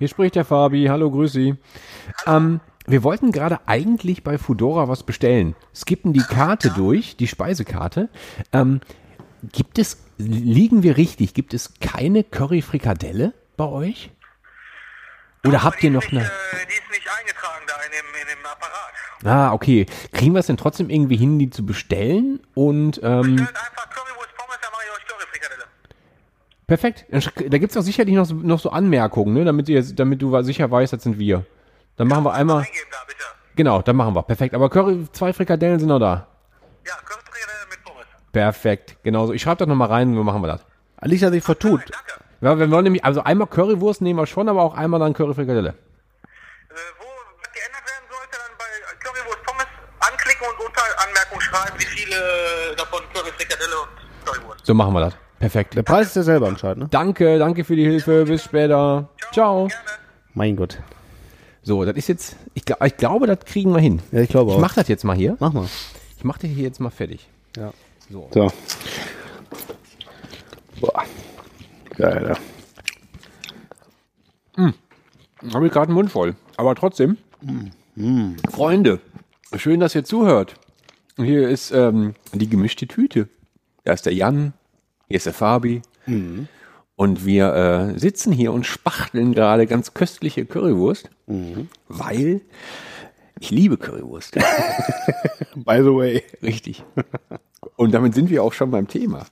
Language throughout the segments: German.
Hier spricht der Fabi. Hallo, grüß Sie. Ähm, wir wollten gerade eigentlich bei Fudora was bestellen. Skippen die Karte durch, die Speisekarte. Ähm, gibt es, liegen wir richtig, gibt es keine Curry-Frikadelle bei euch? Oder habt ihr noch ist eine? Nicht, äh, die ist nicht eingetragen da in dem, in dem Apparat. Ah, okay. Kriegen wir es denn trotzdem irgendwie hin, die zu bestellen? Und ähm, Stellt einfach Currywurst Pommes, dann mache ich euch Curryfrikadelle. Perfekt. Dann Da gibt's auch sicherlich noch so, noch so Anmerkungen, ne? damit, ihr, damit du sicher weißt, das sind wir. Dann machen wir einmal. Eingeben da, bitte. Genau, dann machen wir. Perfekt. Aber Curry, zwei Frikadellen sind noch da. Ja, Curryfrikadelle mit Pommes. Perfekt. Genauso. Ich schreibe das nochmal rein, so machen wir das. Alicia sich vertut. Danke. Ja, wir wollen nämlich, also einmal Currywurst nehmen wir schon, aber auch einmal dann Curryfrikadelle. Äh, wo was geändert werden sollte, dann bei Currywurst Pommes anklicken und unter Anmerkung schreiben, wie viele davon Curryfrikadelle und Currywurst. So machen wir das. Perfekt. Der Preis ist ja selber entscheidend, ne? Danke, danke für die Hilfe. Bis später. Ciao. Mein Gott. So, das ist jetzt, ich, glaub, ich glaube, das kriegen wir hin. Ja, ich glaube Ich auch. mach das jetzt mal hier. Mach mal. Ich mach das hier jetzt mal fertig. Ja. So. So. Boah. Geil, ja. Habe ich gerade einen Mund voll. Aber trotzdem. Freunde, schön, dass ihr zuhört. Hier ist ähm, die gemischte Tüte. Da ist der Jan, hier ist der Fabi. Und wir äh, sitzen hier und spachteln gerade ganz köstliche Currywurst, weil ich liebe Currywurst. By the way. Richtig. Und damit sind wir auch schon beim Thema.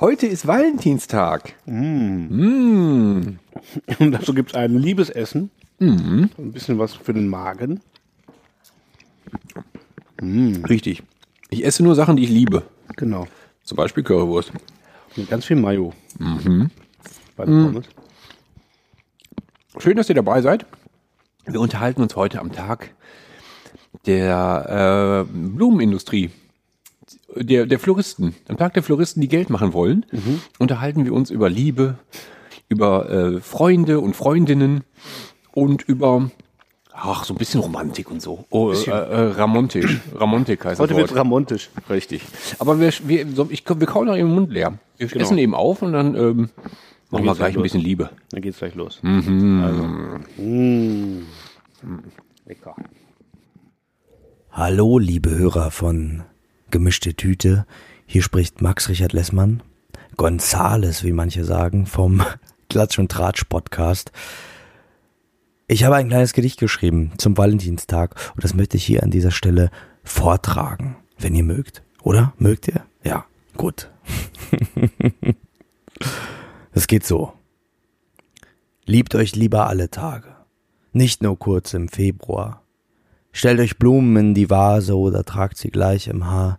Heute ist Valentinstag. Mm. Und dazu gibt es ein Liebesessen. Ein bisschen was für den Magen. Richtig. Ich esse nur Sachen, die ich liebe. Genau. Zum Beispiel Currywurst. Mit ganz viel Mayo. Bei den Pommes. Schön, dass ihr dabei seid. Wir unterhalten uns heute am Tag der äh, Blumenindustrie, der, der Floristen. Am Tag der Floristen, die Geld machen wollen, unterhalten wir uns über Liebe, über äh, Freunde und Freundinnen und über ach, so ein bisschen Romantik und so. Oh, äh, äh, Ramontisch. Ramontik heißt Heute das wird Wort. ramontisch. Richtig. Aber wir, wir, so, ich, wir kauen eben den Mund leer. Wir Genau. essen eben auf und dann ähm, machen wir gleich los. ein bisschen Liebe. Dann geht's gleich los. Also. Mm. Lecker. Hallo, liebe Hörer von Gemischte Tüte. Hier spricht Max Richard Lessmann, Gonzales, wie manche sagen, vom Klatsch und Tratsch Podcast. Ich habe ein kleines Gedicht geschrieben zum Valentinstag und das möchte ich hier an dieser Stelle vortragen, wenn ihr mögt. Oder? Mögt ihr? Ja, gut. Es geht so. Liebt euch lieber alle Tage, nicht nur kurz im Februar. Stellt euch Blumen in die Vase oder tragt sie gleich im Haar.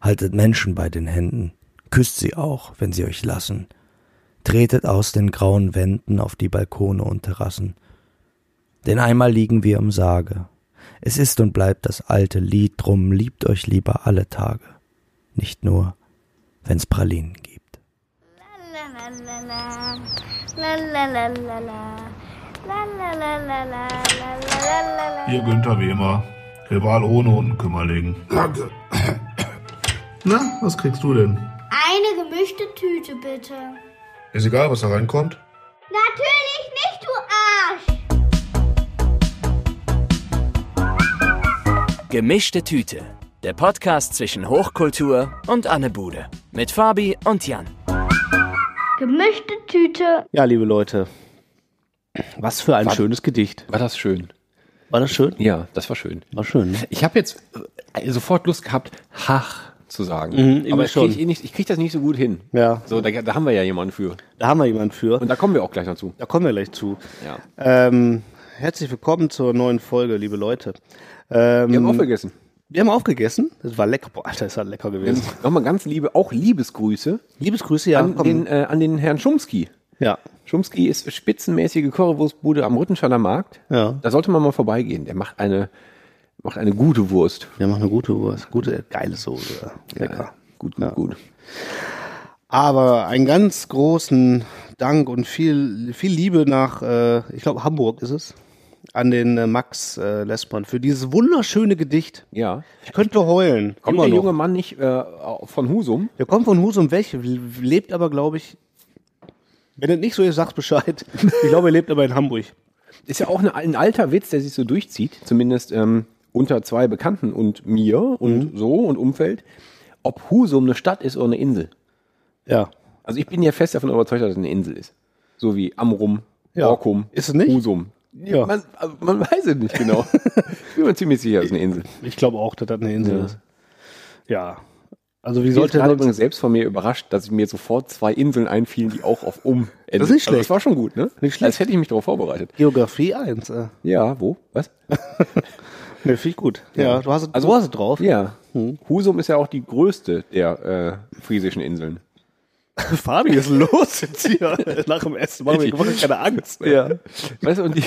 Haltet Menschen bei den Händen. Küsst sie auch, wenn sie euch lassen. Tretet aus den grauen Wänden auf die Balkone und Terrassen. Denn einmal liegen wir im Sarge. Es ist und bleibt das alte Lied, drum liebt euch lieber alle Tage. Nicht nur, wenn's Pralinen gibt. Hier Günther wie immer. Rival ohne und ein Kümmerling. Danke. Na, was kriegst du denn? Eine gemischte Tüte, bitte. Ist egal, was da reinkommt. Natürlich nicht, du Gemischte Tüte. Der Podcast zwischen Hochkultur und Anne Bude. Mit Fabi und Jan. Gemischte Tüte. Ja, liebe Leute. Was für ein War- schönes Gedicht. War das schön? War das schön? Ja, das war schön. War schön, ne? Ich habe jetzt äh, sofort Lust gehabt, Hach zu sagen. Mhm, Aber schon. krieg ich, eh nicht, ich krieg das nicht so gut hin. Ja. So, da, da haben wir ja jemanden für. Da haben wir jemanden für. Und da kommen wir auch gleich noch zu. Da kommen wir gleich zu. Ja. Ähm, herzlich willkommen zur neuen Folge, liebe Leute. Ähm, Wir haben aufgegessen. wir haben aufgegessen. Das war lecker. Boah, Alter, ist das lecker gewesen. Nochmal ganz liebe, auch Liebesgrüße Liebesgrüße, ja. an, komm. den, äh, an den Herrn Schumski. ja. Schumski ist spitzenmäßige Currywurstbude am Rüttenscheiner Markt. Ja. Da sollte man mal vorbeigehen. Der macht eine, macht eine gute Wurst. Wir machen eine gute Wurst. Gute, geile Soße. Lecker. Gut, gut, Ja. gut. Aber einen ganz großen Dank und viel, viel Liebe nach, äh, ich glaube, Hamburg ist es, an den äh, Max äh, Lessmann für dieses wunderschöne Gedicht. Ja. Ich könnte heulen. Kommt der noch. junge Mann nicht äh, von Husum? Der kommt von Husum weg, lebt aber, glaube ich, wenn es nicht so ist, sag's Bescheid. Ich glaube, er lebt aber in Hamburg. ist ja auch eine, ein alter Witz, der sich so durchzieht, zumindest ähm, unter zwei Bekannten und mir und so und Umfeld, ob Husum eine Stadt ist oder eine Insel. Ja. Also ich bin ja fest davon überzeugt, dass es eine Insel ist. So wie Amrum, Ja. Borkum, Ist es nicht? Husum. Ja. Man, also man weiß es nicht genau. ich bin mir ziemlich sicher, es ist eine Insel. Ich glaube auch, dass das eine Insel Ja. ist. Ja. Also wie Ich sollte sonst- übrigens selbst von mir überrascht, dass mir sofort zwei Inseln einfielen, die auch auf um enden. Das ist nicht Also schlecht. das war schon gut, ne? Nicht schlecht. Als hätte ich mich darauf vorbereitet. Geografie 1. Äh. Ja, wo? Was? Ne, finde ich gut. Ja, du hast, Also- du hast es drauf. Ja. Husum ist ja auch die größte der äh, friesischen Inseln. Fabi, was ist los jetzt hier? Nach dem Essen machen wir machen wir keine Angst. Ja. Weißt du, und die,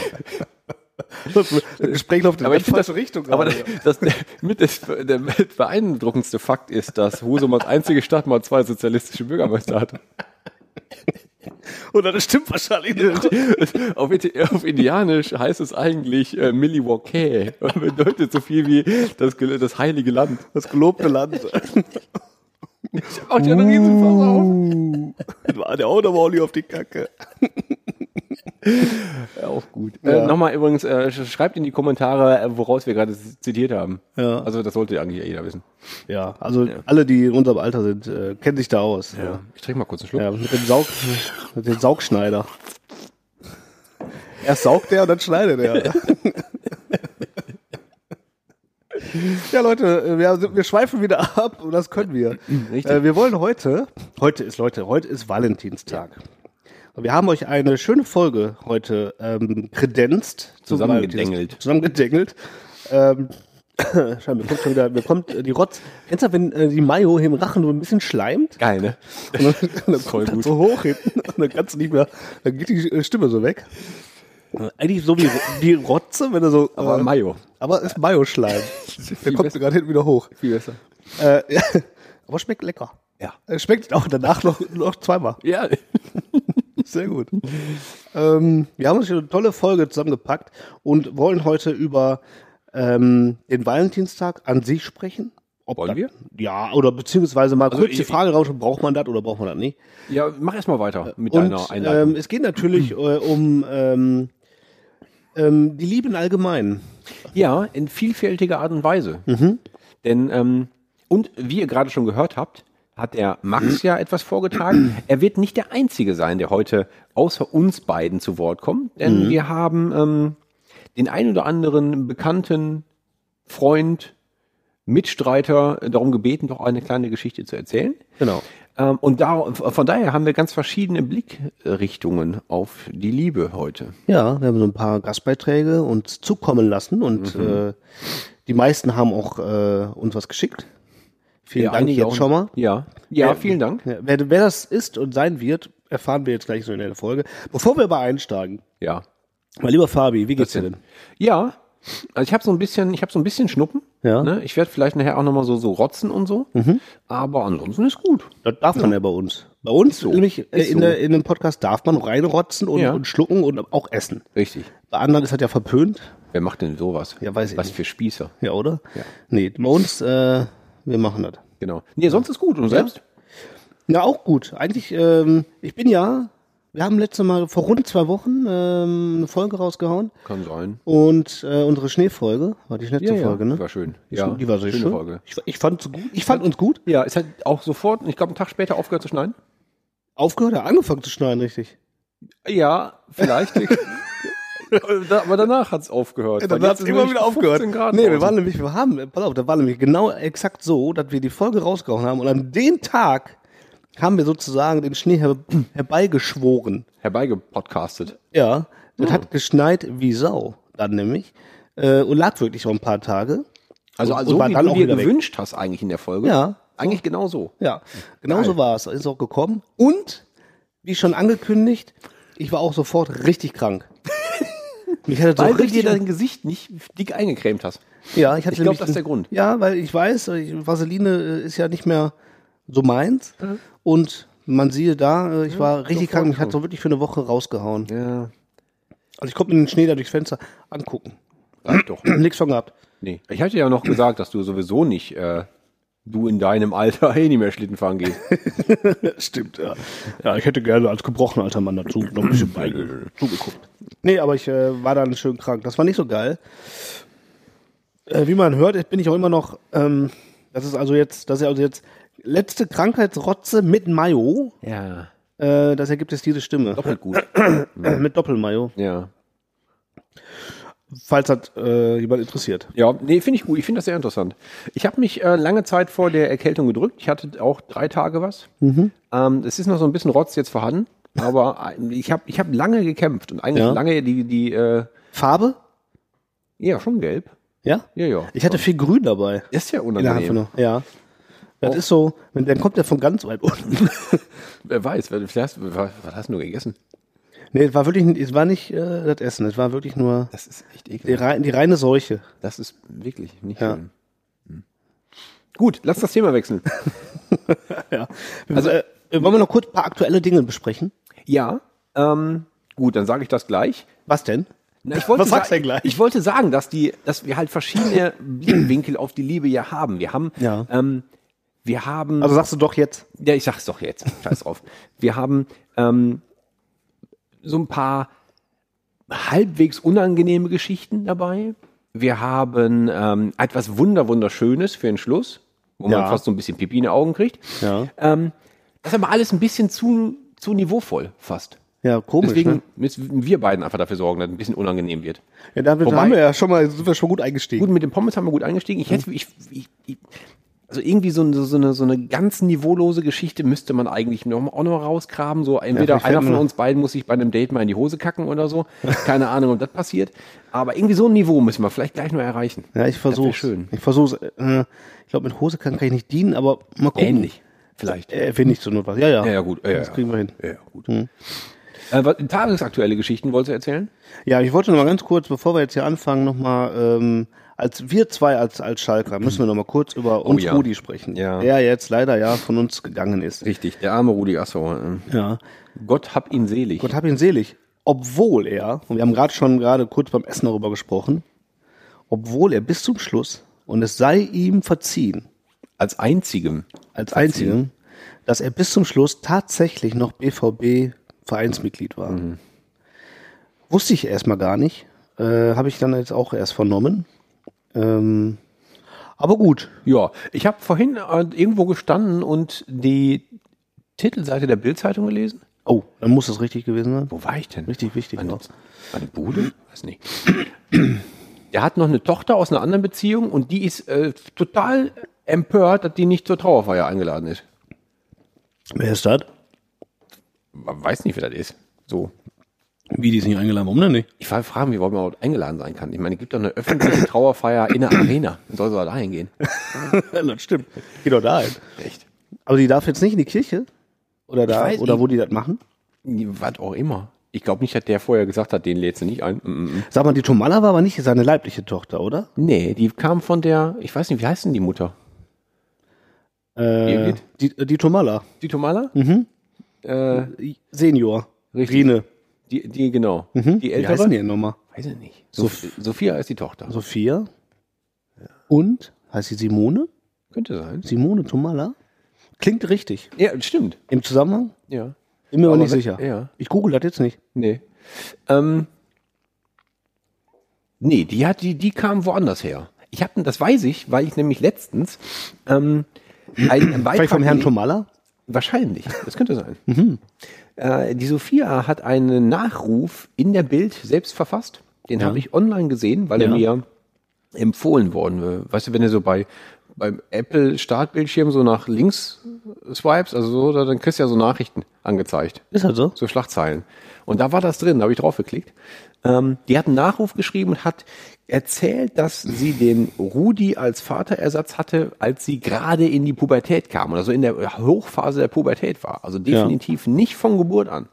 Das Gespräch läuft in die falsche Richtung. aber gerade. das, der, mit das, der mit beeindruckendste Fakt ist, dass Husum als einzige Stadt mal zwei sozialistische Bürgermeister hatte. Oder das stimmt wahrscheinlich nicht. Auf, auf Indianisch heißt es eigentlich äh, Milwaukee und bedeutet so viel wie das, das heilige Land. Das gelobte Land. Macht ja einen Riesenfass auf. War der auch nochmal Olli auf die Kacke. Ja, auch gut. Ja. Äh, Nochmal übrigens, äh, sch- schreibt in die Kommentare, äh, woraus wir gerade zitiert haben. Ja. Also das sollte eigentlich jeder wissen. Ja, also alle, die in unserem Alter sind, äh, kennen sich da aus. Ja. Ich trinke mal kurz einen Schluck. ja, mit dem Saug, mit dem Saugschneider. Erst saugt der und dann schneidet er. Ja, Leute, wir, wir schweifen wieder ab und das können wir. Richtig. Äh, wir wollen heute, heute ist, Leute, heute ist Valentinstag. Und wir haben euch eine schöne Folge heute ähm, kredenzt. Zusammengedengelt. Zusammengedengelt. Ähm, schau, mir kommt schon wieder, mir kommt äh, die Rotz. Kennst du, wenn äh, die Mayo im Rachen so ein bisschen schleimt? Geil, ne? Und dann, und dann Voll kommt das gut. so hoch hinten und dann kannst du nicht mehr, dann geht die äh, Stimme so weg. Eigentlich so wie, wie Rotze, wenn du so. Aber äh, Mayo. aber ist Mayo-Schleim. Der kommt gerade hinten wieder hoch. Viel besser. Äh, ja, aber schmeckt lecker. Ja. Äh, Schmeckt auch danach noch, noch zweimal. Ja. Sehr gut. ähm, wir haben uns hier eine tolle Folge zusammengepackt und wollen heute über ähm, den Valentinstag an sich sprechen. Ob Wollen das- wir? Ja, oder beziehungsweise mal Also kurz die ich- Frage raus, braucht man das oder braucht man das nicht? Ja, mach erst mal weiter mit Und deiner Einleitung. ähm, es geht natürlich äh, um ähm, ähm, die Liebe im Allgemeinen. Ja, in vielfältiger Art und Weise. Denn, ähm, und wie ihr gerade schon gehört habt, hat der Max ja etwas vorgetragen. Er wird nicht der Einzige sein, der heute außer uns beiden zu Wort kommt, denn wir haben ähm, den ein oder anderen bekannten Freund, Mitstreiter darum gebeten, doch eine kleine Geschichte zu erzählen. Genau. Ähm, und da, von daher haben wir ganz verschiedene Blickrichtungen auf die Liebe heute. Ja, wir haben so ein paar Gastbeiträge uns zukommen lassen und Mhm. äh, die meisten haben auch äh, uns was geschickt. Vielen Ja, Dank jetzt auch- schon mal. Ja, ja, Ja. vielen Dank. Wer, wer das ist und sein wird, erfahren wir jetzt gleich so in der Folge. Bevor wir aber einsteigen, Ja. mein lieber Fabi, wie geht's dir denn? Ja, also ich habe so ein bisschen, ich habe so ein bisschen Schnuppen. Ja. Ne? Ich werde vielleicht nachher auch nochmal so, so rotzen und so. Aber ansonsten ist gut. Das darf man ja bei uns. Bei uns, so. nämlich äh, in, so. der, in dem Podcast darf man reinrotzen und, Ja. und schlucken und auch essen. Richtig. Bei anderen ist das ja verpönt. Wer macht denn sowas? Ja, weiß ich Was nicht. für Spießer. Ja, oder? Nee, bei uns, äh, wir machen das. Genau. Nee, sonst ist gut. Und selbst? Ja, auch gut. Eigentlich, ähm, ich bin ja, wir haben letzte Mal vor rund zwei Wochen ähm, eine Folge rausgehauen Kann sein. und äh, unsere Schneefolge war die letzte Folge, Die ne? war schön. Ja, die war sehr schöne schön. Folge. Ich, ich fand gut. Ich fand uns gut. Ja, es hat auch sofort, ich glaube, einen Tag später aufgehört zu schneiden. Aufgehört, ja, angefangen zu schneiden, richtig. Ja, vielleicht. Aber danach hat es aufgehört. Ja, dann jetzt ist immer wieder aufgehört. 15 Grad nee, wir waren nämlich, wir haben, pass auf, da war nämlich genau exakt so, dass wir die Folge rausgehauen haben und an dem Tag haben wir sozusagen den Schnee her herbeigeschworen. herbeigepodcastet. Ja, das hat geschneit wie Sau, dann nämlich. Äh, und lag wirklich noch ein paar Tage. Also, also war wie du dir wieder weg. gewünscht hast eigentlich in der Folge. Ja. Eigentlich genau so. Ja, genau so war es. Ist auch gekommen. Und, wie schon angekündigt, ich war auch sofort richtig krank. Mich hatte so Weil du dir richtig, dein Gesicht nicht dick eingecremt hast. ja, ich hatte Ich glaub, nämlich- das ist der Grund. Ja, weil ich weiß, Vaseline äh, ist ja nicht mehr so meins. Und man siehe da, äh, ich war richtig krank. Mich hat so wirklich für eine Woche rausgehauen. Ja. Also ich konnte mir den Schnee da durchs Fenster angucken. Reicht doch. Nichts von gehabt. Nee. Ich hatte ja noch gesagt, dass du sowieso nicht äh, du in deinem Alter eh nicht mehr Schlitten fahren gehst. Stimmt, ja. Ja, ich hätte gerne als gebrochener alter Mann dazu noch ein bisschen bei zugeguckt. Nee, aber ich äh, war dann schön krank. Das war nicht so geil. Äh, wie man hört, bin ich auch immer noch, ähm, das ist also jetzt, das ist also jetzt letzte Krankheitsrotze mit Mayo. Ja. Äh, das ergibt jetzt diese Stimme. Doppelt gut. Mit Doppelmayo. Ja. Falls das äh, jemand interessiert. Ja, nee, finde ich gut. Ich finde das sehr interessant. Ich habe mich äh, lange Zeit vor der Erkältung gedrückt. Ich hatte auch drei Tage was. Ähm, es ist noch so ein bisschen Rotz jetzt vorhanden, aber ich habe ich hab lange gekämpft und eigentlich Ja. lange die, die äh, Farbe? ja, schon gelb. Ja? Ja, ja. Ich hatte viel Grün dabei. ist ja unangenehm. Ja. Das ist so, wenn, dann kommt der von ganz weit unten. Wer weiß, hast, was, hast du gegessen? nee, es war wirklich, es war nicht äh, das Essen, es war wirklich nur Das ist echt die, ekelhaft. rei die reine Seuche. Das ist wirklich nicht Ja. schön. Hm. Gut, lass das Thema wechseln. Ja. Also, äh, wollen wir noch kurz ein paar aktuelle Dinge besprechen? Ja, ähm, gut, dann sage ich das gleich. Was denn? Na, ich wollte Was sagst sa- du denn gleich? Ich wollte sagen, dass die, dass wir halt verschiedene Blickwinkel auf die Liebe ja haben. Wir haben, Ja. ähm, wir haben, Also sagst du doch jetzt. ja, ich sag's doch jetzt, scheiß drauf. Wir haben ähm, so ein paar halbwegs unangenehme Geschichten dabei. Wir haben ähm, etwas wunder wunderschönes für den Schluss, wo man Ja. fast so ein bisschen Pipi in die Augen kriegt. Ja. Ähm, das ist aber alles ein bisschen zu, zu niveauvoll fast. Ja, komisch. Deswegen ne? müssen wir beiden einfach dafür sorgen, dass es ein bisschen unangenehm wird. Ja, damit Wobei- haben wir ja schon mal, sind wir schon gut eingestiegen. Gut, mit dem Pommes haben wir gut eingestiegen. Ich hätte, ich, ich, ich, also irgendwie so, eine- so, eine, so eine ganz niveaulose Geschichte müsste man eigentlich noch, auch noch rausgraben. So entweder vielleicht einer von uns beiden muss sich bei einem Date mal in die Hose kacken oder so. Keine Ahnung, ob das passiert. Aber irgendwie so ein Niveau müssen wir vielleicht gleich noch erreichen. ja, ich versuche schön. Ich versuche äh, ich glaube, mit Hose kann, kann ich nicht dienen, aber mal gucken. Ähnlich. Vielleicht. Äh, finde ich zur Not was. Ja, ja. Ja, ja, gut. Ja, das ja. kriegen wir hin. Ja, ja, gut. Äh, was, tagesaktuelle Geschichten wolltest du erzählen? Ja, ich wollte noch mal ganz kurz, bevor wir jetzt hier anfangen, noch mal ähm, als wir zwei als als Schalker müssen wir noch mal kurz über uns ja. Rudi sprechen. Ja. Der jetzt leider ja von uns gegangen ist. Richtig, der arme Rudi Assauer. Ja. Gott hab ihn selig. Gott hab ihn selig. Obwohl er, und wir haben gerade schon gerade kurz beim Essen darüber gesprochen, obwohl er bis zum Schluss, und es sei ihm verziehen, Als einzigem. als einzigen, dass er bis zum Schluss tatsächlich noch BVB Vereinsmitglied war. Wusste ich erstmal gar nicht. Äh, Habe ich dann jetzt auch erst vernommen. Ähm, aber gut. Ja, ich habe vorhin äh, irgendwo gestanden und die Titelseite der Bildzeitung gelesen. Oh, dann muss es richtig gewesen sein. Wo war ich denn? Richtig wichtig. Meine, meine Bude? Weiß nicht. Der hat noch eine Tochter aus einer anderen Beziehung und die ist äh, total empört, dass die nicht zur Trauerfeier eingeladen ist. Wer ist das? Man weiß nicht, wer das ist. So. Wie, die ist nicht eingeladen? Warum denn nicht? Ich frage fragen, wie man überhaupt eingeladen sein kann. Ich meine, es gibt doch eine öffentliche Trauerfeier in der Arena. Dann soll sie da hingehen. das stimmt. Geh doch da hin. Echt? Aber die darf jetzt nicht in die Kirche? Oder da? weiß oder wo die das machen? Was auch immer. Ich glaube nicht, dass der vorher gesagt hat, den lädst du nicht ein. Mm, mm, mm. Sag mal, die Tomala war aber nicht seine leibliche Tochter, oder? Nee, die kam von der, ich weiß nicht, wie heißt denn die Mutter? Äh, Birgit? die, die Tomala. Die Tomala? Mhm. Äh, Senior. Richtig. Rine. Die, die, genau. Die Wie heißt ältere? die denn nochmal? Weiß ich nicht. Sof Sophia ist die Tochter. Sophia. Und? Heißt sie Simone? Könnte sein. Simone Tomala? Klingt richtig. Ja, stimmt. Im Zusammenhang? Ja. Bin mir aber, nicht sicher. ja. Ich google das jetzt nicht. Nee. Ähm, nee, die hat, die, die kam woanders her. Ich hab, das weiß ich, weil ich nämlich letztens ähm, einen Beitrag Vielleicht vom Herrn Tomala? Wahrscheinlich, das könnte sein. Mhm. Äh, die Sophia hat einen Nachruf in der Bild selbst verfasst. Den habe ich online gesehen, weil er Ja. mir empfohlen worden war. Weißt du, wenn du so bei beim Apple Startbildschirm so nach links swipes, also so, da- dann kriegst du ja so Nachrichten angezeigt Ist das so? so Schlagzeilen. Und da war das drin, da habe ich drauf geklickt. Ähm, die hat einen Nachruf geschrieben und hat erzählt, dass sie den Rudi als Vaterersatz hatte, als sie gerade in die Pubertät kam, also in der Hochphase der Pubertät war. Also definitiv nicht von Geburt an.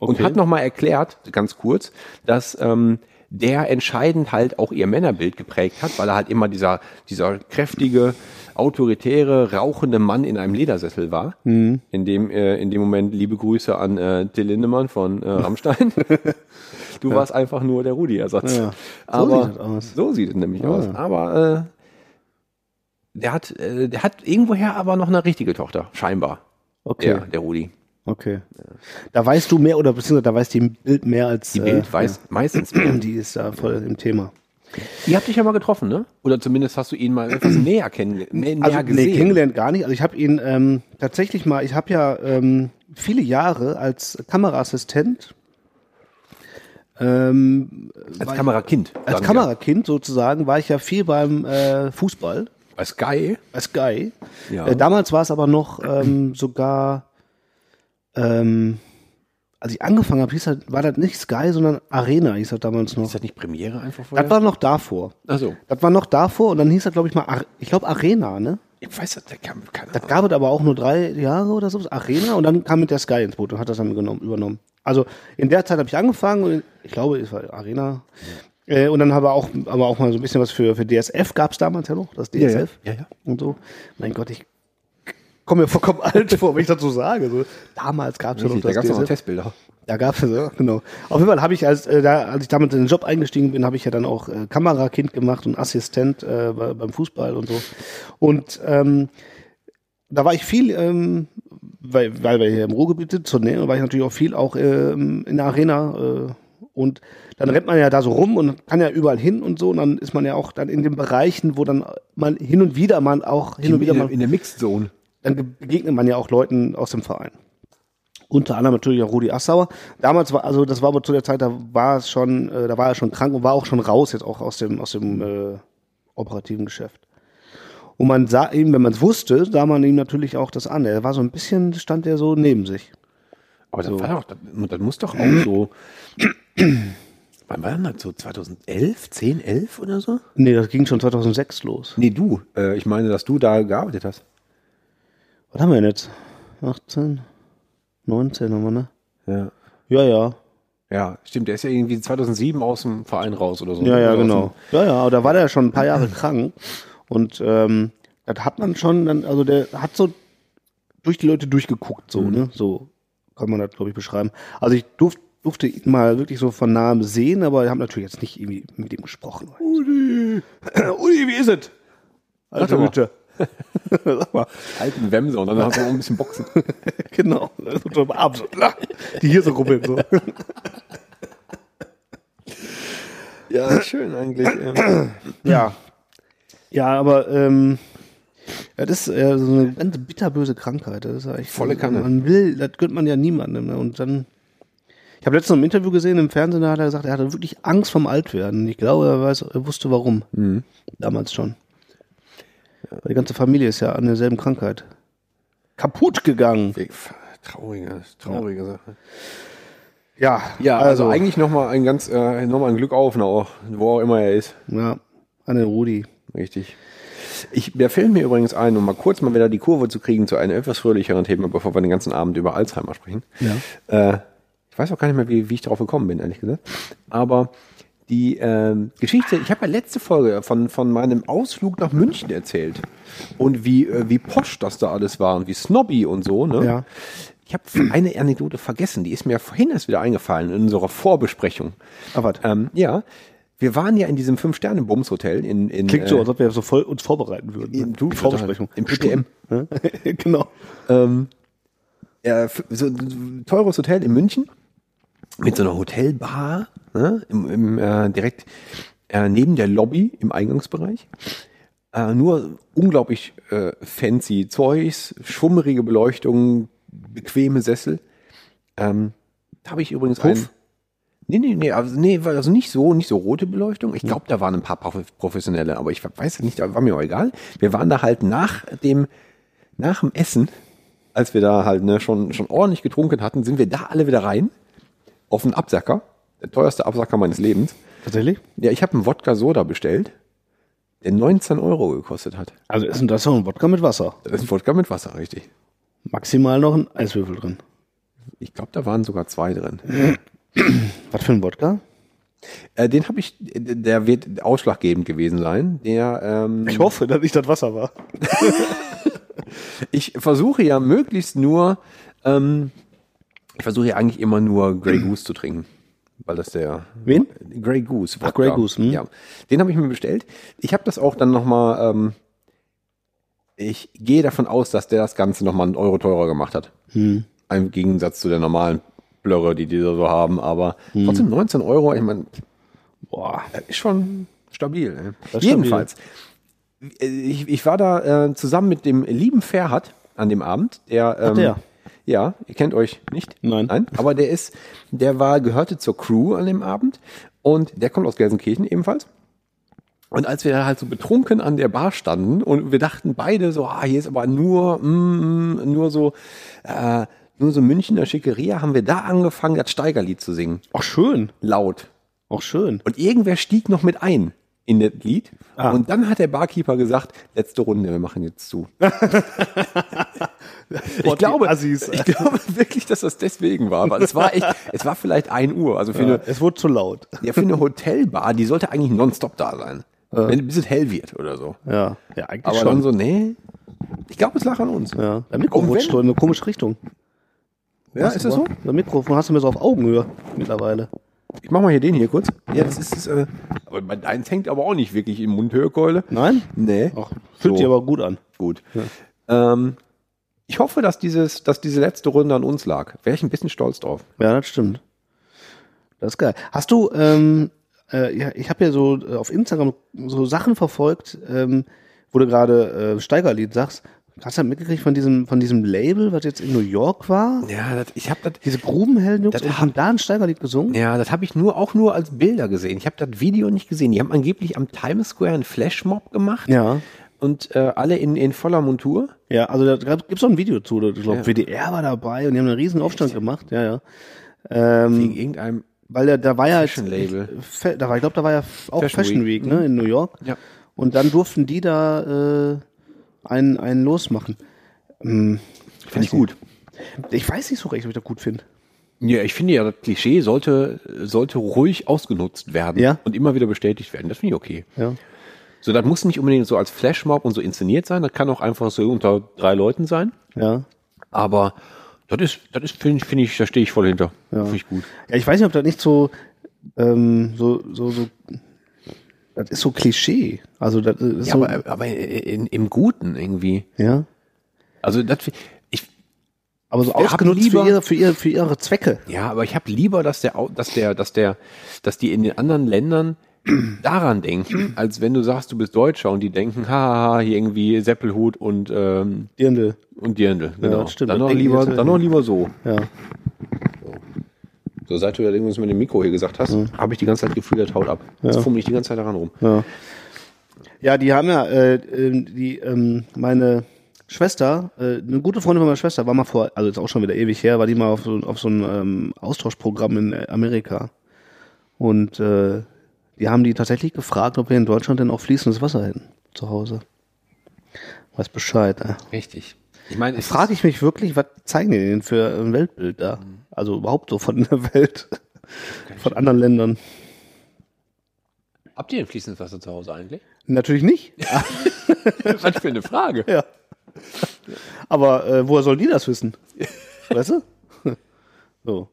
Und Okay. hat nochmal erklärt, ganz kurz, dass ähm, der entscheidend halt auch ihr Männerbild geprägt hat, weil er halt immer dieser, dieser kräftige, autoritäre, rauchende Mann in einem Ledersessel war. Mhm. In, dem, äh, in dem Moment liebe Grüße an äh, Till Lindemann von äh, Rammstein. du warst einfach nur der Rudi-Ersatz. Ja. So Aber sieht das aus. So sieht es nämlich aus. Aber der hat, äh, der hat irgendwoher aber noch eine richtige Tochter, scheinbar. Okay. Der, der Rudi. Okay. Da weißt du mehr oder beziehungsweise da weiß die Bild mehr als Die Bild äh, weiß meistens ja. mehr. Die ist da voll im Thema. Ihr habt dich ja mal getroffen, ne? Oder zumindest hast du ihn mal etwas näher kennengelernt, näher Also nee, gesehen. kennengelernt gar nicht. Also ich habe ihn ähm, tatsächlich mal, ich habe ja ähm, viele Jahre als Kameraassistent ähm, als Kamerakind. als. Kamerakind sozusagen war ich ja viel beim äh, Fußball Bei Sky. bei Sky. Ja. Äh, damals war es aber noch ähm, sogar, ähm, als ich angefangen habe, hieß das, war das nicht Sky, sondern Arena hieß das damals noch. Ist das nicht Premiere einfach vorher? Das war noch davor. also, Das war noch davor und dann hieß das, glaube ich, mal, Ar ich glaube Arena, ne? ich weiß, das, kam, keine Das gab es aber auch nur drei Jahre oder so, Arena, und dann kam mit der Sky ins Boot und hat das dann genommen, übernommen. Also in der Zeit habe ich angefangen und ich glaube, es war Arena. Äh, und dann habe auch, aber auch mal so ein bisschen was für, für DSF gab es damals ja noch, das DSF Ja, ja. und so. Mein Gott, ich komme mir vollkommen alt vor, wenn ich so sage. So, damals gab es ja noch da gab es noch. Testbilder. Da gab es ja, genau. Auf jeden Fall habe ich, als, äh, da, als ich damit in den Job eingestiegen bin, habe ich ja dann auch äh, Kamerakind gemacht und Assistent äh, bei, beim Fußball und so. Und ähm, da war ich viel, ähm, weil, weil wir hier im Ruhrgebiet sind, zur Nähe, war ich natürlich auch viel auch ähm, in der Arena. Äh, und dann rennt man ja da so rum und kann ja überall hin und so. Und dann ist man ja auch dann in den Bereichen, wo dann mal hin und wieder man auch hin und wieder in, mal der- in der Mixed Zone. Dann ge- begegnet man ja auch Leuten aus dem Verein. Unter anderem natürlich auch Rudi Assauer. Damals war, also das war aber zu der Zeit, da war es schon, äh, da war er schon krank und war auch schon raus jetzt auch aus dem, aus dem äh, operativen Geschäft. Und man sah ihm, wenn man es wusste, sah man ihm natürlich auch das an. Er war so ein bisschen, stand er so neben sich. Aber das, war doch, das, das muss doch auch so. Wann war denn das so? 2011? 10, 11 oder so? Nee, das ging schon 2006 los. Nee, du. Äh, ich meine, dass du da gearbeitet hast. Was haben wir denn jetzt? 18, 19 haben wir, ne? Ja. Ja, ja. Ja, stimmt. Der ist ja irgendwie 2007 aus dem Verein raus oder so. Ja, ja, Oder aus genau. Ja, ja, aber da war der schon ein paar Jahre krank. Und ähm, das hat man schon, dann, also der hat so durch die Leute durchgeguckt, so, ne? So kann man das, glaube ich, beschreiben. Also ich durf, durfte ihn mal wirklich so von nahem sehen, aber ich habe natürlich jetzt nicht irgendwie mit ihm gesprochen. Udi! Udi, wie ist es? Alter mal. Hütte. Sag mal. alten Wemse und dann hast du auch ein bisschen Boxen. Genau. So abends so, die hier so rubbeln. So. ja, schön eigentlich. ähm. Ja. Ja, aber ähm, ja, das ist äh, so eine ganz bitterböse Krankheit. Das ist ja echt Volle Kanne. Man will, das gönnt man ja niemandem. Ne? Und dann, ich habe letztens noch ein Interview gesehen im Fernsehen, da hat er gesagt, er hatte wirklich Angst vom Altwerden. Ich glaube, er, weiß, er wusste warum. Mhm. Damals schon. Die ganze Familie ist ja an derselben Krankheit kaputt gegangen. Traurige, traurige Sache. Ja, Ja, also, eigentlich nochmal ein ganz, äh, nochmal ein Glück auf, auch, wo auch immer er ist. Ja, an den Rudi. Richtig. Ich, der fällt mir übrigens ein, um mal kurz mal wieder die Kurve zu kriegen zu einem etwas fröhlicheren Thema, bevor wir den ganzen Abend über Alzheimer sprechen. Ja. Äh, ich weiß auch gar nicht mehr, wie, wie ich darauf gekommen bin, ehrlich gesagt. Aber die ähm, Geschichte, ich habe ja letzte Folge von, von meinem Ausflug nach München erzählt. Und wie, äh, wie posch das da alles war und wie snobby und so. Ne? Ja. Ich habe eine Anekdote vergessen, die ist mir vorhin erst wieder eingefallen in unserer Vorbesprechung. Ah, was? Ähm, ja, wir waren ja in diesem Fünf-Sterne-Bums-Hotel in, in Klingt so, äh, als ob wir so voll uns vorbereiten würden. in- du, Die Vorbesprechung. Im. Ja? genau. ähm, ja, so ein teures Hotel in München mit so einer Hotelbar ne, im, im, äh, direkt äh, neben der Lobby im Eingangsbereich. Äh, nur unglaublich äh, fancy Zeugs, schwummerige Beleuchtung, bequeme Sessel. Ähm, da habe ich übrigens Puff? einen. Nee, nee, nee, also, nee, also nicht so, nicht so rote Beleuchtung. Ich glaube, da waren ein paar prof- professionelle, aber ich weiß nicht, war mir auch egal. Wir waren da halt nach dem, nach dem Essen, als wir da halt ne, schon, schon ordentlich getrunken hatten, sind wir da alle wieder rein auf einen Absacker. Der teuerste Absacker meines Lebens. Tatsächlich? Ja, ich habe einen Wodka Soda bestellt, der 19 Euro gekostet hat. Also ist denn das so ein Wodka mit Wasser? Das ist ein Wodka mit Wasser, richtig. Maximal noch ein Eiswürfel drin. Ich glaube, da waren sogar zwei drin. Was für ein Wodka? Äh, den habe ich, der wird ausschlaggebend gewesen sein. Der, ähm, Ich hoffe, dass nicht das Wasser war. ich versuche ja möglichst nur, ähm, ich versuche ja eigentlich immer nur Grey Goose zu trinken. Weil das der. Wen? Grey Goose. Ach, Grey Goose, hm. Ja. Den habe ich mir bestellt. Ich habe das auch dann nochmal ähm, ich gehe davon aus, dass der das Ganze nochmal einen Euro teurer gemacht hat. Hm. Im Gegensatz zu der normalen Blöre, die die da so haben. Aber Hm. trotzdem 19 Euro, ich meine, Boah. ist schon stabil. Ne? ist Jedenfalls, äh, ich, ich war da äh, zusammen mit dem lieben Ferhat an dem Abend. Der, ähm, der? Ja, ihr kennt euch nicht. Nein. Nein. Aber der ist, der war, gehörte zur Crew an dem Abend und der kommt aus Gelsenkirchen ebenfalls. Und als wir halt so betrunken an der Bar standen und wir dachten beide so, ah, hier ist aber nur, mm, mm, nur so, äh, nur so Münchner Schickeria, haben wir da angefangen, das Steigerlied zu singen. Auch schön. Laut. Auch schön. Und irgendwer stieg noch mit ein in das Lied. Ah. Und dann hat der Barkeeper gesagt, letzte Runde, wir machen jetzt zu. ich, glaube, ich glaube wirklich, dass das deswegen war, weil es war echt, es war vielleicht 1 Uhr. Also für, eine, Es wurde zu laut. ja, für eine Hotelbar, die sollte eigentlich nonstop da sein. Wenn, bis es hell wird oder so. Ja, ja eigentlich Aber schon. dann so, nee. Ich glaube, es lag an uns. ja. Der Mikro Und wenn- rutscht in eine komische Richtung. Ja, ist das so? Der Mikrofon hast du mir so auf Augenhöhe mittlerweile. Ich mach mal hier den hier kurz. Ja, das ist, äh, aber deins hängt aber auch nicht wirklich in Mundhöhekeule. Nein? Nee. Ach, fühlt So. sich aber gut an. Gut. Ähm, ich hoffe, dass dieses, dass diese letzte Runde an uns lag. Wäre ich ein bisschen stolz drauf. Ja, das stimmt. Das ist geil. Hast du, ähm, äh, ja, ich habe ja so äh, auf Instagram so Sachen verfolgt, ähm, wo du gerade äh, Steigerlied sagst. Hast du das mitgekriegt von diesem, von diesem Label, was jetzt in New York war? Ja, das, ich habe das. Diese Grubenhelden-Jungs Das und haben da ein Steigerlied gesungen? Ja, das habe ich nur auch nur als Bilder gesehen. Ich habe das Video nicht gesehen. Die haben angeblich am Times Square einen Flashmob gemacht Ja. und äh, alle in, in voller Montur. Ja, also da gibt es auch ein Video zu. Ich glaube, WDR war dabei und die haben einen riesen Aufstand gemacht. Ja, ja. Ähm, Wegen irgendeinem. weil der, da war ja Fashion Label. Fe- da war, ich glaube, da war ja auch Fashion Fashion, Week, Week, ne, in New York. Ja. Und dann durften die da äh, einen, einen losmachen. Hm, Finde ich gut. ich weiß nicht so recht, ob ich das gut finde. Ja, ich finde ja, das Klischee sollte, sollte ruhig ausgenutzt werden Ja. und immer wieder bestätigt werden. Das finde ich okay. Ja. So, das muss nicht unbedingt so als Flashmob und so inszeniert sein. Das kann auch einfach so unter drei Leuten sein. Ja. Aber das ist, das ist, finde ich, finde ich, da stehe ich voll hinter. Ja. Finde ich gut. Ja, ich weiß nicht, ob das nicht so, ähm, so, so, so, das ist so Klischee. Also, das ist Ja, so, aber, aber in, im Guten irgendwie. ja. Also das, ich, Aber so ausgenutzt lieber- für ihre, für ihre, für ihre Zwecke. ja, aber ich habe lieber, dass der, dass der, dass der, dass die in den anderen Ländern daran denken, als wenn du sagst, du bist Deutscher und die denken, haha, hier irgendwie Seppelhut und ähm, Dirndl. und Dirndl. Genau. das stimmt. Dann noch lieber, dann noch lieber so. Ja. So seit du da irgendwas mit dem Mikro hier gesagt hast, habe ich die ganze Zeit gefühlt, das haut ab. Jetzt fummel ich die ganze Zeit daran rum. Ja. Ja, die haben ja, äh, ähm, die, ähm, meine Schwester, äh, eine gute Freundin von meiner Schwester, war mal vor, also jetzt auch schon wieder ewig her, war die mal auf so, auf so ein ähm, Austauschprogramm in äh, Amerika. Und äh, die haben die tatsächlich gefragt, ob wir in Deutschland denn auch fließendes Wasser hätten zu Hause. Weiß Bescheid. Äh. Richtig. Ich meine, Frage ich mich wirklich, was zeigen die denn für ein Weltbild da? Also überhaupt so von der Welt, von anderen Ländern. habt ihr ein fließendes Wasser zu Hause eigentlich? Natürlich nicht. Was für eine Frage. Ja. Aber äh, woher sollen die das wissen? Weißt du? so.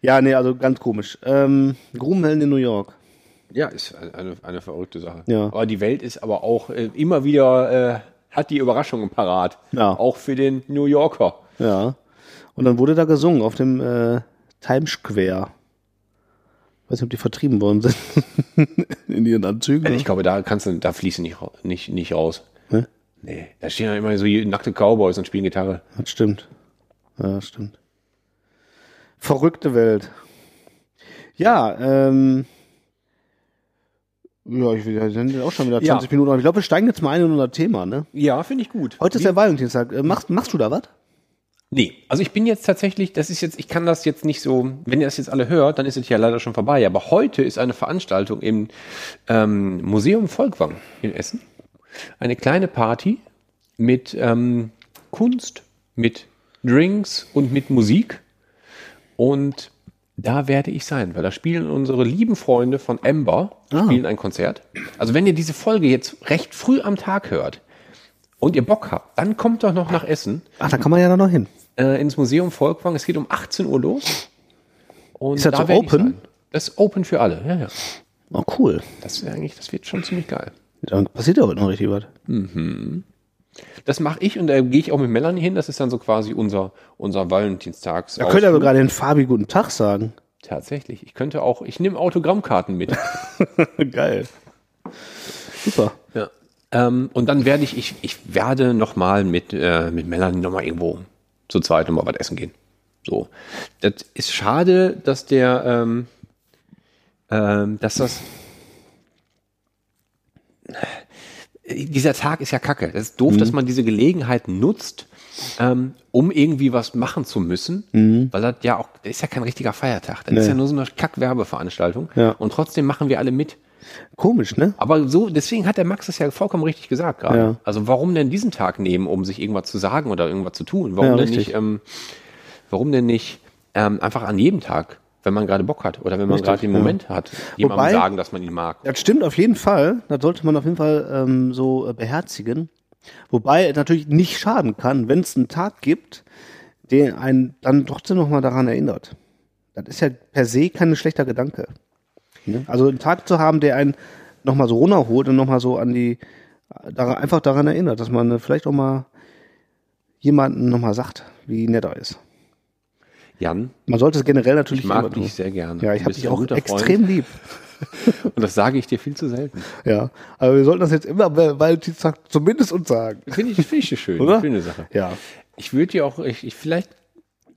Ja, nee, also ganz komisch. Ähm, Grubenhelden in New York. Ja, ist eine, eine verrückte Sache. Ja. Aber die Welt ist aber auch äh, immer wieder, äh, hat die Überraschungen parat. Ja. Auch für den New Yorker. Ja. Und dann wurde da gesungen auf dem äh, Times Square. Weiß nicht, ob die vertrieben worden sind. in ihren Anzügen. Ich glaube, da kannst du, da fließen nicht, nicht, nicht raus. Ne? Nee, da stehen ja immer so nackte Cowboys und spielen Gitarre. Das stimmt. Ja, das stimmt. Verrückte Welt. Ja, ähm. Ja, ich will ja sind auch schon wieder 20 Ja. Minuten. Aber ich glaube, wir steigen jetzt mal ein in unser Thema, ne? Ja, finde ich gut. Heute ist der Valentinstag. Äh, Machst, machst du da was? Nee, also ich bin jetzt tatsächlich, das ist jetzt, ich kann das jetzt nicht so, wenn ihr das jetzt alle hört, dann ist es ja leider schon vorbei. Aber heute ist eine Veranstaltung im ähm, Museum Volkwang in Essen. Eine kleine Party mit ähm, Kunst, mit Drinks und mit Musik. Und da werde ich sein, weil da spielen unsere lieben Freunde von Ember, spielen ein Konzert. Also wenn ihr diese Folge jetzt recht früh am Tag hört und ihr Bock habt, dann kommt doch noch nach Essen Ach, da kann man ja da noch hin. Äh, ins Museum Volkwang. Es geht um 18 Uhr los. Und Ist das so werd ich open? Das ist open für alle. Ja, ja. Oh, cool. Das ist eigentlich, das wird schon ziemlich geil. Dann passiert ja heute noch richtig was. Das mache ich und da gehe ich auch mit Melanie hin. Das ist dann so quasi unser, unser Valentinstags. Da könnt ihr sogar den Fabi guten Tag sagen. Tatsächlich. Ich könnte auch, ich nehme Autogrammkarten mit. Geil. Super. ja. ähm, und dann werde ich, ich, ich werde nochmal mit, äh, mit Melanie nochmal irgendwo zu zweit nochmal was essen gehen. So. Das ist schade, dass der, ähm, ähm, dass das, dieser Tag ist ja kacke. Das ist doof, dass man diese Gelegenheit nutzt, ähm, um irgendwie was machen zu müssen, weil das ja auch, das ist ja kein richtiger Feiertag. Das ist Nee. ja nur so eine Kack-Werbeveranstaltung. Ja. Und trotzdem machen wir alle mit. Komisch, ne? Aber so, deswegen hat der Max das ja vollkommen richtig gesagt gerade. Ja. Also warum denn diesen Tag nehmen, um sich irgendwas zu sagen oder irgendwas zu tun? Warum Ja, denn richtig. nicht, ähm, warum denn nicht ähm, einfach an jedem Tag, wenn man gerade Bock hat oder wenn man gerade den ja. Moment hat, jemandem Wobei- sagen, dass man ihn mag. Das stimmt auf jeden Fall. Das sollte man auf jeden Fall ähm, so äh, beherzigen. Wobei es natürlich nicht schaden kann, wenn es einen Tag gibt, der einen dann trotzdem nochmal daran erinnert. Das ist ja per se kein schlechter Gedanke. Ne? Also einen Tag zu haben, der einen nochmal so runterholt und nochmal so an die, einfach daran erinnert, dass man äh, vielleicht auch mal jemanden nochmal sagt, wie nett er ist. Jan, Man sollte es generell natürlich ich mag tun. dich sehr gerne. Ja, ich habe dich auch extrem Freund. lieb. Und das sage ich dir viel zu selten. Ja, aber wir sollten das jetzt immer bei Valentinstag zumindest uns sagen. Finde ich, finde ich schön. Oder? Schöne Sache. Ja. Ich würde dir auch, ich, ich vielleicht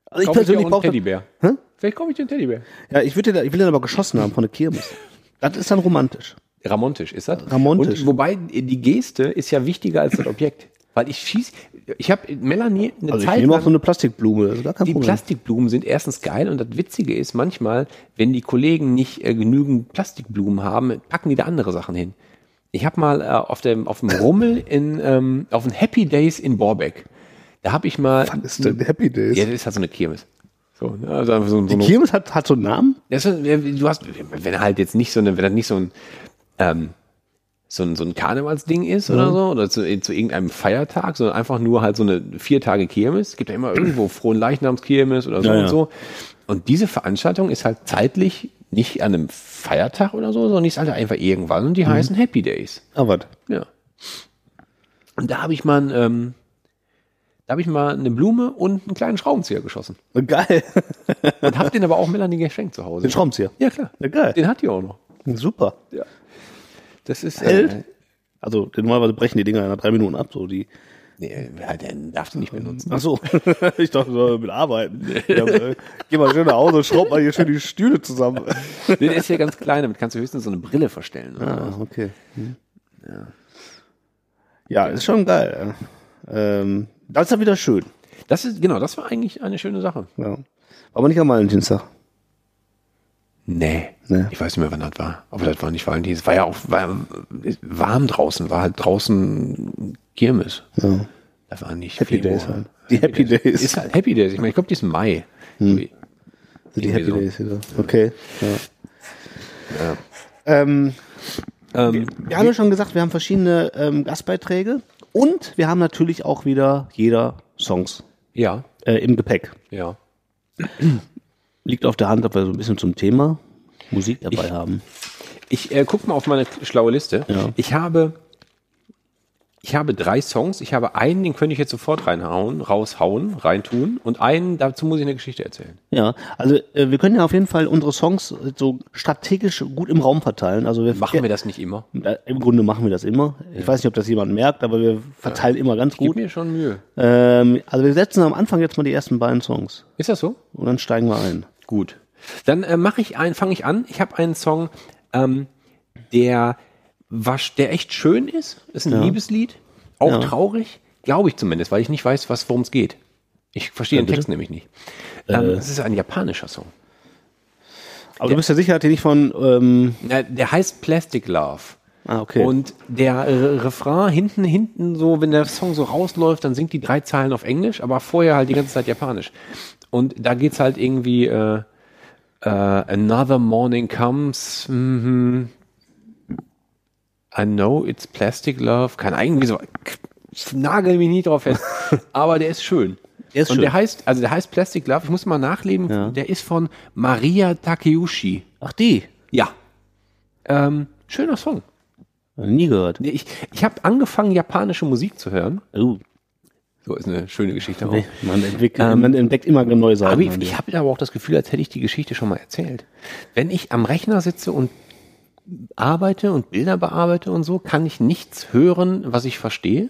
Also ich persönlich brauche Teddybär. Hä? Vielleicht kaufe ich dir einen Teddybär. Ja, ich würde den, ich will den aber geschossen haben von der Kirmes. Das ist dann romantisch. Ramontisch ist das? Ramontisch. Und wobei die Geste ist ja wichtiger als das Objekt. Weil ich schieß, ich habe Melanie eine Also ich Zeit nehme auch so eine Plastikblume, das ist gar kein die Problem. Plastikblumen sind erstens geil und das Witzige ist manchmal, wenn die Kollegen nicht äh, genügend Plastikblumen haben, packen die da andere Sachen hin. Ich habe mal äh, auf dem auf dem Rummel in ähm, auf den Happy Days in Borbeck, da habe ich mal Was ist denn Happy Days? ja, das ist halt so eine Kirmes. So, ne? also so, so die Kirmes hat, hat so einen Namen? das du hast, wenn halt jetzt nicht so eine, wenn das nicht so ein, ähm, so ein, so ein Karnevalsding ist oder so, oder zu, zu irgendeinem Feiertag, sondern einfach nur halt so eine vier Tage Kirmes. Es gibt ja immer irgendwo frohen Leichnamskirmes oder so Ja, und ja. so. Und diese Veranstaltung ist halt zeitlich nicht an einem Feiertag oder so, sondern die ist halt einfach irgendwann und die Mhm. heißen Happy Days. Ah, was? Ja. Und da habe ich mal, ähm, da habe ich mal eine Blume und einen kleinen Schraubenzieher geschossen. Geil. Und habe den aber auch Melanie geschenkt zu Hause. Den Schraubenzieher. Ja, klar. Ja, geil. Den hat die auch noch. Super. Das ist Hält? Äh, Also normalerweise brechen die Dinger nach drei Minuten ab, so die. nee, ja, der darf die nicht benutzen. Ach so. ich dachte, so mit arbeiten. Ja, äh, geh mal schön nach Hause und schraub mal hier schön die Stühle zusammen. Nee, der ist ja ganz klein, damit kannst du höchstens so eine Brille verstellen. oder Ah, okay. Hm. Ja, ist schon geil. ja. Ähm, das ist ja wieder schön. Das ist, genau, das war eigentlich eine schöne Sache. Ja. Aber nicht am Valentinstag. Nee. Nee. Ich weiß nicht mehr, wann das war. Aber das war nicht Valentin. Es war ja auch war, warm draußen, war halt draußen Kirmes. Ja. Das war nicht Happy Februar. Days halt. Die Happy Days. Ist halt Happy Days. Ich meine, ich glaube, die ist Mai. Die Irgendwie Happy so. Days wieder. Okay. Ja. Ähm, Ähm, wir haben ja schon gesagt, wir haben verschiedene ähm, Gastbeiträge und wir haben natürlich auch wieder jeder Songs ja, äh, im Gepäck. ja. Liegt auf der Hand, ob wir so ein bisschen zum Thema Musik dabei Ich- haben. Ich äh, guck mal auf meine schlaue Liste. Ja. Ich habe ich habe drei Songs. Ich habe einen, den könnte ich jetzt sofort reinhauen, raushauen, reintun. Und einen, dazu muss ich eine Geschichte erzählen. Ja, also äh, wir können ja auf jeden Fall unsere Songs so strategisch gut im Raum verteilen. Also wir Machen wir das nicht immer? Äh, Im Grunde machen wir das immer. Ich weiß nicht, ob das jemand merkt, aber wir verteilen immer ganz gut. mir schon Mühe. Ähm, also wir setzen am Anfang jetzt mal die ersten beiden Songs Ist das so? und dann steigen wir ein. Gut. Dann äh, mache ich ein, fange ich an. Ich habe einen Song, ähm, der was, der echt schön ist. Ist ein Liebeslied, auch Ja. traurig, glaube ich zumindest, weil ich nicht weiß, was worum es geht. Ich verstehe den bitte? Text nämlich nicht. Ähm, Es ist ein japanischer Song. Aber du bist ja sicher, hat die nicht von ähm, Na, der heißt Plastic Love. Ah, okay. Und der äh, Refrain hinten, hinten so, wenn der Song so rausläuft, dann singt die drei Zeilen auf Englisch, aber vorher halt die ganze Zeit Japanisch. Und da geht's halt irgendwie, äh, äh, Another morning comes, mhm, I know it's plastic love, kann irgendwie so, nagel mich nie drauf fest, aber der ist schön. Der ist Und schön. der heißt, also der heißt Plastic Love, ich muss mal nachlesen, Ja. der ist von Maria Takeuchi. Ach die. Ja. Ähm, schöner Song. Nie gehört. Ich ich habe angefangen, japanische Musik zu hören. Oh, So ist eine schöne Geschichte auch. man, entwickelt, Ähm, man entdeckt immer neue. Aber ich, ich habe aber auch das Gefühl, als hätte ich die Geschichte schon mal erzählt. Wenn ich am Rechner sitze und arbeite und Bilder bearbeite und so, kann ich nichts hören, was ich verstehe,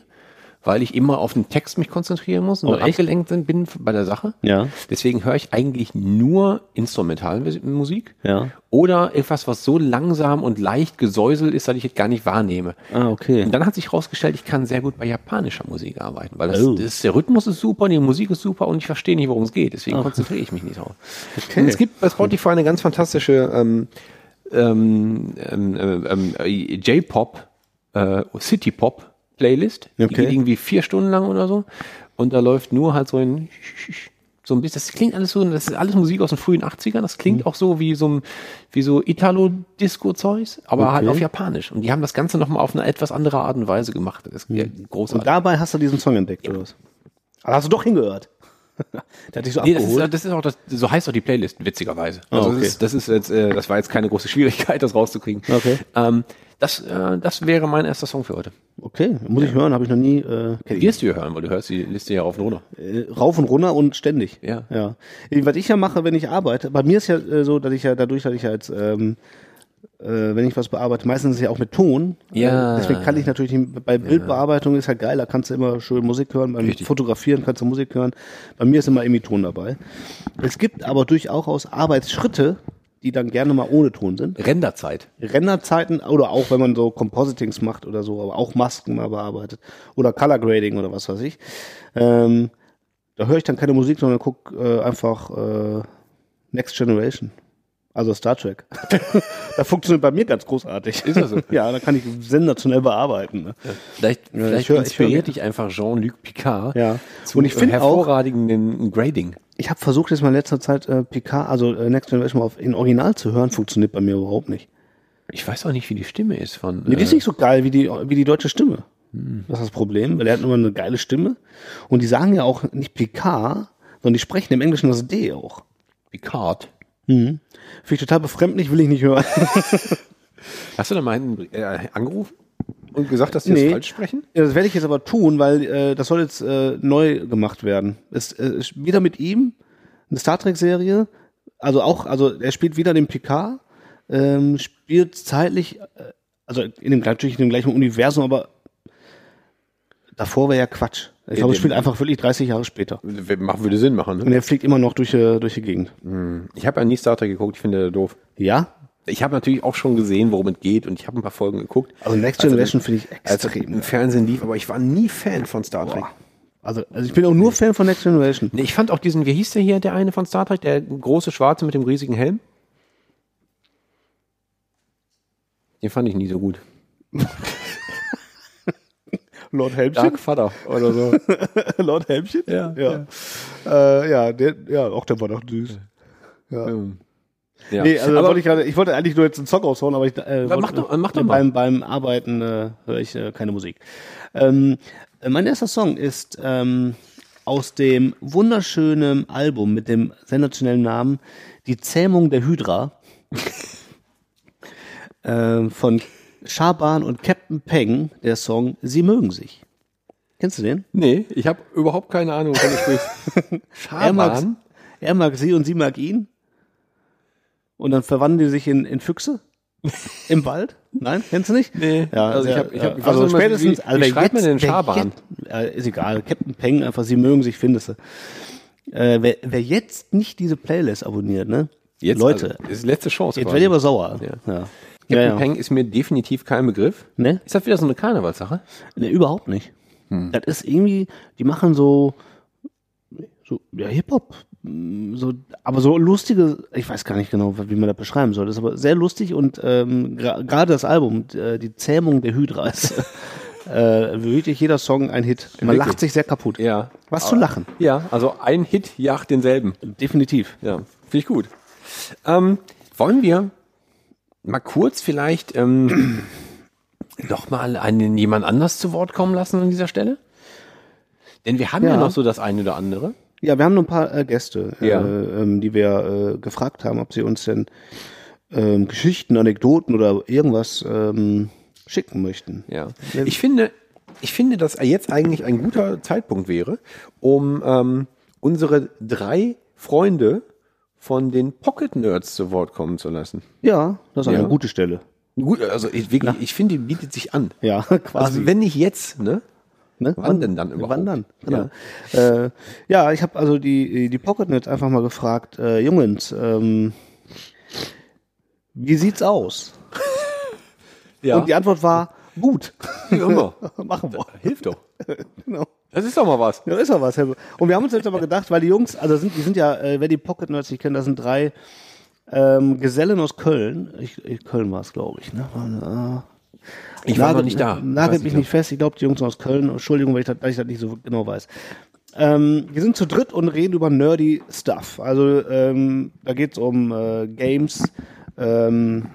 weil ich immer auf den Text mich konzentrieren muss und Oh, abgelenkt bin- bei der Sache. Ja. Deswegen höre ich eigentlich nur Instrumentalmusik Ja. oder etwas, was so langsam und leicht gesäuselt ist, dass ich es gar nicht wahrnehme. Ah, okay. Und dann hat sich herausgestellt, ich kann sehr gut bei japanischer Musik arbeiten, weil das, Oh. das, der Rhythmus ist super, die Musik ist super und ich verstehe nicht, worum es geht. Deswegen konzentriere ich mich nicht drauf. Und es gibt bei Spotify eine ganz fantastische ähm, ähm, ähm, ähm, äh, J-Pop, äh, City-Pop Playlist. Die Okay. geht irgendwie vier Stunden lang oder so. Und da läuft nur halt so ein so ein bisschen, das klingt alles so, das ist alles Musik aus den frühen 80ern, das klingt Mhm. auch so wie so ein, wie so Italo-Disco-Zeugs, aber halt Okay. auf Japanisch. Und die haben das Ganze nochmal auf eine etwas andere Art und Weise gemacht. Das ist ja Und großartig. dabei hast du diesen Song entdeckt, oder was? Aber hast du doch hingehört. Der hat dich so Nee, das ist, abgeholt. das ist auch das, so heißt auch die Playlist, witzigerweise. Also okay. das, ist, das ist jetzt, äh, das war jetzt keine große Schwierigkeit, das rauszukriegen. Okay. Ähm, das, äh, das wäre mein erster Song für heute. okay, muss ich hören, habe ich noch nie äh, Wirst du ja hören, weil du hörst die Liste ja rauf und runter. äh, rauf und runter und ständig. Ja. ja. Äh, Was ich ja mache, wenn ich arbeite, bei mir ist ja äh, so, dass ich ja dadurch, dass ich ja jetzt, ähm, äh, wenn ich was bearbeite, meistens ist ja auch mit Ton. Ja. Äh, deswegen kann ich natürlich nicht, bei Bildbearbeitung ist halt geil, da kannst du immer schön Musik hören, beim Richtig. Fotografieren kannst du Musik hören. Bei mir ist immer irgendwie Ton dabei. Es gibt aber durchaus Arbeitsschritte, die dann gerne mal ohne Ton sind. Renderzeit. Renderzeiten oder auch wenn man so Compositings macht oder so, aber auch Masken mal bearbeitet oder Color Grading oder was weiß ich. Ähm, da höre ich dann keine Musik, sondern guck äh, einfach äh, Next Generation. Also Star Trek. da funktioniert bei mir ganz großartig. Ist das so? ja, da kann ich sensationell bearbeiten. Ne? Vielleicht, Ja, vielleicht ich hör- ich inspiriert hör- dich einfach Jean-Luc Picard Ja. zu Und ich äh, auch- hervorragenden Grading. Ich habe versucht, jetzt mal in letzter Zeit äh, PK, also äh, Next Generation mal auf, in Original zu hören, funktioniert bei mir überhaupt nicht. Ich weiß auch nicht, wie die Stimme ist von. Nee, die ist äh, nicht so geil wie die, wie die deutsche Stimme. Das ist das Problem, weil er hat nur eine geile Stimme. Und die sagen ja auch nicht PK, sondern die sprechen im Englischen das D auch. Picard. Finde ich total befremdlich, will ich nicht hören. Hast du da mal einen äh, angerufen und gesagt, dass die Nee. das falsch sprechen? Ja, das werde ich jetzt aber tun, weil äh, das soll jetzt äh, neu gemacht werden. Es äh, ist wieder mit ihm eine Star Trek Serie, also auch, also er spielt wieder den Picard, ähm, spielt zeitlich, äh, also in dem natürlich in dem gleichen Universum, aber davor wäre ja Quatsch. Ich glaube, es dem- spielt einfach wirklich 30 Jahre später. Machen würde Sinn machen. Und Ne? er fliegt immer noch durch, die- durch die Gegend. Ich habe ja nie Star Trek geguckt, ich finde doof. Ja? Ich habe natürlich auch schon gesehen, worum es geht und ich habe ein paar Folgen geguckt. Also Next Als er Generation finde ich extrem. im Fernsehen lief, aber ich war nie Fan von Star Trek. Also, also ich bin auch nur Fan von Next Generation. Nee, ich fand auch diesen, wie hieß der hier, der eine von Star Trek, der große Schwarze mit dem riesigen Helm? Den fand ich nie so gut. Lord Helmchen? Dark Vater oder so. Lord Helmchen? Ja, Ja. Äh, ja, der, ja, auch der war doch süß. Ja. Ja. Nee, also aber wollte ich, gerade, ich wollte eigentlich nur jetzt einen Song raushauen, aber ich äh, mach wollte- doch- mach doch mal. beim, beim Arbeiten äh, höre ich äh, keine Musik. Ähm, äh, mein erster Song ist ähm, aus dem wunderschönen Album mit dem sensationellen Namen Die Zähmung der Hydra ähm, von Schaban und Captain Peng, der Song Sie mögen sich. Kennst du den? nee, ich habe überhaupt keine Ahnung, wovon du sprichst. Er mag, Schaban? er mag sie und sie mag ihn. Und dann verwandeln die sich in, in Füchse im Wald. Nein, kennst du nicht? Nee, Ja, also ich hab- ich hab- ich also spätestens, wie- also wie schreibt man jetzt- denn wer Schaban? jetzt- Ja, ist egal. Captain Peng, einfach sie mögen sich, findest du. Äh, wer, wer jetzt nicht diese Playlist abonniert, ne? Jetzt, Leute, also, ist letzte Chance. jetzt werdet ihr aber sauer. Ja. Ja. Captain Ja, ja. Peng ist mir definitiv kein Begriff. Ne? Ist das wieder so eine Karnevalssache? Ne, überhaupt nicht. Hm. Das ist irgendwie, die machen so, so ja, Hip-Hop. So, aber so lustige, ich weiß gar nicht genau, wie man das beschreiben soll. Das ist aber sehr lustig und ähm, gra- gerade das Album, äh, die Zähmung der Hydra ist äh, wirklich jeder Song ein Hit. Man Wirklich? lacht sich sehr kaputt. Ja. Was zu lachen. Ja, also ein Hit jagt denselben. Definitiv. Ja, finde ich gut. Ähm, wollen wir mal kurz vielleicht ähm, doch mal einen jemand anders zu Wort kommen lassen an dieser Stelle? Denn wir haben ja, Ja. noch so das eine oder andere. Ja, wir haben noch ein paar äh, Gäste, Ja. äh, ähm, die wir äh, gefragt haben, ob sie uns denn ähm, Geschichten, Anekdoten oder irgendwas ähm, schicken möchten. Ja. Ich finde, ich finde, dass jetzt eigentlich ein guter Zeitpunkt wäre, um ähm, unsere drei Freunde von den Pocket Nerds zu Wort kommen zu lassen. Ja, das ist Ja. eine gute Stelle. Gut, also ich, wirklich, ich finde, die bietet sich an. Ja, quasi. Also wenn nicht jetzt, ne? Ne? Wann denn dann überhaupt? Wann dann? Genau. Ja, äh, ja ich habe also die, die Pocketnet einfach mal gefragt, äh, Jungens, ähm, wie sieht's aus? Ja, Und die Antwort war, gut. wie immer. Machen wir. Hilft doch. Genau. Das ist doch mal was. Ja, ist doch was. Und wir haben uns jetzt aber gedacht, weil die Jungs, also sind, die sind ja, äh, wer die Pocket Nerds nicht kennt, das sind drei ähm, Gesellen aus Köln. Ich, ich, Köln war es, glaube ich. Ne? Ich war noch nicht da. Nagelt mich nicht fest. Ich glaube, die Jungs sind aus Köln. Entschuldigung, weil ich das, weil ich das nicht so genau weiß. Ähm, wir sind zu dritt und reden über nerdy Stuff. Also ähm, da geht's um äh, Games, ähm,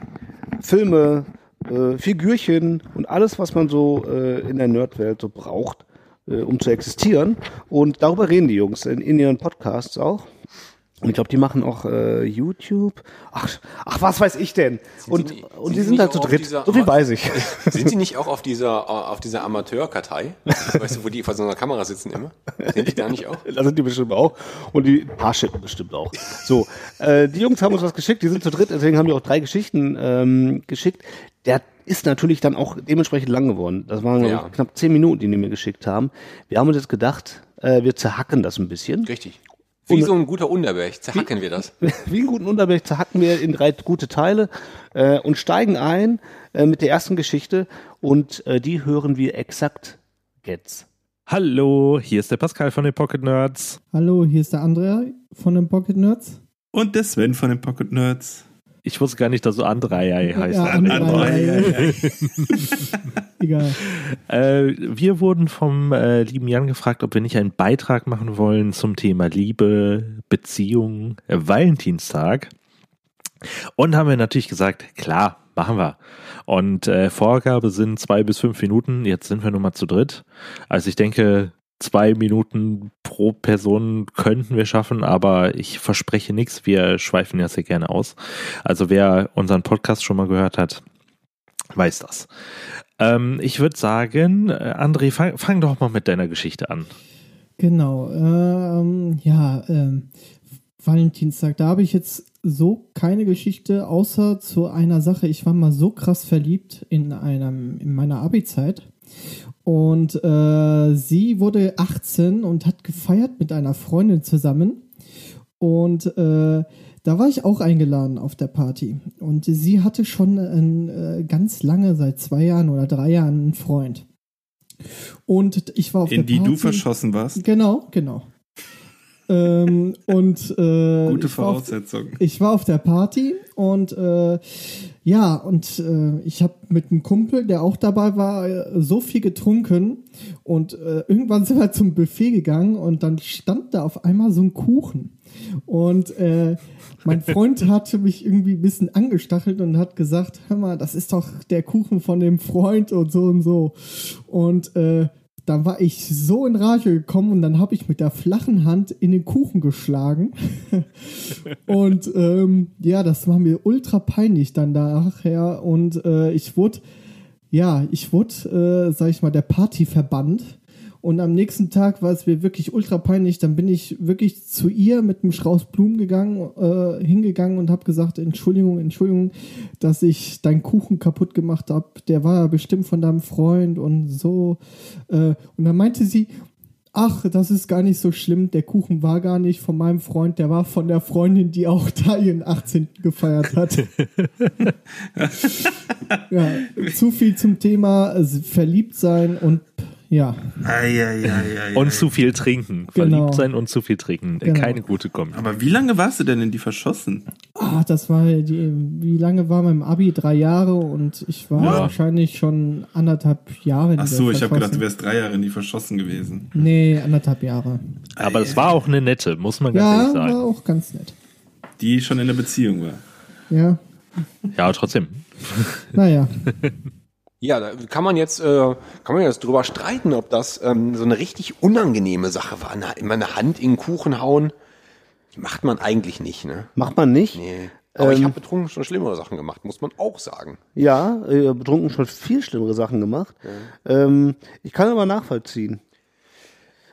Filme, äh, Figürchen und alles, was man so äh, in der Nerdwelt so braucht, äh, um zu existieren. Und darüber reden die Jungs in, in ihren Podcasts auch. Und ich glaube, die machen auch äh, YouTube. Ach, ach, was weiß ich denn? Und, die- und sind die die sind halt zu dritt. dieser So viel weiß ich. Sind Sie nicht auch auf dieser, auf dieser Amateurkartei? Weißt du, wo die vor so einer Kamera sitzen immer? Sind die da nicht auch? Da sind die bestimmt auch. Und die Parship bestimmt auch. So, äh, die Jungs haben uns was geschickt, die sind zu dritt, deswegen haben die auch drei Geschichten ähm, geschickt. Der ist natürlich dann auch dementsprechend lang geworden. Das waren Ja. knapp zehn Minuten, die die mir geschickt haben. Wir haben uns jetzt gedacht, äh, wir zerhacken das ein bisschen. Richtig. Wie so ein guter Unterberg zerhacken wir das. Wie einen guten Unterberg zerhacken wir in drei gute Teile äh, und steigen ein äh, mit der ersten Geschichte und äh, die hören wir exakt jetzt. Hallo, hier ist der Pascal von den Pocket Nerds. Hallo, hier ist der Andrea von den Pocket Nerds. Und der Sven von den Pocket Nerds. Ich wusste gar nicht, dass du Andrei heißt. Ja, Andrei. Egal. Äh, wir wurden vom äh, lieben Jan gefragt, ob wir nicht einen Beitrag machen wollen zum Thema Liebe, Beziehung, äh, Valentinstag. Und haben wir natürlich gesagt, klar, machen wir. Und äh, Vorgabe sind zwei bis fünf Minuten. Jetzt sind wir nur mal zu dritt. Also ich denke, zwei Minuten pro Person könnten wir schaffen, aber ich verspreche nichts. Wir schweifen ja sehr gerne aus. Also wer unseren Podcast schon mal gehört hat, weiß das. Ähm, ich würde sagen, äh, André, fang, fang doch mal mit deiner Geschichte an. Genau. Ähm, ja, ähm, Valentinstag, da habe ich jetzt so keine Geschichte, außer zu einer Sache. Ich war mal so krass verliebt in einem, in meiner Abi-Zeit. Und äh, sie wurde 18 und hat gefeiert mit einer Freundin zusammen. Und äh, da war ich auch eingeladen auf der Party. Und sie hatte schon ein, äh, ganz lange, seit zwei Jahren oder drei Jahren, einen Freund. Und ich war auf In der die Party. du verschossen warst. Genau, genau. Ähm, und äh, Gute ich war auf- Voraussetzung. ich war auf der Party und äh, ja, und äh, ich habe mit einem Kumpel, der auch dabei war, äh, so viel getrunken und äh, irgendwann sind wir zum Buffet gegangen und dann stand da auf einmal so ein Kuchen. Und äh, mein Freund hatte mich irgendwie ein bisschen angestachelt und hat gesagt, hör mal, das ist doch der Kuchen von dem Freund und so und so. Und dann war ich so in Rage gekommen und dann habe ich mit der flachen Hand in den Kuchen geschlagen. und ähm, ja, das war mir ultra peinlich dann nachher. Und äh, ich wurde, ja, ich wurde, äh, sag ich mal, der Party verbannt. Und am nächsten Tag war es mir wirklich ultra peinlich. Dann bin ich wirklich zu ihr mit einem Strauß Blumen gegangen, äh, hingegangen und habe gesagt, Entschuldigung, Entschuldigung, dass ich deinen Kuchen kaputt gemacht habe. Der war ja bestimmt von deinem Freund und so. Äh, und dann meinte sie, ach, das ist gar nicht so schlimm. Der Kuchen war gar nicht von meinem Freund, der war von der Freundin, die auch da ihren 18. gefeiert hat. ja, zu viel zum Thema äh, verliebt sein und ja. Eieieiei. Und zu viel trinken. Genau. Verliebt sein und zu viel trinken. Genau. Keine gute Kombi. Aber wie lange warst du denn in die verschossen? Ah, das war die, wie lange war mein Abi? Drei Jahre und ich war Ja. wahrscheinlich schon anderthalb Jahre. in Ach der so, ich habe gedacht, du verschossen. wärst drei Jahre in die verschossen gewesen. Nee, anderthalb Jahre. Aber es war auch eine nette, muss man ganz Ja, ehrlich sagen. war auch ganz nett. Die schon in der Beziehung war. Ja, Ja, trotzdem. naja. Ja, da kann man jetzt, äh, kann man jetzt drüber streiten, ob das ähm, so eine richtig unangenehme Sache war. Na, immer eine Hand in den Kuchen hauen, macht man eigentlich nicht, ne? Macht man nicht. Nee. Aber ich Ähm, habe betrunken schon schlimmere Sachen gemacht, muss man auch sagen. Ja, äh, betrunken schon viel schlimmere Sachen gemacht. Ähm, ich kann aber nachvollziehen.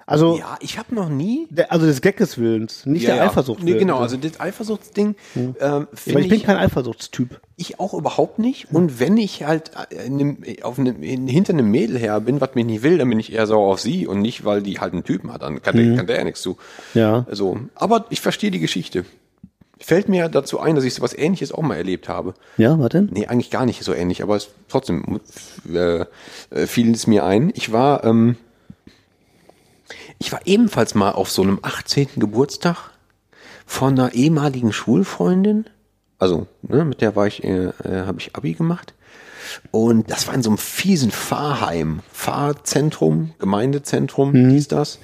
Also, Ja, ich habe noch nie. der, also des Gagges Willens, nicht Ja, der ja. Eifersucht Nee, genau, also das Eifersuchtsding ähm, Aber finde ich ich, bin kein Eifersuchtstyp. ich auch überhaupt nicht. Und wenn ich halt äh, in einem, auf einem, in, hinter einem Mädel her bin, was mich nicht will, dann bin ich eher sauer auf sie und nicht, weil die halt einen Typen hat. Dann kann, der, kann der ja nichts zu. Ja. Also, aber ich verstehe die Geschichte. Fällt mir dazu ein, dass ich sowas ähnliches auch mal erlebt habe. Ja, was denn? Nee, eigentlich gar nicht so ähnlich, aber es, trotzdem äh, äh, fiel es mir ein. Ich war, ähm, ich war ebenfalls mal auf so einem 18. Geburtstag von einer ehemaligen Schulfreundin. Also, ne, mit der war ich, äh, äh, habe ich Abi gemacht. Und das war in so einem fiesen Fahrheim, Fahrzentrum, Gemeindezentrum, hieß das.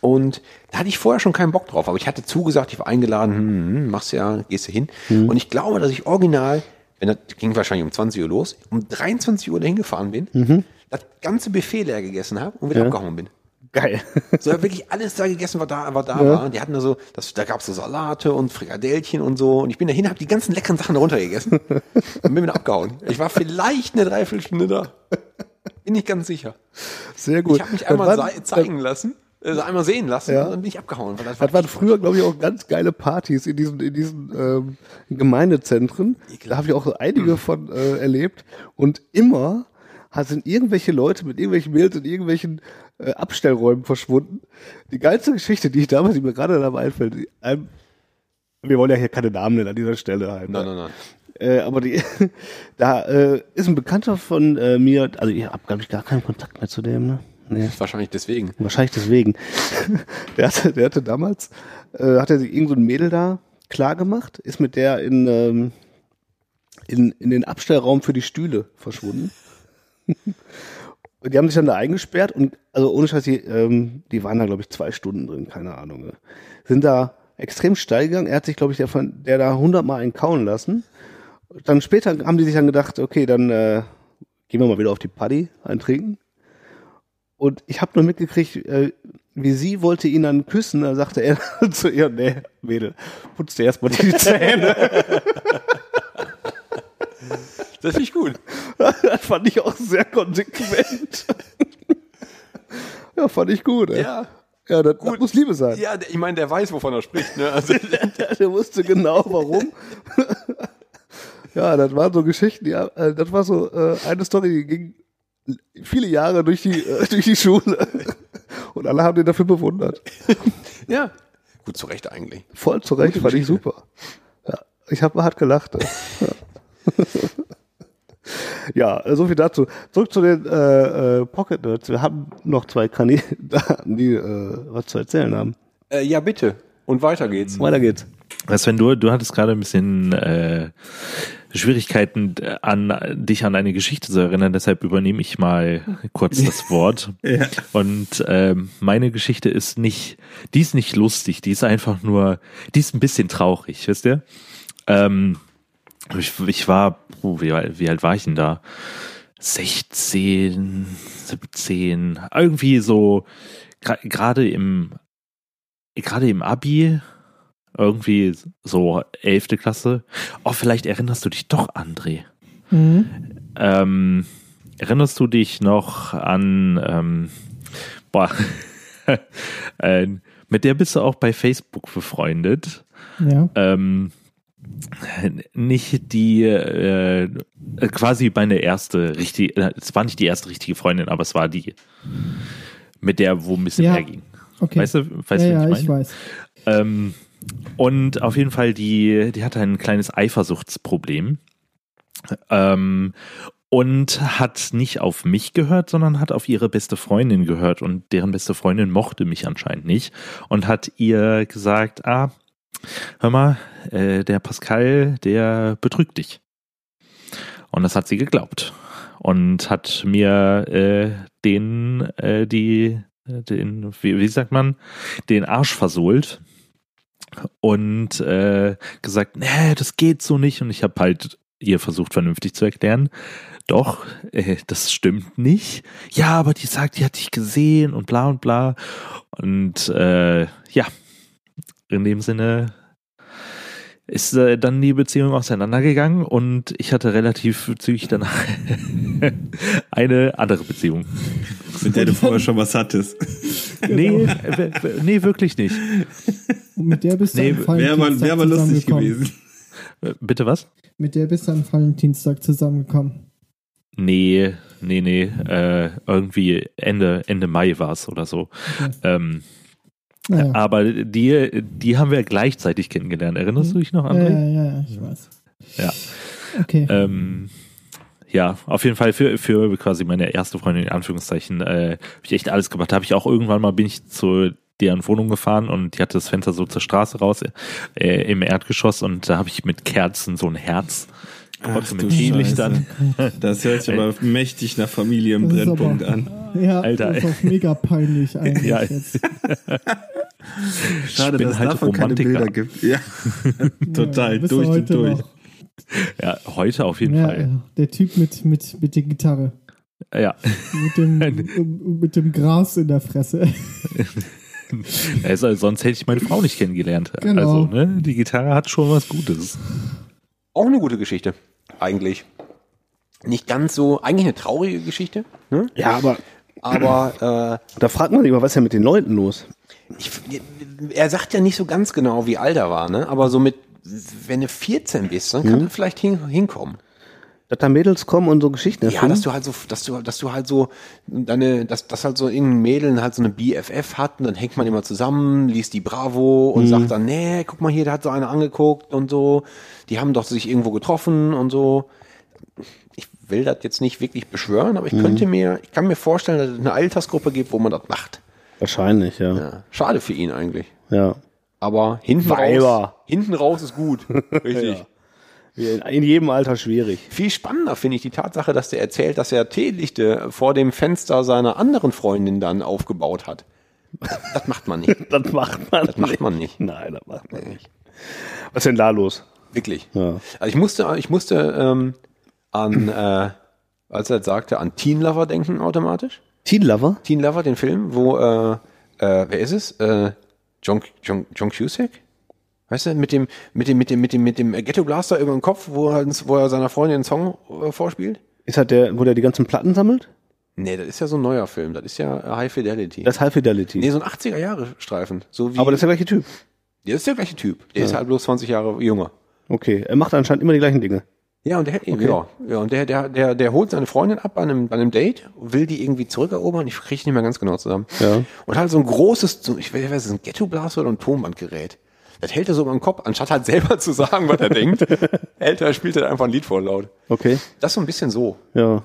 Und da hatte ich vorher schon keinen Bock drauf, aber ich hatte zugesagt, ich war eingeladen, hm, hm, machst ja, gehst du hin. Und ich glaube, dass ich original, wenn das ging wahrscheinlich um 20 Uhr los, um 23 Uhr dahin gefahren bin, das ganze Buffet leer gegessen habe und wieder Ja. abgehauen bin. Geil. So wirklich alles da gegessen, was da, was da war. Und die hatten da so, das, da gab's so Salate und Frikadellchen und so. Und ich bin dahin, habe die ganzen leckeren Sachen darunter gegessen und bin wieder abgehauen. Ich war vielleicht eine Dreiviertelstunde da. Bin ich ganz sicher. Sehr gut. Ich habe mich einmal zeigen lassen, also einmal sehen lassen Ja. und dann bin ich abgehauen. War Das waren früher, glaube ich, auch ganz geile Partys in diesen, in diesen ähm, Gemeindezentren. Da habe ich auch so einige von äh, erlebt. Und immer sind irgendwelche Leute mit irgendwelchen Mails in irgendwelchen äh, Abstellräumen verschwunden. Die geilste Geschichte, die ich damals, die mir gerade dabei einfällt, die, ähm, wir wollen ja hier keine Namen nennen an dieser Stelle halt. Nein, ne? nein, nein. Äh, aber die, da äh, ist ein Bekannter von äh, mir, also ich habe, glaube ich, gar keinen Kontakt mehr zu dem, ne? Nee. Wahrscheinlich deswegen. Wahrscheinlich deswegen. der, hatte, der hatte damals, äh, hat er sich irgend so ein Mädel da klar gemacht, ist mit der in, ähm, in, in den Abstellraum für die Stühle verschwunden. die haben sich dann da eingesperrt und, also ohne Scheiß, die, ähm, die waren da, glaube ich, zwei Stunden drin, keine Ahnung. Ne? Sind da extrem steil gegangen. Er hat sich, glaube ich, der, von, der da hundertmal einen kauen lassen. Dann später haben die sich dann gedacht, okay, dann äh, gehen wir mal wieder auf die Party, eintrinken. Und ich habe nur mitgekriegt, äh, wie sie wollte ihn dann küssen, da sagte er zu ihr, nee, Mädel, putz dir erstmal die Zähne. Das finde ich gut. das fand ich auch sehr konsequent. ja, fand ich gut. Ey. Ja. Ja, das, das muss Liebe sein. Ja, ich meine, der weiß, wovon er spricht. Ne? Also, der, der wusste genau warum. ja, das waren so Geschichten, ja, äh, das war so äh, eine Story, die ging viele Jahre durch die, äh, durch die Schule. Und alle haben den dafür bewundert. ja. Gut, zu Recht eigentlich. Voll zurecht, fand ich super. Ja, ich habe hart gelacht. Ja. Ja, so viel dazu. Zurück zu den äh, äh, Pocket Nerds. Wir haben noch zwei Kandidaten, die äh, was zu erzählen haben. Äh, ja, bitte. Und weiter geht's. Weiter geht's. Sven, du, du hattest gerade ein bisschen äh, Schwierigkeiten, äh, an dich an eine Geschichte zu erinnern, deshalb übernehme ich mal kurz das Wort. Ja. Und ähm, meine Geschichte ist nicht, die ist nicht lustig, die ist einfach nur, die ist ein bisschen traurig, wisst ihr? Ähm, ich, ich war, puh, wie, alt- wie alt war ich denn da? 16, 17, irgendwie so, gerade im, gerade im Abi, irgendwie so elfte Klasse. Oh, vielleicht erinnerst du dich doch, André. Mhm. Ähm, erinnerst du dich noch an, ähm, boah, äh, mit der bist du auch bei Facebook befreundet. Ja. Ähm, nicht die, äh, quasi meine erste richtige, äh, es war nicht die erste richtige Freundin, aber es war die, mit der, wo ein bisschen Ja. mehr ging. Okay. Weißt du, weißt ja, du, ja, was ich ich meine? weiß. Ähm, und auf jeden Fall, die, die hatte ein kleines Eifersuchtsproblem. Ähm, und hat nicht auf mich gehört, sondern hat auf ihre beste Freundin gehört. Und deren beste Freundin mochte mich anscheinend nicht. Und hat ihr gesagt, ah, hör mal, äh, der Pascal, der betrügt dich. Und das hat sie geglaubt. Und hat mir äh, den, äh, die, den, wie, wie sagt man, den Arsch versohlt und äh, gesagt, nee, das geht so nicht. Und ich habe halt ihr versucht vernünftig zu erklären, doch, äh, das stimmt nicht. Ja, aber die sagt, die hat dich gesehen und bla und bla. Und äh, ja, in dem Sinne ist äh, dann die Beziehung auseinandergegangen und ich hatte relativ zügig danach eine andere Beziehung. Mit der du vorher schon was hattest. Nee, nee, wirklich nicht. Und mit der bist du Nee, am Wäre Valentinstag mal, wär mal lustig zusammengekommen. gewesen. Äh, Bitte was? Mit der bist du am Valentinstag zusammengekommen. Nee, nee, nee. Äh, irgendwie Ende, Ende Mai war es oder so. Okay. Ähm, Naja. aber die, die haben wir gleichzeitig kennengelernt. Erinnerst du dich noch, Ja, André? ja, ja, ich weiß. Ja. Okay. Ähm, ja, auf jeden Fall für, für quasi meine erste Freundin, in Anführungszeichen, äh, habe ich echt alles gemacht. Da habe ich auch irgendwann mal, bin ich zu deren Wohnung gefahren und die hatte das Fenster so zur Straße raus äh, im Erdgeschoss und da habe ich mit Kerzen so ein Herz du mit Teelichtern. Das hört sich aber mächtig nach Das ist Familienbrennpunkt aber- an. Ja, Alter, das ist auch mega peinlich eigentlich Ja. jetzt. Schade, dass es halt davon keine Romantiker. Bilder gibt. Ja, total, Ja, durch und heute durch. noch. Ja, heute auf jeden Ja, Fall. der Typ mit, mit, mit der Gitarre. Ja. Mit dem, mit dem Gras in der Fresse. Also, sonst hätte ich meine Frau nicht kennengelernt. Genau. Also, ne, die Gitarre hat schon was Gutes. Auch eine gute Geschichte, eigentlich. Nicht ganz so, eigentlich eine traurige Geschichte, ne? Ja, aber aber da fragt man sich immer, was ist denn mit den Leuten los? äh, ich, er sagt ja nicht so ganz genau, wie alt er war, ne? aber so mit, wenn du 14 bist, dann kann Mhm. er vielleicht hin, hinkommen. Dass da Mädels kommen und so Geschichten Ja, erfinden? dass du halt so, dass du, dass du halt so deine, dass, dass halt so in Mädeln halt so eine BFF hat und dann hängt man immer zusammen, liest die Bravo und Mhm. sagt dann, nee, guck mal hier, da hat so eine angeguckt und so. Die haben doch sich irgendwo getroffen und so. Ich will das jetzt nicht wirklich beschwören, aber ich Mhm. könnte mir, ich kann mir vorstellen, dass es eine Altersgruppe gibt, wo man das macht. Wahrscheinlich, ja. Ja. Schade für ihn eigentlich. Ja. Aber hinten Weiber. raus, hinten raus ist gut. Richtig. In, in jedem Alter schwierig. Viel spannender finde ich die Tatsache, dass der erzählt, dass er Teelichte vor dem Fenster seiner anderen Freundin dann aufgebaut hat. Das macht man nicht. Das macht man Das macht man nicht. Nein, das macht man nicht. Was ist denn da los? Wirklich. Ja. Also ich musste, ich musste ähm, an, äh, als er sagte, an Teen Lover denken automatisch. Teen Lover? Teen Lover, den Film, wo, äh, äh, wer ist es? Äh, John, John, John Cusack? Weißt du, mit dem, mit dem, mit dem, mit dem, mit dem Ghetto Blaster über den Kopf, wo er, wo er seiner Freundin einen Song äh, vorspielt? Ist das der, wo der die ganzen Platten sammelt? Nee, das ist ja so ein neuer Film. Das ist ja High Fidelity. Das ist High Fidelity. nee, so ein 80er-Jahre-Streifen. So wie, Aber das ist der gleiche Typ. der ist der gleiche Typ. Der ist halt bloß 20 Jahre jünger. Okay, er macht anscheinend immer die gleichen Dinge. Ja, und der, ja, ja, und der, der, der, der holt seine Freundin ab bei einem, bei einem Date, will die irgendwie zurückerobern, ich kriege nicht mehr ganz genau zusammen. Ja. Und halt so ein großes, so, ich weiß nicht, ist ein Ghetto-Blaster oder ein Tonbandgerät. Das hält er so beim Kopf, anstatt halt selber zu sagen, was er denkt, hält er, spielt er einfach ein Lied voll laut. Okay. Das ist so ein bisschen so. Ja.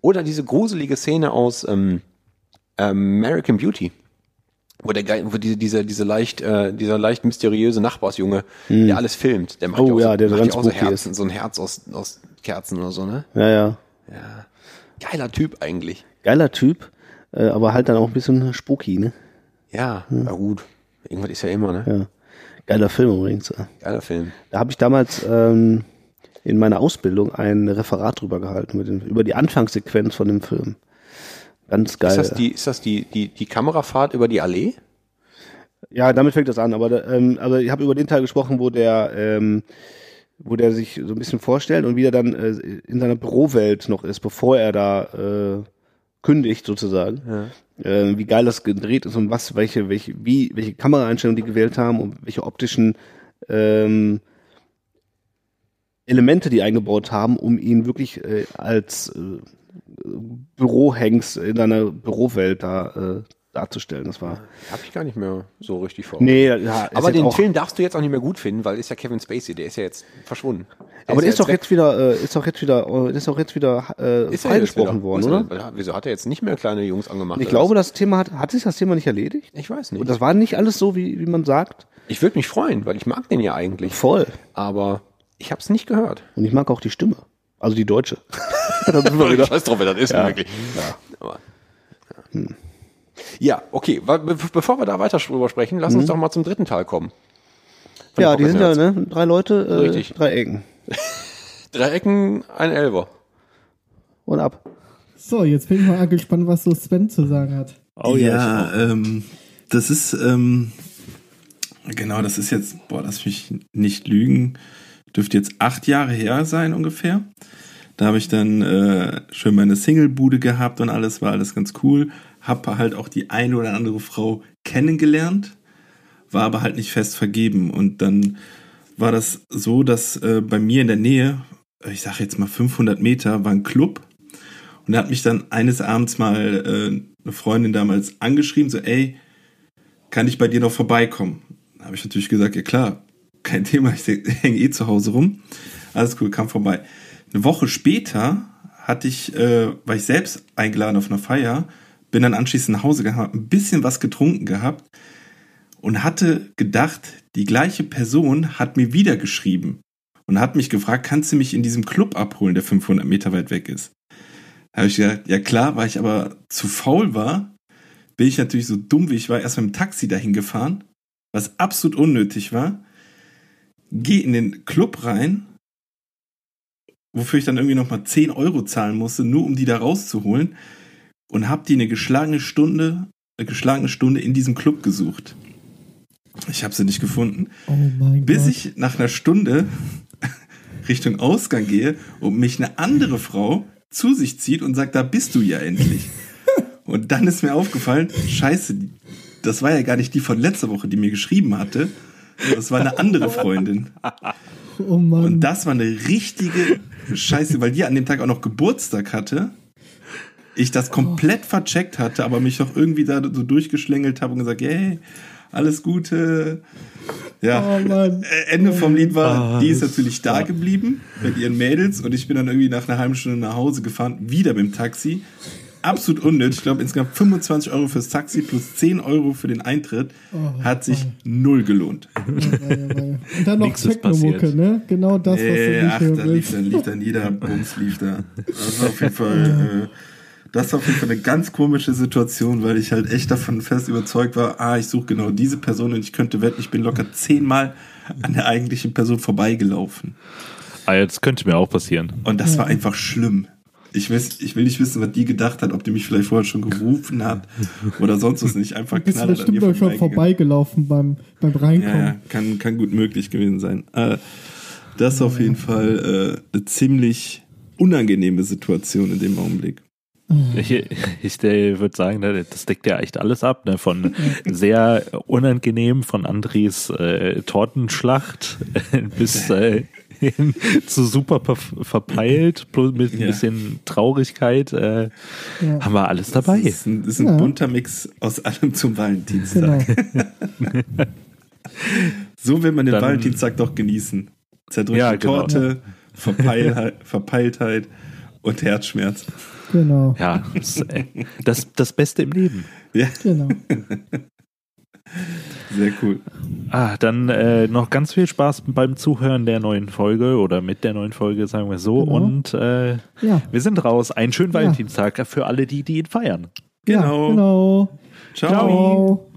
Oder diese gruselige Szene aus ähm, American Beauty. Wo der Geil, wo diese, diese, diese leicht, äh, dieser leicht mysteriöse Nachbarsjunge, der alles filmt, der macht Oh ja auch ja, so, der macht ja auch so Herzen, so ein Herz aus, aus Kerzen oder so, ne? Ja, ja. Geiler Typ eigentlich. Geiler Typ, äh, aber halt dann auch ein bisschen spooky, ne? Ja, na gut. Irgendwas ist ja immer, ne? Ja. Geiler Film übrigens. Geiler Film. Da habe ich damals ähm, in meiner Ausbildung ein Referat drüber gehalten, dem, über die Anfangssequenz von dem Film. Ganz geil. Ist das die, ist das die, die, die Kamerafahrt über die Allee? Ja, damit fängt das an. Aber ähm, also ich habe über den Teil gesprochen, wo der, ähm, wo der sich so ein bisschen vorstellt und wie er dann äh, in seiner Bürowelt noch ist, bevor er da äh, kündigt sozusagen. Äh, wie geil das gedreht ist und was, welche, welche, wie, welche Kameraeinstellungen die gewählt haben und welche optischen ähm, Elemente die eingebaut haben, um ihn wirklich äh, als äh, Bürohengst in seiner Bürowelt da äh, darzustellen. Das war. Hab ich gar nicht mehr so richtig vor. Nee, ja, Aber den Film darfst du jetzt auch nicht mehr gut finden, weil ist ja Kevin Spacey, der ist ja jetzt verschwunden. Aber der ist doch jetzt wieder, äh, ist doch jetzt wieder, äh, ist doch jetzt wieder äh, Ist freigesprochen jetzt wieder? worden, Ist oder? er- Wieso hat er jetzt nicht mehr kleine Jungs angemacht? Ich glaube, das Thema hat, hat sich das Thema nicht erledigt? ich weiß nicht. Und das war nicht alles so, wie, wie man sagt. ich würde mich freuen, weil ich mag den ja eigentlich. Voll. Aber ich habe es nicht gehört. Und ich mag auch die Stimme. Also die deutsche. da sind wir wieder. Scheiß drauf, wer das ist, Ja. wirklich. Aber, ja. Ja, okay. Bevor wir da weiter drüber sprechen, lass uns doch mal zum dritten Teil kommen. Von Ja, die sind ja, ne, drei Leute, äh, Richtig. drei Ecken. Drei Ecken, ein Elber. Und ab. So, jetzt bin ich mal gespannt, was so Sven zu sagen hat. Oh ja, ähm, das ist, ähm, Genau, das ist jetzt, boah, lass mich nicht lügen, dürfte jetzt acht Jahre her sein ungefähr. Da habe ich dann äh, schön meine Single-Bude gehabt und alles war alles ganz cool. Hab halt auch die eine oder andere Frau kennengelernt, war aber halt nicht fest vergeben. Und dann war das so, dass äh, bei mir in der Nähe, ich sage jetzt mal 500 Meter, war ein Club. Und da hat mich dann eines Abends mal äh, eine Freundin damals angeschrieben, so, ey, kann ich bei dir noch vorbeikommen? Da habe ich natürlich gesagt, ja klar, kein Thema, ich hänge eh zu Hause rum. Alles cool, kam vorbei. Eine Woche später hatte ich, äh, war ich selbst eingeladen auf einer Feier, bin dann anschließend nach Hause gegangen, hab ein bisschen was getrunken gehabt und hatte gedacht, die gleiche Person hat mir wieder geschrieben und hat mich gefragt, kannst du mich in diesem Club abholen, der 500 Meter weit weg ist? Da habe ich gesagt, ja klar, weil ich aber zu faul war, bin ich natürlich so dumm, wie ich war, erst mit dem Taxi dahin gefahren, was absolut unnötig war. Geh in den Club rein, wofür ich dann irgendwie nochmal 10 Euro zahlen musste, nur um die da rauszuholen. Und hab die eine geschlagene Stunde, eine geschlagene Stunde in diesem Club gesucht. Ich habe sie nicht gefunden. Oh bis Gott. ich nach einer Stunde Richtung Ausgang gehe und mich eine andere Frau zu sich zieht und sagt, da bist du ja endlich. und dann ist mir aufgefallen, scheiße, das war ja gar nicht die von letzter Woche, die mir geschrieben hatte. Das war eine andere Freundin. Oh Mann. Und das war eine richtige Scheiße, weil die an dem Tag auch noch Geburtstag hatte. Ich das komplett vercheckt hatte, aber mich auch irgendwie da so durchgeschlängelt habe und gesagt, hey, alles Gute. Ja, Oh Mann. Äh, Ende vom Lied war, Ah, die ist natürlich da geblieben mit ihren Mädels und ich bin dann irgendwie nach einer halben Stunde nach Hause gefahren, wieder mit dem Taxi. Absolut unnötig. Ich glaube, insgesamt 25 Euro fürs Taxi plus 10 Euro für den Eintritt Oh, hat sich null gelohnt. Und dann noch Techno-Mucke, passiert. ne? Genau das, was du Äh, nicht ach, hören da lief willst. dann, lief dann jeder Bums lief da. Das war auf jeden Fall, äh, das war auf jeden Fall eine ganz komische Situation, weil ich halt echt davon fest überzeugt war, ah, ich suche genau diese Person und ich könnte wetten, ich bin locker zehnmal an der eigentlichen Person vorbeigelaufen. Ah, jetzt könnte mir auch passieren. Und das war einfach schlimm. Ich, weiß, ich will nicht wissen, was die gedacht hat, ob die mich vielleicht vorher schon gerufen hat oder sonst was nicht. Einfach Bist du knallhart an bestimmt ihr mal schon vorbeigelaufen beim, beim Reinkommen. ja, kann, kann gut möglich gewesen sein. Äh, das ist auf jeden Fall äh, eine ziemlich unangenehme Situation in dem Augenblick. Ich, ich würde sagen, ne, das deckt ja echt alles ab. Ne? Von sehr unangenehm von Andres äh, Tortenschlacht bis äh, hin zu super ver verpeilt, plus mit ein Ja. bisschen Traurigkeit. Äh, Ja. Haben wir alles dabei. Das ist ein, das ist ein Ja. bunter Mix aus allem zum Valentinstag. Genau. So will man den Dann- Valentinstag doch genießen. Zerdrückte Ja, genau. Torte, Verpeilheit, Verpeiltheit und Herzschmerz. Genau. Ja, das, äh, das, das Beste im Leben. Ja, Genau. sehr cool. Ah, dann äh, noch ganz viel Spaß beim Zuhören der neuen Folge oder mit der neuen Folge, sagen wir so. Genau. Und äh, Ja. wir sind raus. Einen schönen Ja. Valentinstag für alle, die, die ihn feiern. Genau. Ja, genau. Ciao. Ciao.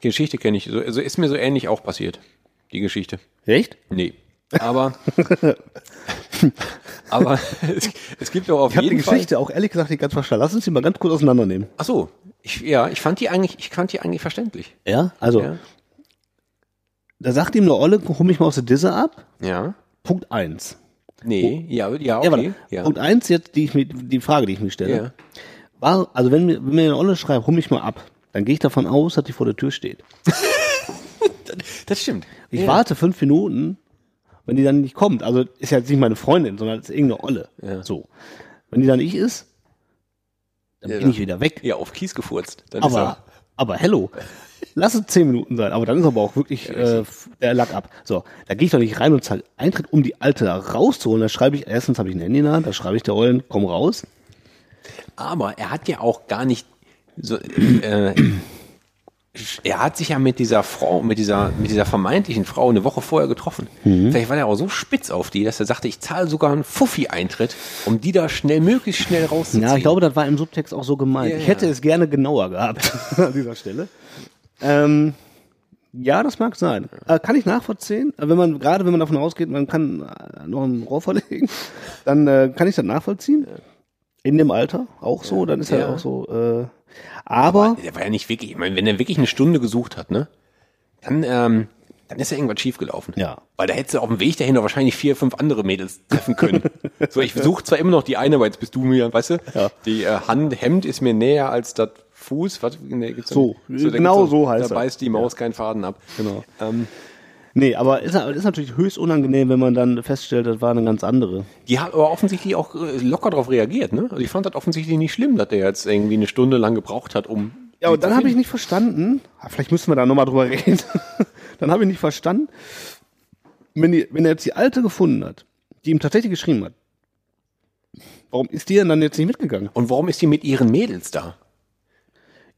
Geschichte kenne ich. So, also ist mir so ähnlich auch passiert. Die Geschichte. Echt? Nee. Aber, aber es, es gibt doch auf Ich habe die jeden Fall. Geschichte auch ehrlich gesagt nicht ganz verstanden. Lass uns die mal ganz kurz auseinandernehmen. Ach so. Ich, ja, ich fand die eigentlich, ich fand die eigentlich verständlich. Ja? Also, Ja. da sagt ihm eine Olle, hol mich mal aus der Disse ab. Ja. Punkt eins. Nee, ja, ja, Ja, okay. Ja. Punkt eins jetzt, die, ich mir, die Frage, die ich mir stelle. Ja. War, also wenn, mir- wenn mir eine Olle schreibt, hol mich mal ab, dann gehe ich davon aus, dass die vor der Tür steht. Das stimmt. Ich ja. warte fünf Minuten, wenn die dann nicht kommt. Also ist ja jetzt nicht meine Freundin, sondern ist irgendeine Olle. Ja. So. Wenn die dann ich ist, dann Ja, bin ich wieder weg. Ja, auf Kies gefurzt. Dann Aber, aber hello. Lass es zehn Minuten sein, aber dann ist aber auch wirklich äh, der Lack ab. So, da gehe ich doch nicht rein und zahle Eintritt, um die Alte da rauszuholen. Da schreibe ich, erstens habe ich ein Handy in der Hand, da schreibe ich der Ollen, komm raus. Aber er hat ja auch gar nicht so, äh, er hat sich ja mit dieser Frau, mit dieser, mit dieser vermeintlichen Frau eine Woche vorher getroffen. Mhm. Vielleicht war er auch so spitz auf die, dass er sagte, ich zahle sogar einen Fuffi-Eintritt, um die da schnell, möglichst schnell rauszuziehen. Ja, ich glaube, das war im Subtext auch so gemeint. Ja, ich ja. hätte es gerne genauer gehabt an dieser Stelle. Ähm, ja, das mag sein. Äh, kann ich nachvollziehen. Äh, Wenn man, gerade wenn man davon ausgeht, man kann äh, noch einen Rohr verlegen, dann äh, kann ich das nachvollziehen. In dem Alter auch so, dann ist Ja. ja auch so. Äh, aber, Der war ja nicht wirklich, ich meine, wenn er wirklich eine Stunde gesucht hat, ne? dann, ähm, dann ist ja irgendwas schiefgelaufen. Ja. Weil da hättest du auf dem Weg dahin doch wahrscheinlich vier, fünf andere Mädels treffen können. so, ich suche zwar immer noch die eine, aber jetzt bist du mir, weißt du? Ja. Die äh, Hand, Hemd ist mir näher als das Fuß. Was, nee, gibt's So, da genau so heißt Da beißt die Maus keinen Faden ab. Genau. Ähm, Nee, aber ist, ist natürlich höchst unangenehm, wenn man dann feststellt, das war eine ganz andere. die hat aber offensichtlich auch äh, locker darauf reagiert, ne? Also ich fand das offensichtlich nicht schlimm, dass der jetzt irgendwie eine Stunde lang gebraucht hat, um. Ja, und dann habe ich nicht verstanden, ah, vielleicht müssen wir da nochmal drüber reden, dann habe ich nicht verstanden, wenn, die, wenn er jetzt die alte gefunden hat, die ihm tatsächlich geschrieben hat, warum ist die denn dann jetzt nicht mitgegangen? Und warum ist die mit ihren Mädels da?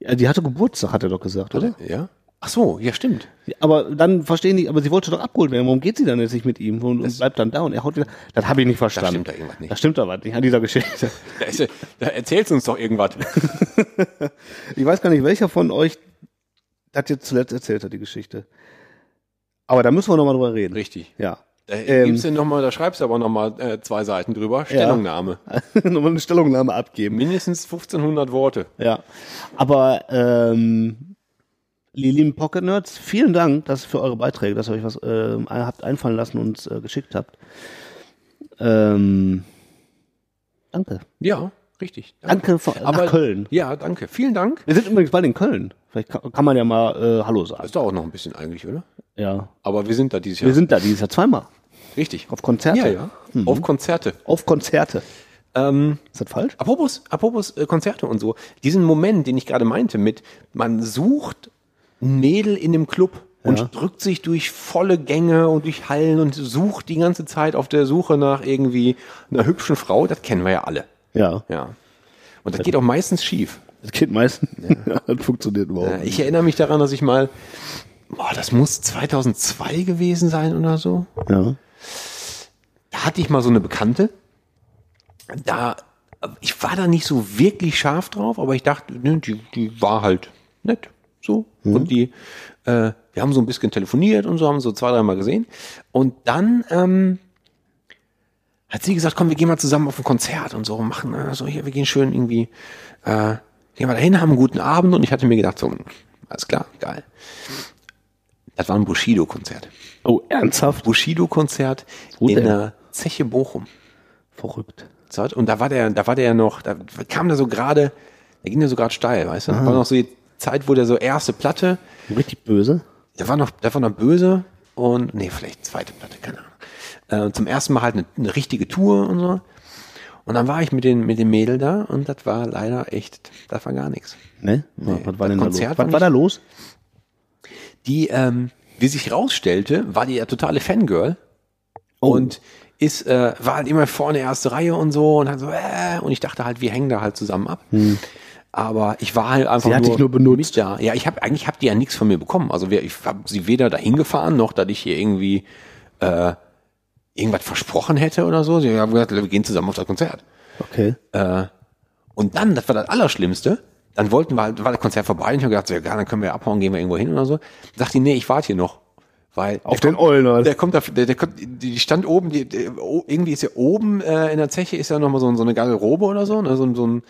Ja, die hatte Geburtstag, hat er doch gesagt, oder? Ja? Ach so, ja, stimmt. Aber dann verstehen die, aber sie wollte doch abgeholt werden. Warum geht sie dann jetzt nicht mit ihm und, und bleibt dann da und er haut wieder? Das habe ich nicht verstanden. stimmt da irgendwas nicht. Da stimmt da was nicht an dieser Geschichte. Da, ist, ja- da erzählst du uns doch irgendwas. Ich weiß gar nicht, welcher von euch das jetzt zuletzt erzählt hat, die Geschichte. Aber da müssen wir nochmal drüber reden. Richtig. Ja. Da, Ähm. gibt's denn noch mal, da schreibst du aber nochmal äh, zwei Seiten drüber. Stellungnahme. nochmal eine Stellungnahme abgeben. Mindestens 1500 Worte. Ja. Aber ähm, lieben Pocket Nerds, vielen Dank dass für eure Beiträge, dass ihr euch was ähm, habt einfallen lassen und uns äh, geschickt habt. Ähm, danke. Ja, richtig. Danke von, nach Köln. Ja, danke. Vielen Dank. Wir sind übrigens bald in Köln. Vielleicht kann, kann man ja mal äh, Hallo sagen. Das dauert auch noch ein bisschen eigentlich, oder? Ja. Aber wir sind da dieses Jahr. Wir sind da dieses Jahr zweimal. richtig. Auf Konzerte. Ja, ja. Mhm. Auf Konzerte. Auf Konzerte. Ähm, Ist das falsch? apropos, apropos äh, Konzerte und so. Diesen Moment, den ich gerade meinte, mit man sucht Mädel in dem Club und Ja. drückt sich durch volle Gänge und durch Hallen und sucht die ganze Zeit auf der Suche nach irgendwie einer hübschen Frau. Das kennen wir ja alle. Ja. Ja. Und das geht auch meistens schief. Das geht meistens. Ja. das funktioniert überhaupt Äh, Ich erinnere mich daran, dass ich mal, boah, das muss 2002 gewesen sein oder so. Ja. Da hatte ich mal so eine Bekannte. Da, ich war da nicht so wirklich scharf drauf, aber ich dachte, ne, die, die war halt nett. So. Und die, äh, wir haben so ein bisschen telefoniert und so, haben so zwei, dreimal gesehen. Und dann, ähm, hat sie gesagt, komm, wir gehen mal zusammen auf ein Konzert und so, machen, äh, so hier, wir gehen schön irgendwie, äh, gehen wir dahin, haben einen guten Abend und ich hatte mir gedacht, so, alles klar, geil. Das war ein Bushido-Konzert. Oh, ernsthaft? Bushido-Konzert in denn? der Zeche Bochum. Verrückt. Und da war der, da war der noch, da kam der so gerade, der ging ja so gerade steil, weißt du? War noch so Zeit, wo der so erste Platte, Richtig böse. der war noch, der war noch böse und, nee, vielleicht zweite Platte, keine Ahnung. Äh, zum ersten Mal halt eine, eine richtige Tour und so. Und dann war ich mit den, mit dem Mädel da und das war leider echt, das war gar nichts. Ne? was war denn da los? Konzert Was war da los? Die, ähm, wie sich rausstellte, war die ja totale Fangirl Oh. und ist, äh, war halt immer vorne erste Reihe und so und hat so, äh, und ich dachte halt, wir hängen da halt zusammen ab. Aber ich war halt einfach. Sie hat nur, dich nur benutzt. da. Ja, ich habe eigentlich habt die ja nichts von mir bekommen. Also wir, ich habe sie weder dahin gefahren, noch dass ich hier irgendwie äh, irgendwas versprochen hätte oder so. Sie haben gesagt, wir gehen zusammen auf das Konzert. Okay. Äh, und dann, das war das Allerschlimmste, dann wollten wir halt, war das Konzert vorbei und ich habe gedacht, so, ja, dann können wir abhauen, gehen wir irgendwo hin oder so. Sagt die, nee, ich warte hier noch. Weil Auf den kommt-? Der kommt da, der, der kommt, die stand oben, die, der, irgendwie ist ja oben äh, in der Zeche ist ja nochmal so, ein- so eine Garderobe oder so, ne? so, ein- so ein so,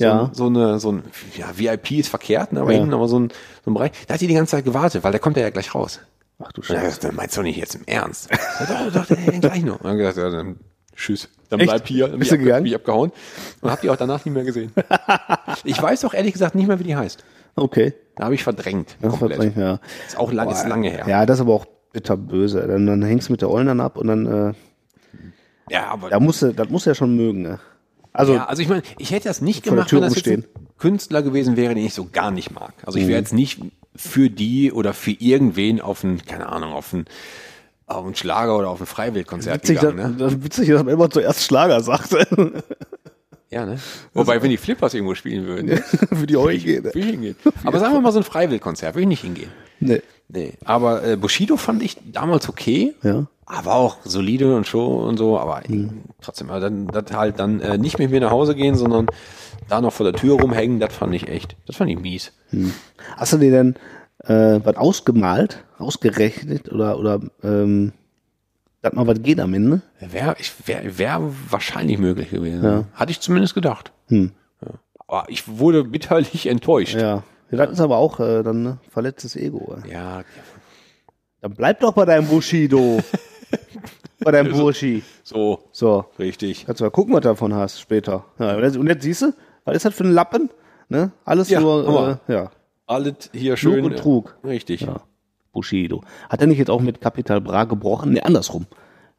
Ja. ein- so eine, so ein, ja, VIP ist verkehrt, ne? aber Ja. hinten aber so ein, so ein Bereich. Da hat die die ganze Zeit gewartet, weil der kommt ja gleich raus. Ach du Scheiße. gesagt, meinst du nicht jetzt im Ernst? Ja, doch, doch, der hängt gleich noch. Und dann gesagt, ja, dann tschüss. Dann Echt? bleib hier. Dann Bist du gegangen? bin ich abgehauen und hab die auch danach nicht mehr gesehen. ich weiß doch ehrlich gesagt nicht mehr, wie die heißt. Okay. Da habe ich verdrängt. Das komplett. war, ja. Ist auch lang, ist lange her. Ja, das ist aber auch bitterböse. Dann, dann hängst du mit der Ollen dann ab und dann, äh, Ja, aber da musst du, das musst du ja schon mögen, ne? Also, ja, also ich meine, ich hätte das nicht gemacht, wenn das jetzt ein Künstler gewesen wäre, den ich so gar nicht mag. Also ich wäre Mhm. jetzt nicht für die oder für irgendwen auf ein, keine Ahnung, auf ein, auf ein Schlager oder auf ein Freiwildkonzert witzig, gegangen. dass, Ne? das, witzig, dass man immer zuerst Schlager sagt. Ja, ne? Wobei, wenn die Flippers irgendwo spielen würden, ne? Geht. würde ich hingehen. Aber sagen wir mal so ein Freiwildkonzert, würde ich nicht hingehen. Nee. Nee. Aber äh, Bushido fand ich damals okay. Ja. Aber auch solide und Show und so, aber trotzdem, aber dann das halt dann äh, nicht mit mir nach Hause gehen, sondern da noch vor der Tür rumhängen, das fand ich echt, das fand ich mies. Hast du dir denn äh, was ausgemalt, ausgerechnet oder, oder ähm, dass mal was geht am Ende? Wäre wär, wär wahrscheinlich möglich gewesen. Ja. Hatte ich zumindest gedacht. Hm. Ja. Aber ich wurde bitterlich enttäuscht. Ja. Ja das ist aber auch äh, dann ne? verletztes Ego. äh. Ja, Dann bleib doch bei deinem Bushido. bei deinem Burschi. So, So. richtig. Kannst du mal gucken, was du davon hast später. Ja, und jetzt, siehst du, was ist das für ein Lappen? Ne? Alles Ja, nur, äh, ja. Alles hier schön. und Trug. Richtig. Ja. Bushido. Hat er nicht jetzt auch mit Capital Bra gebrochen? Ne, andersrum.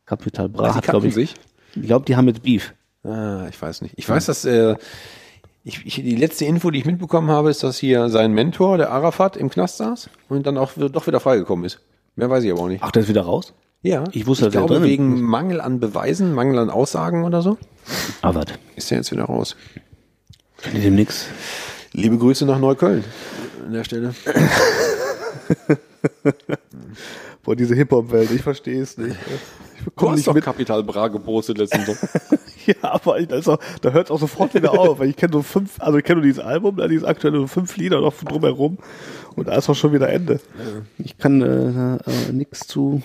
Capital Bra die hat, glaube ich, sich? ich glaube, die haben jetzt Beef. Ah, ich weiß nicht. Ich weiß, dass äh, ich, ich, die letzte Info, die ich mitbekommen habe, ist, dass hier sein Mentor, der Arafat, im Knast saß und dann auch doch wieder freigekommen ist. Mehr weiß ich aber auch nicht. Ach, der ist wieder raus? ja, ich wusste, ich glaube wegen Mangel an Beweisen, Mangel an Aussagen oder so, Ah, was? ist er jetzt wieder raus. Kann ich dem nix? Liebe Grüße nach Neukölln an der Stelle. Boah, diese Hip-Hop-Welt, ich verstehe es nicht. Ich Du bekomme hast nicht doch mit. Kapital Bra gepostet letzten Sommer. Ja, aber auch, da hört es auch sofort wieder auf. Weil ich kenne so fünf, also ich kenne nur dieses Album, da dieses aktuelle so fünf Lieder noch drumherum. Und da ist auch schon wieder Ende. Ich kann äh, äh, nichts zu,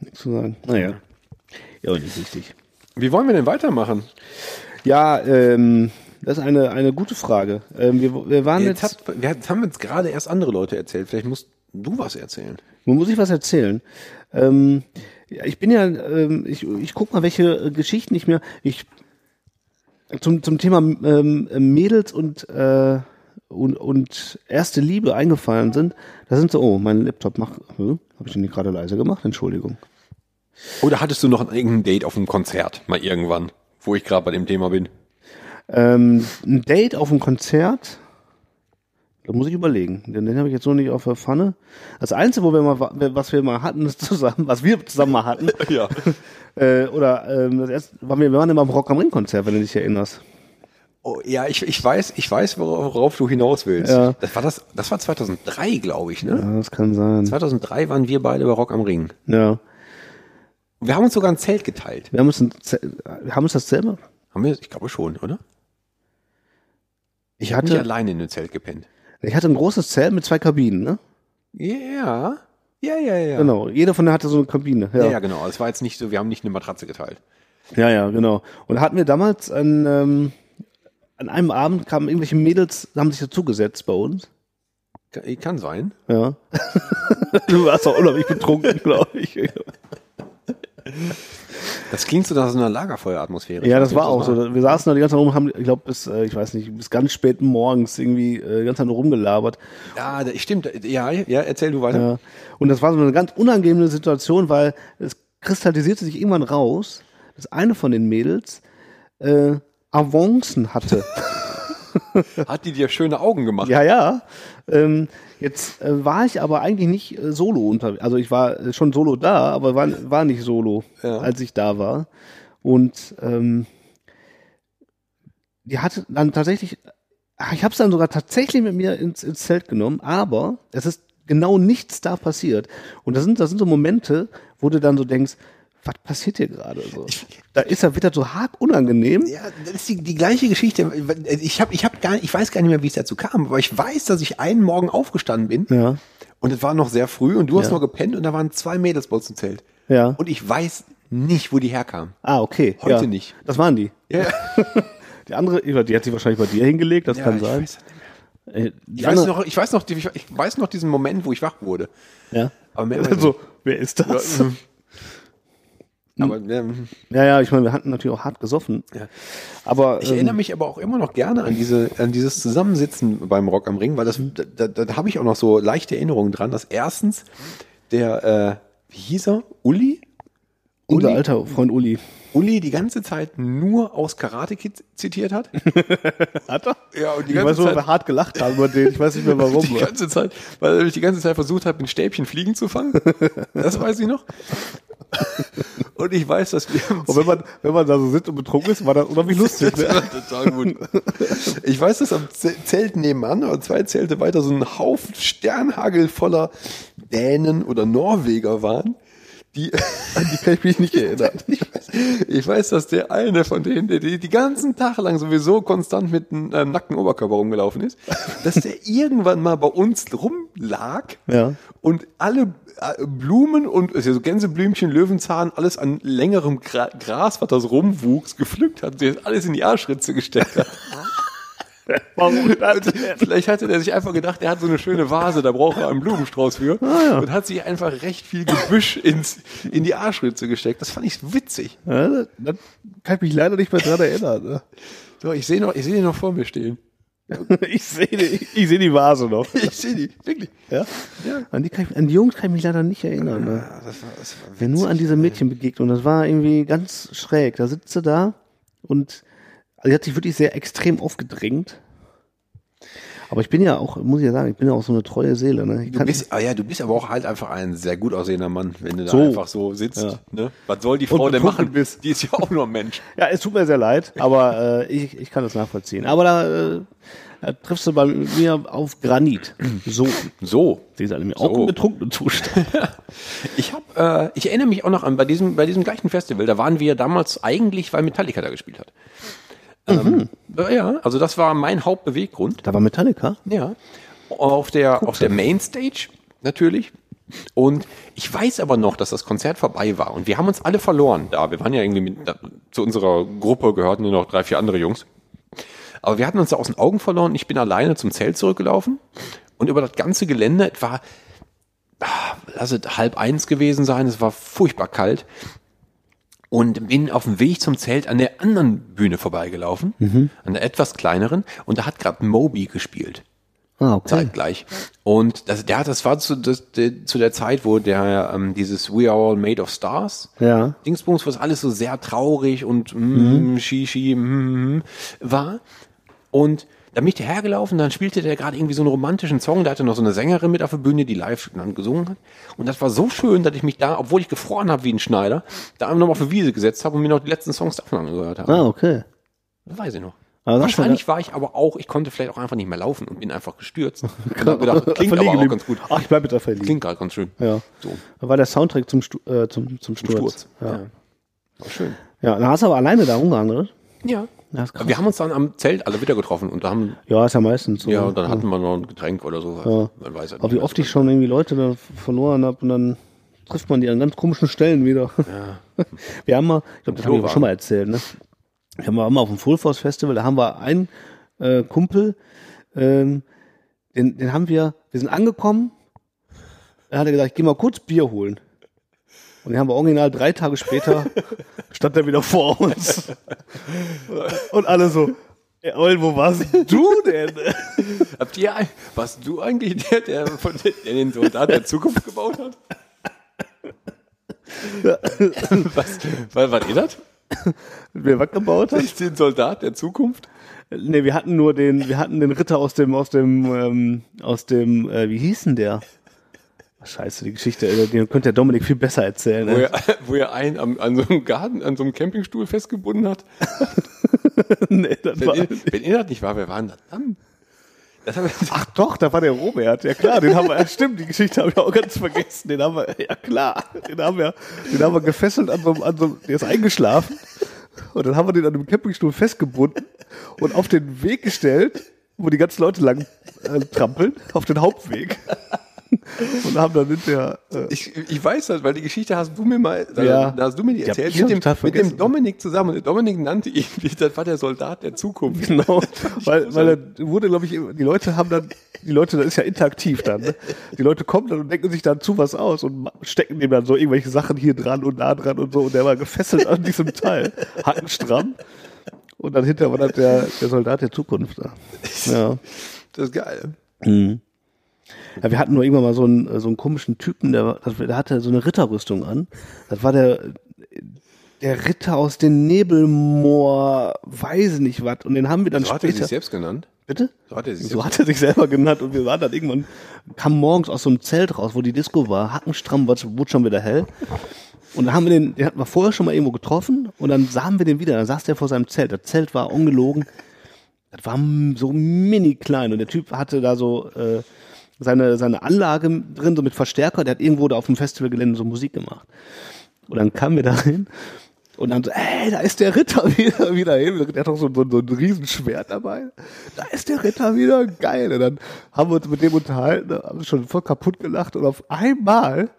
nix zu sagen. Naja. Ja, aber nicht wichtig. Wie wollen wir denn weitermachen? Ja, ähm, das ist eine, eine gute Frage. Ähm, wir, wir waren Jetzt, jetzt, hat, wir jetzt haben jetzt gerade erst andere Leute erzählt. Vielleicht musst du was erzählen. Nun muss ich was erzählen. Ähm, ich bin ja, ähm, ich, ich guck mal, welche äh, Geschichten ich mir, ich zum, zum Thema ähm, Mädels und, äh, und, und erste Liebe eingefallen sind. Da sind so, oh, mein Laptop macht, hm, habe ich den gerade leise gemacht? Entschuldigung. Oder hattest du noch irgendein Date auf einem Konzert mal irgendwann, wo ich gerade bei dem Thema bin? Ähm, ein Date auf einem Konzert, da muss ich überlegen. Den, den habe ich jetzt so nicht auf der Pfanne. Das Einzige, wo wir mal, wa- was wir mal hatten, ist zusammen, was wir zusammen mal hatten, Ja. äh, oder ähm, das erste, waren wir, wir waren immer am Rock am Ring Konzert, wenn du dich erinnerst. Oh, ja, ich, ich weiß, ich weiß, worauf, du hinaus willst. Ja. Das war das, das war 2003, glaube ich, ne? Ja, das kann sein. 2003 waren wir beide bei Rock am Ring. Ja. Wir haben uns sogar ein Zelt geteilt. Wir haben uns, ein, Ze- wir haben uns das selber. Haben wir? Ich glaube schon, oder? Ich Ich hatte, alleine in dem Zelt gepennt. Ich hatte ein großes Zelt mit zwei Kabinen, ne? Ja. Ja, ja, ja. Genau. Jeder von denen hatte so eine Kabine. Ja, Ja, ja, genau. Es war jetzt nicht so, wir haben nicht eine Matratze geteilt. ja, ja genau. Und hatten wir damals an, ähm, an einem Abend kamen irgendwelche Mädels, haben sich dazugesetzt bei uns. Kann, kann sein. Ja. du warst auch unheimlich betrunken, glaube ich. Das klingt so nach so einer Lagerfeueratmosphäre. Ja, das war auch so. Wir saßen da die ganze Zeit rum, haben, ich glaube, bis, äh, ich weiß nicht, bis ganz spät morgens irgendwie äh, die ganze Zeit rumgelabert. Ja, stimmt. Ja, ja, erzähl du weiter. Ja. Und das war so eine ganz unangenehme Situation, weil es kristallisierte sich irgendwann raus, dass eine von den Mädels äh, Avancen hatte. Hat die dir schöne Augen gemacht? ja, ja. Ähm, jetzt äh, war ich aber eigentlich nicht äh, solo unterwegs. Also ich war äh, schon solo da, aber war, war nicht solo, Ja. als ich da war. Und ähm, die hatte dann tatsächlich, ach, ich habe es dann sogar tatsächlich mit mir ins, ins Zelt genommen, aber es ist genau nichts da passiert. Und das sind, das sind so Momente, wo du dann so denkst, was passiert hier gerade so? Da ist er wieder so hart unangenehm. Ja, das ist die, die gleiche Geschichte. Ich habe, ich habe gar, ich weiß gar nicht mehr, wie es dazu kam, aber ich weiß, dass ich einen Morgen aufgestanden bin Ja, und es war noch sehr früh und du hast Ja. noch gepennt und da waren zwei Mädels bei uns im Zelt ja. und ich weiß nicht, wo die herkamen. Ah, okay. Heute ja. nicht. Das waren die. Ja, Die andere, ich die hat sich wahrscheinlich bei dir hingelegt, das ja, kann ich sein. weiß, Äh, ich weiß noch, ich weiß noch, ich weiß noch diesen Moment, wo ich wach wurde. Ja. Aber mehr ich Also, wer ist das? nicht. Aber ähm, Ja, ja, ich meine, wir hatten natürlich auch hart gesoffen. Ja. Aber Ich ähm, erinnere mich aber auch immer noch gerne an diese, an dieses Zusammensitzen beim Rock am Ring, weil das, da, da, da habe ich auch noch so leichte Erinnerungen dran, dass erstens der, äh, wie hieß er? Uli? unser Uli? alter Freund Uli. Uli die ganze Zeit nur aus Karate Kid zitiert hat. Hat er? Ja, und die Ich weiß ganze dass Zeit, wir hart gelacht haben über den. Ich weiß nicht mehr warum. die ganze Zeit, weil er die ganze Zeit versucht hat, mit Stäbchen Fliegen zu fangen. Das weiß ich noch. Und ich weiß, dass wir Und wenn man, wenn man da so sitzt und betrunken ist, war das unheimlich lustig. Das Ne? war total gut. Ich weiß, dass am Zelt nebenan oder zwei Zelte weiter so ein Haufen Sternhagel voller Dänen oder Norweger waren. Die, Die kann ich mich nicht erinnern. ich, weiß, ich weiß, dass der eine von denen, der die, die ganzen Tage lang sowieso konstant mit einem ähm, nackten Oberkörper rumgelaufen ist, dass der irgendwann mal bei uns rumlag Ja. und alle äh, Blumen und also so Gänseblümchen, Löwenzahn, alles an längerem Gra Gras, was da so rumwuchs, gepflückt hat, der alles in die Arschritze gesteckt hat. Warum das? Vielleicht hatte der sich einfach gedacht, er hat so eine schöne Vase, da braucht er einen Blumenstrauß für. Und hat sich einfach recht viel Gebüsch ins, in die Arschritze gesteckt. Das fand ich witzig. Ja, das, das kann ich mich leider nicht mehr dran erinnern. Ne? So, ich sehe noch, ich sehe den noch vor mir stehen. Ich sehe die, ich seh die Vase noch. Ich sehe die, wirklich. Ja? An, die kann ich, an die Jungs kann ich mich leider nicht erinnern. Ne? Das war, das war Wer nur an diese Mädchen begegnet und das war irgendwie ganz schräg. Da sitzt sie da und also die hat sich wirklich sehr extrem aufgedrängt. Aber ich bin ja auch, muss ich ja sagen, ich bin ja auch so eine treue Seele. Ne? Du bist, ah ja, du bist aber auch halt einfach ein sehr gut aussehender Mann, wenn du da So. einfach so sitzt. Ja. Ne? Was soll die Frau denn machen? bist. Die ist ja auch nur ein Mensch. ja, es tut mir sehr leid, aber äh, ich, ich kann das nachvollziehen. Aber da, äh, da triffst du bei mir auf Granit. So. So. Sie ist nämlich auch So. im betrunkenen Zustand. Ich habe, äh, ich erinnere mich auch noch an bei diesem, bei diesem gleichen Festival. Da waren wir damals eigentlich, weil Metallica da gespielt hat. Ähm, äh, ja, also das war mein Hauptbeweggrund. Da war Metallica. Ja. Auf der, auf der Mainstage natürlich. Und ich weiß aber noch, dass das Konzert vorbei war. Und wir haben uns alle verloren da. Wir waren ja irgendwie mit, da, zu unserer Gruppe gehörten nur noch drei, vier andere Jungs. Aber wir hatten uns da aus den Augen verloren. Ich bin alleine zum Zelt zurückgelaufen. Und über das ganze Gelände, es war, ah, lass es halb eins gewesen sein. Es war furchtbar kalt. Und bin auf dem Weg zum Zelt an der anderen Bühne vorbeigelaufen. An der etwas kleineren. Und da hat gerade Moby gespielt Ah, okay. zeitgleich. Und das, der, das war zu, das, der, zu der Zeit, wo der ähm, dieses We Are All Made of Stars Ja. Dingsbums, was alles so sehr traurig und mm, Shishi mm, war. Und da bin ich hergelaufen, dann spielte der gerade irgendwie so einen romantischen Song, da hatte noch so eine Sängerin mit auf der Bühne, die live dann gesungen hat. Und das war so schön, dass ich mich da, obwohl ich gefroren habe wie ein Schneider, da noch auf die Wiese gesetzt habe und mir noch die letzten Songs davon angehört habe. Ah, okay. Das weiß ich noch. Aber das Wahrscheinlich war ich aber auch, ich konnte vielleicht auch einfach nicht mehr laufen und bin einfach gestürzt. Und hab gedacht, klingt aber Verliehen auch ganz gut. Ach, ich bleib mit der verliehen. Klingt gerade ganz schön. Ja. So, Da war der Soundtrack zum, Stu äh, zum, zum Sturz. Sturz. Ja. Ja. War schön. ja, dann hast du aber alleine da rumgehandelt. Ja. Ja. Wir haben uns dann am Zelt alle wieder getroffen und da haben, Ja, ist ja meistens so. ja, und dann hatten wir noch ein Getränk oder so. Ja. Man weiß ja Aber nicht wie mehr oft ich schon irgendwie Leute da verloren habe und dann trifft man die an ganz komischen Stellen wieder. Wir haben mal, ich glaube, das haben wir schon mal erzählt, ne? Wir haben mal auf dem Full Force Festival, da haben wir einen äh, Kumpel, ähm, den, den haben wir, wir sind angekommen, da hat er gesagt, ich geh mal kurz Bier holen. Und den haben wir original drei Tage später, stand er wieder vor uns. Und alle so, "Ey, Eul, wo warst du denn? Habt ihr, warst du eigentlich der, der, von der, der den Soldat der Zukunft gebaut hat? was, was, was ihr das? Wer was gebaut hat? Den Soldat der Zukunft? Nee, wir hatten nur den, wir hatten den Ritter aus dem, aus dem, ähm, aus dem, äh, wie hieß denn der? Scheiße, die Geschichte, den könnte der Dominik viel besser erzählen. Wo Ne? er, wo er einen am, an so einem Garten, an so einem Campingstuhl festgebunden hat. nee, das Wenn, war, ihr, wenn ihr das nicht war, wer war denn das dann? Ach doch, da war der Robert, ja klar, den haben wir, ja, stimmt, die Geschichte habe ich auch ganz vergessen, den haben wir, ja klar, den haben wir, den haben wir gefesselt an so, einem- an so, einem- der ist eingeschlafen und dann haben wir den an dem Campingstuhl festgebunden und auf den Weg gestellt, wo die ganzen Leute lang äh, trampeln, auf den Hauptweg. Und haben dann hinterher, äh, Ich, ich weiß das, weil die Geschichte hast du mir mal, Ja. da hast du mir die erzählt, ich mit dem, mit dem. Dominik zusammen. Und der Dominik nannte ihn, das war der Soldat der Zukunft. Genau, weil, weil er wurde, glaube ich, die Leute haben dann, die Leute, das ist ja interaktiv dann, ne? Die Leute kommen dann und denken sich dann zu was aus und stecken dem dann so irgendwelche Sachen hier dran und da dran und so und der war gefesselt an diesem Teil, hackenstramm. Und dann hinterher war dann der, der Soldat der Zukunft da. Ja. Das ist geil. Ja. Wir hatten nur irgendwann mal so einen, so einen komischen Typen, der, der hatte so eine Ritterrüstung an. Das war der, der Ritter aus den Nebelmoor, weiß nicht was. Und den haben wir dann So hat er später. sich selbst genannt. Bitte? So hat er sich So hat er sich selber genannt und wir waren dann irgendwann, kam morgens aus so einem Zelt raus, wo die Disco war, hackenstramm, wurde schon wieder hell. Und dann haben wir den, den hatten wir vorher schon mal irgendwo getroffen und dann sahen wir den wieder, dann saß der vor seinem Zelt. Das Zelt war ungelogen, das war so mini klein und der Typ hatte da so äh, seine, seine Anlage drin, so mit Verstärker, der hat irgendwo da auf dem Festivalgelände so Musik gemacht. Und dann kamen wir da hin und dann so, ey, da ist der Ritter wieder, wieder hin. Der hat doch so, so, so ein Riesenschwert dabei. Da ist der Ritter wieder, geil. Und dann haben wir uns mit dem unterhalten, haben schon voll kaputt gelacht und auf einmal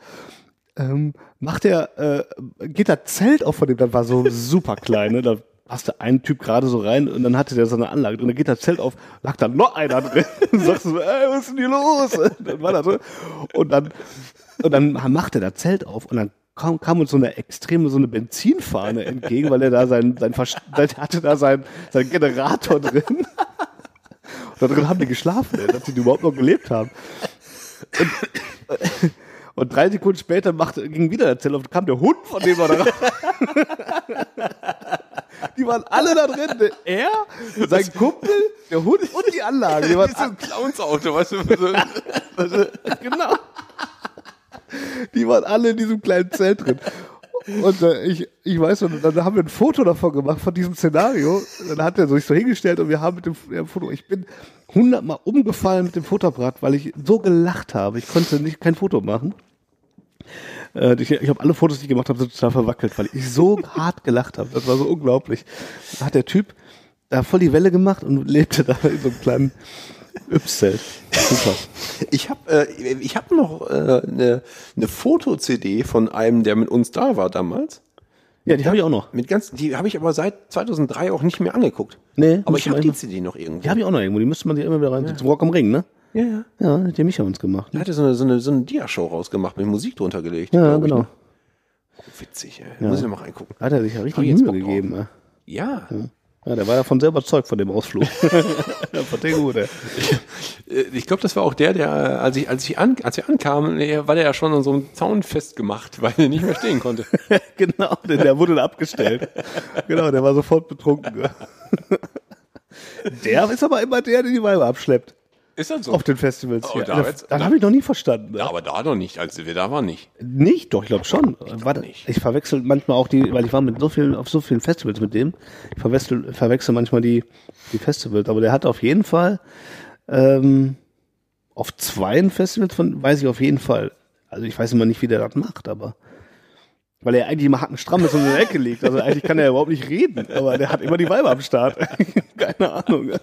ähm, macht er, äh, geht das Zelt auf von dem, das war so super klein, ne? Da passte ein Typ gerade so rein und dann hatte der so eine Anlage drin, dann geht das Zelt auf, lag da noch einer drin. Und sagst du so, ey, was ist denn hier los? Und dann war das so. Und dann, und dann machte er das Zelt auf und dann kam, kam uns so eine extreme, so eine Benzinfahne entgegen, weil er da sein, sein, Verst- der hatte da sein, sein Generator drin. Und da drin haben die geschlafen, dass die überhaupt noch gelebt haben. Und, und drei Sekunden später machte, ging wieder der Zelt auf, kam der Hund von dem war da. Die waren alle da drin. ne? Er, sein Kumpel, der Hund und die Anlage. Die waren so ein Clowns-Auto, weißt du? Genau. Die waren alle in diesem kleinen Zelt drin. Und äh, ich, ich weiß noch, dann haben wir ein Foto davon gemacht, von diesem Szenario. Dann hat er sich so hingestellt und wir haben mit dem ja, Foto, ich bin hundertmal umgefallen mit dem Fotoapparat, weil ich so gelacht habe. Ich konnte nicht kein Foto machen. Äh, ich ich habe alle Fotos, die ich gemacht habe, sind total verwackelt, weil ich so hart gelacht habe. Das war so unglaublich. Da hat der Typ da voll die Welle gemacht und lebte da in so einem kleinen Yps-Zelt. Super. Ich habe äh, ich hab noch eine äh, ne- ne Foto-CD von einem, der mit uns da war damals. Ja, die habe ich auch noch. Mit ganz, die habe ich aber seit 2003 auch nicht mehr angeguckt. Nee, aber ich habe die CD noch irgendwo. Die habe ich auch noch irgendwo. Die müsste man sich immer wieder rein. Zum Rock am Ring, ne? Ja, ja. Ja, hat der Micha uns gemacht. Er hatte so eine, so eine, so eine Dia-Show rausgemacht, mit Musik drunter gelegt. Ja, ich, genau. ne? Witzig, ey. Ja. Muss ich noch mal reingucken. Hat er sich ja richtig ich Mühe gegeben. Ja. Ja. ja, der war davon sehr überzeugt von dem Ausflug. ja, fand der gut, ey. Äh, Ich glaube, das war auch der, der, als ich, als ich an, als wir ankamen, der- war der ja schon an so einem Zaun festgemacht, weil er nicht mehr stehen konnte. genau, denn der wurde abgestellt. genau, der war sofort betrunken. der ist aber immer der, der die Weiber abschleppt. Ist das so? Auf den Festivals. Oh, hier. da das das habe ich noch nie verstanden. Ja, aber da noch nicht, als wir da waren nicht. Nicht? Doch, ich glaube schon. Warte, ich verwechsel manchmal auch die, weil ich war mit so vielen, auf so vielen Festivals mit dem. Ich verwechsel, verwechsel manchmal die, die Festivals. Aber der hat auf jeden Fall ähm, auf zwei Festivals von, weiß ich auf jeden Fall. Also ich weiß immer nicht, wie der das macht, aber weil er eigentlich immer hackenstramm ist und in der Ecke liegt. Also eigentlich kann er ja überhaupt nicht reden, aber der hat immer die Weiber am Start. Keine Ahnung.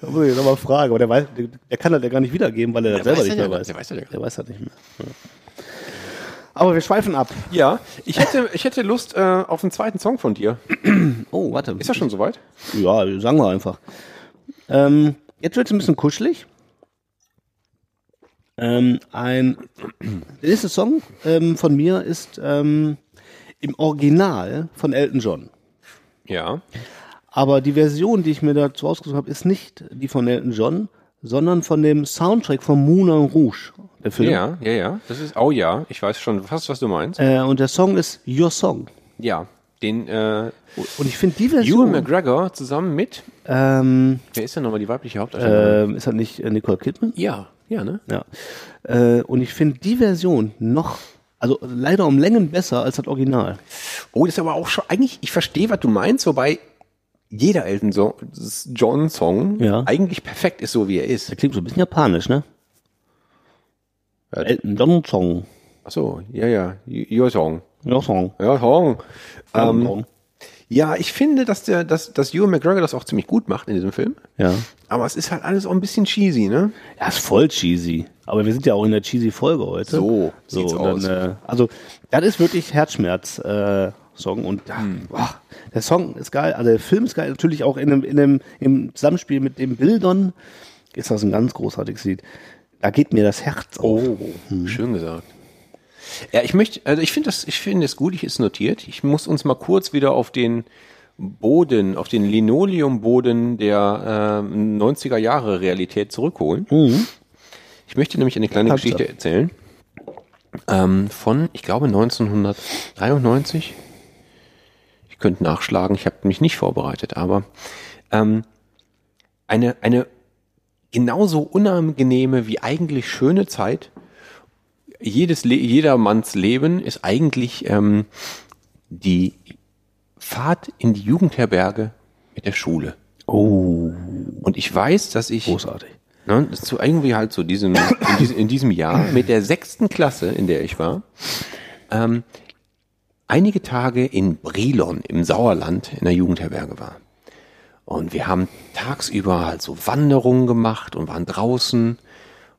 Da muss ich nochmal fragen, aber der, weiß, der, der kann das ja gar nicht wiedergeben, weil er das selber nicht mehr weiß. der weiß ja gar der weiß das nicht mehr. Ja. Aber wir schweifen ab. Ja, ich hätte, ich hätte Lust äh, auf einen zweiten Song von dir. Oh, warte. Ist das schon soweit? Ja, sagen wir einfach. Ähm, jetzt wird es ein bisschen kuschelig. Ähm, ein der nächste Song ähm, von mir ist ähm, im Original von Elton John. Ja. Aber die Version, die ich mir dazu ausgesucht habe, ist nicht die von Elton John, sondern von dem Soundtrack von Moulin Rouge, der Film. Ja, ja, ja. Das ist, oh ja, ich weiß schon fast, was du meinst. Äh, und der Song ist Your Song. Ja, den, äh, Und ich finde die Ewan Version. McGregor zusammen mit, Ähm, wer ist denn nochmal die weibliche Hauptdarstellerin? ähm, ist das nicht äh, Nicole Kidman? ja, ja, ne? Ja. Äh, und ich finde die Version noch, also leider um Längen besser als das Original. Oh, das ist aber auch schon, eigentlich, ich verstehe, was du meinst, wobei jeder Elton John Song Ja. eigentlich perfekt ist, so wie er ist. Der klingt so ein bisschen japanisch, ne? Elton John Song. Ach so, ja, ja, Your Song. Ja, Song. Ja, Song. Ähm, Song. ja, ich finde, dass der, dass, dass Ewan McGregor das auch ziemlich gut macht in diesem Film. Ja. Aber es ist halt alles auch ein bisschen cheesy, ne? Ja, ist voll cheesy. Aber wir sind ja auch in der cheesy Folge heute. So so sieht's und aus. Dann, äh, also, das ist wirklich Herzschmerz, äh, Song und ja, Hm. boah, der Song ist geil, also der Film ist geil, natürlich auch in dem, in dem, im Zusammenspiel mit den Bildern ist das ein ganz großartiges Lied. Da geht mir das Herz auf. Oh, schön gesagt. Ja, ich möchte, also ich finde das, ich finde es gut, ich ist notiert. Ich muss uns mal kurz wieder auf den Boden, auf den Linoleumboden der ähm, 90er Jahre Realität zurückholen. Ich möchte nämlich eine kleine Hab's Geschichte ab. erzählen. Ähm, von, ich glaube, 1993. Ich könnte nachschlagen, ich habe mich nicht vorbereitet, aber ähm, eine, eine genauso unangenehme wie eigentlich schöne Zeit. Jedes Le jedermanns Leben ist eigentlich ähm, die Fahrt in die Jugendherberge mit der Schule. Oh, Und ich weiß, dass ich großartig. ne, zu irgendwie halt so diesem, in, diesem, in diesem Jahr mit der sechsten Klasse, in der ich war, ähm, einige Tage in Brilon im Sauerland in der Jugendherberge war. Und wir haben tagsüber halt so Wanderungen gemacht und waren draußen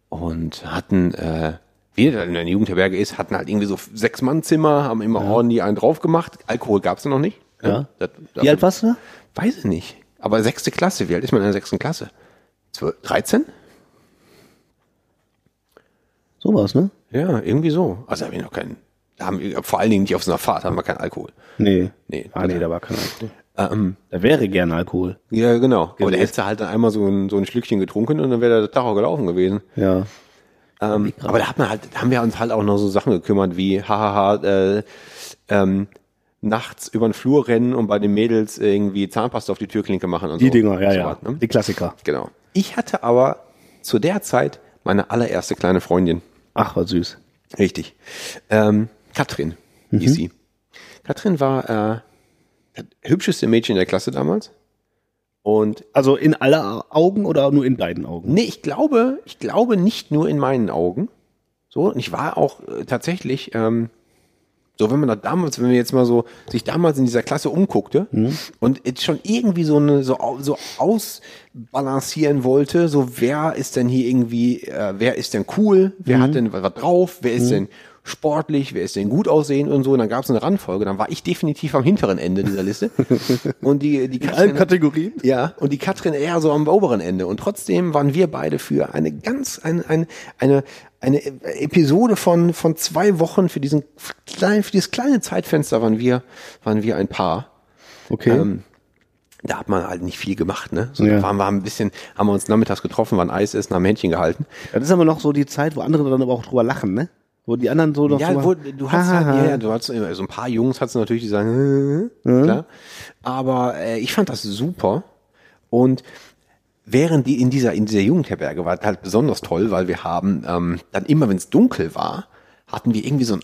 und hatten, äh, wie das in der Jugendherberge ist, hatten halt irgendwie so sechs Mann Zimmer, haben immer ordentlich einen drauf gemacht. Alkohol gab's ja noch nicht. Ja. Das, Wie alt warst du da? Weiß ich nicht. Aber sechste Klasse, wie alt ist man in der sechsten Klasse? 12, 13? So war's, ne? Ja, irgendwie so. Also habe ich noch keinen. Haben wir, vor allen Dingen nicht auf so einer Fahrt, haben wir keinen Alkohol. Nee. Nee. Ah, nee, da war kein Alkohol. Ähm, Da wäre gerne Alkohol. ja, genau. Aber da Gewesen. hättest du halt dann einmal so ein, so ein Schlückchen getrunken und dann wäre der Tag auch gelaufen gewesen. Ja. Ähm, aber da hat man halt, da haben wir uns halt auch noch so Sachen gekümmert wie, hahaha, äh, ähm, nachts über den Flur rennen und bei den Mädels irgendwie Zahnpasta auf die Türklinke machen und Die so. Dinger, ja, so ja. was, ne? Die Klassiker. Genau. Ich hatte aber zu der Zeit meine allererste kleine Freundin. Ach, war süß. Richtig. Ähm, Katrin hieß sie. Katrin war äh, das hübscheste Mädchen der Klasse damals. Und Also in aller Augen oder nur in deinen Augen? nee, ich glaube, ich glaube nicht nur in meinen Augen. So, und ich war auch äh, tatsächlich, ähm, so wenn man da damals, wenn man jetzt mal so sich damals in dieser Klasse umguckte und jetzt schon irgendwie so eine so, so ausbalancieren wollte, so wer ist denn hier irgendwie, äh, wer ist denn cool, wer hat denn was drauf, wer ist denn sportlich, wer ist denn gut aussehend und so. Und dann gab es eine Randfolge, dann war ich definitiv am hinteren Ende dieser Liste. und die, die allen Kategorien? Ja, und die Katrin eher so am oberen Ende. Und trotzdem waren wir beide für eine ganz, eine, eine, eine, eine Episode von, von zwei Wochen für diesen kleinen, für dieses kleine Zeitfenster waren wir, waren wir ein Paar. Okay. Ähm, da hat man halt nicht viel gemacht, ne? So, Ja. da waren wir ein bisschen, haben wir uns nachmittags getroffen, waren Eis essen, haben Händchen gehalten. das ist aber noch so die Zeit, wo andere dann aber auch drüber lachen, ne? Wo die anderen so noch Ja, so wo, du hast halt, ja, ja, du hast so ein paar Jungs du natürlich, die sagen, äh, klar. Aber äh, ich fand das super. Und während die in dieser in dieser Jugendherberge war halt besonders toll, weil wir haben ähm, dann immer, wenn es dunkel war, hatten wir irgendwie so einen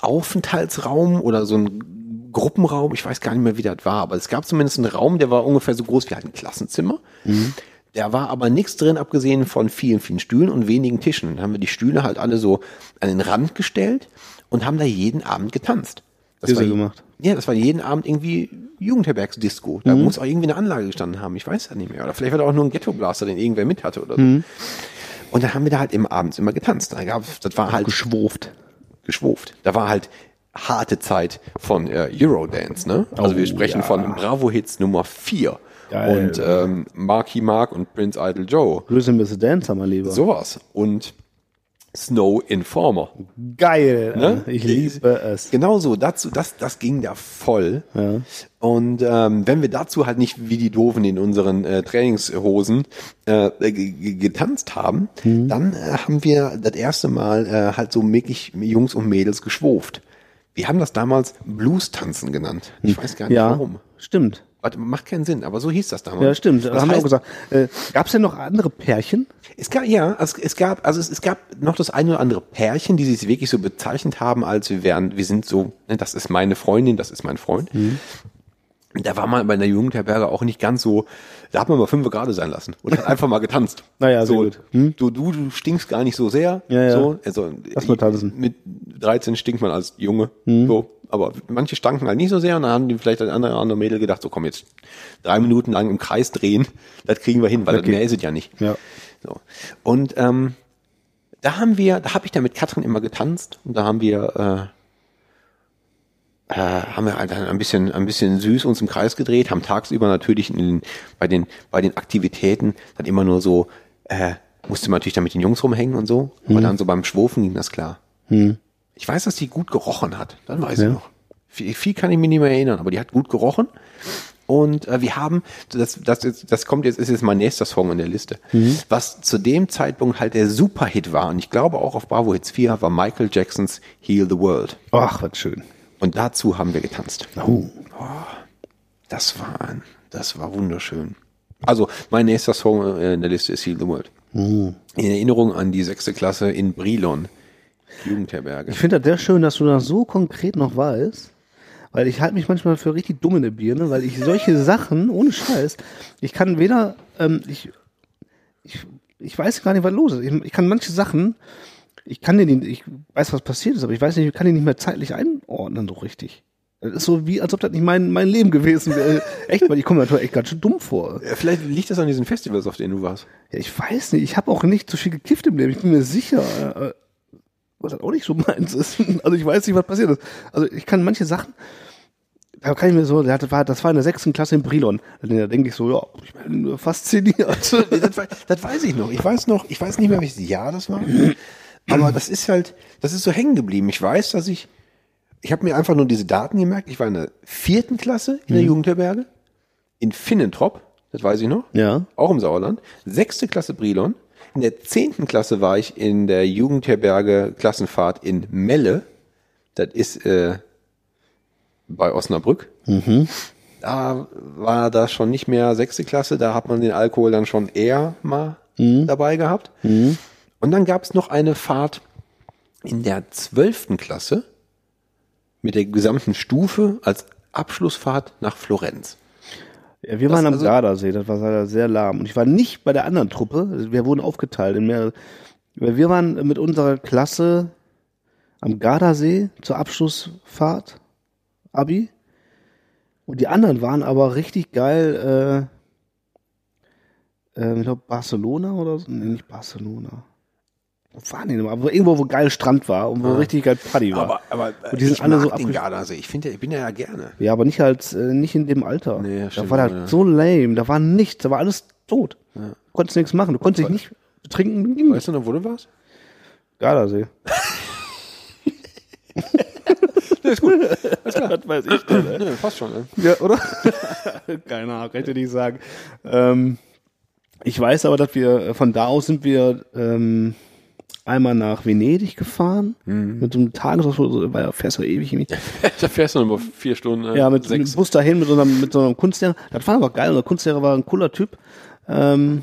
Aufenthaltsraum oder so einen Gruppenraum. Ich weiß gar nicht mehr, wie das war, aber es gab zumindest einen Raum, der war ungefähr so groß wie halt ein Klassenzimmer. Da war aber nichts drin, abgesehen von vielen, vielen Stühlen und wenigen Tischen. Dann haben wir die Stühle halt alle so an den Rand gestellt und haben da jeden Abend getanzt. Das Ist war gemacht. Ja, das war jeden Abend irgendwie Jugendherbergsdisco. Da muss auch irgendwie eine Anlage gestanden haben. Ich weiß ja nicht mehr. Oder vielleicht war da auch nur ein Ghetto-Blaster, den irgendwer mit hatte oder so. Und dann haben wir da halt immer abends immer getanzt. Da gab, das war halt geschwurft. geschwurft. Da war halt harte Zeit von äh, Eurodance, ne? Also wir Oh, sprechen ja. von Bravo Hits Nummer 4. Geil. Und ähm, Marky Mark und Prince Idol Joe. Rhythm is a Dancer, mein Lieber. Sowas. Und Snow Informer. Geil. Ne? Ich liebe es. Genau so, dazu, das, das ging da voll. Und ähm, wenn wir dazu halt nicht wie die Doofen in unseren äh, Trainingshosen äh, g- getanzt haben, dann äh, haben wir das erste Mal äh, halt so wirklich Jungs und Mädels geschwurft. Wir haben das damals Blues-Tanzen genannt. Ich weiß gar nicht Ja, warum. stimmt. Warte, macht keinen Sinn, aber so hieß das damals. Ja, stimmt. Das haben wir auch heißt, gesagt. Äh, Gab es denn noch andere Pärchen? es gab, ja, es, es gab, also es, es gab noch das eine oder andere Pärchen, die sich wirklich so bezeichnet haben, als wir wären, wir sind so, ne, das ist meine Freundin, das ist mein Freund. Da war man bei einer Jugendherberge auch nicht ganz so, da hat man mal fünf gerade sein lassen und hat einfach mal getanzt. Naja, so, gut. Hm? du, du, du stinkst gar nicht so sehr. Ja, ja. So, also, Lass mal tanzen. Hm? Mit 13 stinkt man als Junge. So, aber manche stanken halt nicht so sehr und dann haben die vielleicht ein andere, andere Mädel gedacht, so komm jetzt drei Minuten lang im Kreis drehen, das kriegen wir hin, weil Okay. mehr ist es ja nicht. Ja. So. Und ähm, da haben wir, da habe ich dann mit Katrin immer getanzt und da haben wir äh, haben wir halt ein bisschen ein bisschen süß uns im Kreis gedreht, haben tagsüber natürlich in, den- bei den bei den Aktivitäten dann immer nur so äh, musste man natürlich dann mit den Jungs rumhängen und so, aber dann so beim Schwurfen ging das klar. Ich weiß, dass die gut gerochen hat, dann weiß ich noch. Viel, viel kann ich mir nicht mehr erinnern, aber die hat gut gerochen. Und äh, wir haben, das, das, jetzt, das kommt jetzt, ist jetzt mein nächster Song in der Liste. Was zu dem Zeitpunkt halt der Superhit war, und ich glaube auch auf Bravo Hits 4, war Michael Jacksons Heal the World. Ach, was schön. Und dazu haben wir getanzt. Oh. Das war, das war wunderschön. Also, mein nächster Song äh, in der Liste ist Heal the World. In Erinnerung an die sechste Klasse in Brilon. Jugendherberge. Ich finde das sehr schön, dass du das so konkret noch weißt. Weil ich halte mich manchmal für richtig dumm in der Birne, weil ich solche Sachen, ohne Scheiß, ich kann weder, ähm, ich, ich, ich weiß gar nicht, was los ist. Ich, ich kann manche Sachen, ich kann den, ich weiß, was passiert ist, aber ich weiß nicht, ich kann den nicht mehr zeitlich einordnen so richtig. Das ist so wie, als ob das nicht mein, mein Leben gewesen wäre. Echt, weil ich komme mir natürlich echt ganz schön dumm vor. Äh, Vielleicht liegt das an diesen Festivals, auf denen du warst. Ja, ich weiß nicht, ich habe auch nicht so viel gekifft im Leben. Ich bin mir sicher, äh, was das auch nicht so meins ist. Also ich weiß nicht, was passiert ist. Also ich kann manche Sachen, da kann ich mir so, hatte, war, das war in der sechsten Klasse in Brilon. Da denke ich so, ja, ich bin fasziniert. Das, das weiß ich noch. Ich weiß noch, ich weiß nicht mehr, welches Jahr das war. Aber das ist halt, das ist so hängen geblieben. Ich weiß, dass ich, ich habe mir einfach nur diese Daten gemerkt. Ich war in der vierten Klasse in der Jugendherberge, in Finnentrop, das weiß ich noch, Ja. auch im Sauerland. Sechste Klasse Brilon. In der zehnten Klasse war ich in der Jugendherberge Klassenfahrt in Melle. Das ist äh, bei Osnabrück. Da war das schon nicht mehr sechste Klasse, da hat man den Alkohol dann schon eher mal dabei gehabt. Und dann gab es noch eine Fahrt in der zwölften Klasse mit der gesamten Stufe als Abschlussfahrt nach Florenz. Ja, wir waren am also- Gardasee, das war sehr lahm. Und ich war nicht bei der anderen Truppe, wir wurden aufgeteilt in mehrere. Wir waren mit unserer Klasse am Gardasee zur Abschlussfahrt, Abi. Und die anderen waren aber richtig geil, äh, äh, ich glaube Barcelona oder so. Nee, nicht Barcelona. Die denn? Aber irgendwo, wo geil Strand war und wo richtig geil Party war. Aber, aber und die sind ich alle so den Gardasee. Ich finde, ich bin ja, ja gerne. Ja, aber nicht als, äh, nicht in dem Alter. Nee, da stimmt, war das ja. so lame, da war nichts, da war alles tot. Du konntest nichts machen, du konntest dich nicht trinken, ging Weißt du noch, wo du warst? Gardasee. ist gut. Das weiß ich denn, Ja, passt schon. Ne? Ja, oder? Keine Ahnung, kann ich sagen. Ähm, ich weiß aber, dass wir, äh, von da aus sind wir ähm, einmal nach Venedig gefahren, mit so einem Tagesausflug, weil ja fährst du ewig nicht. da fährst du noch mal vier Stunden. Äh, Ja, mit, sechs. dem Bus dahin, mit so einem, mit so einem Kunstlehrer. Das war aber geil. Unser Kunstlehrer war ein cooler Typ. Ähm,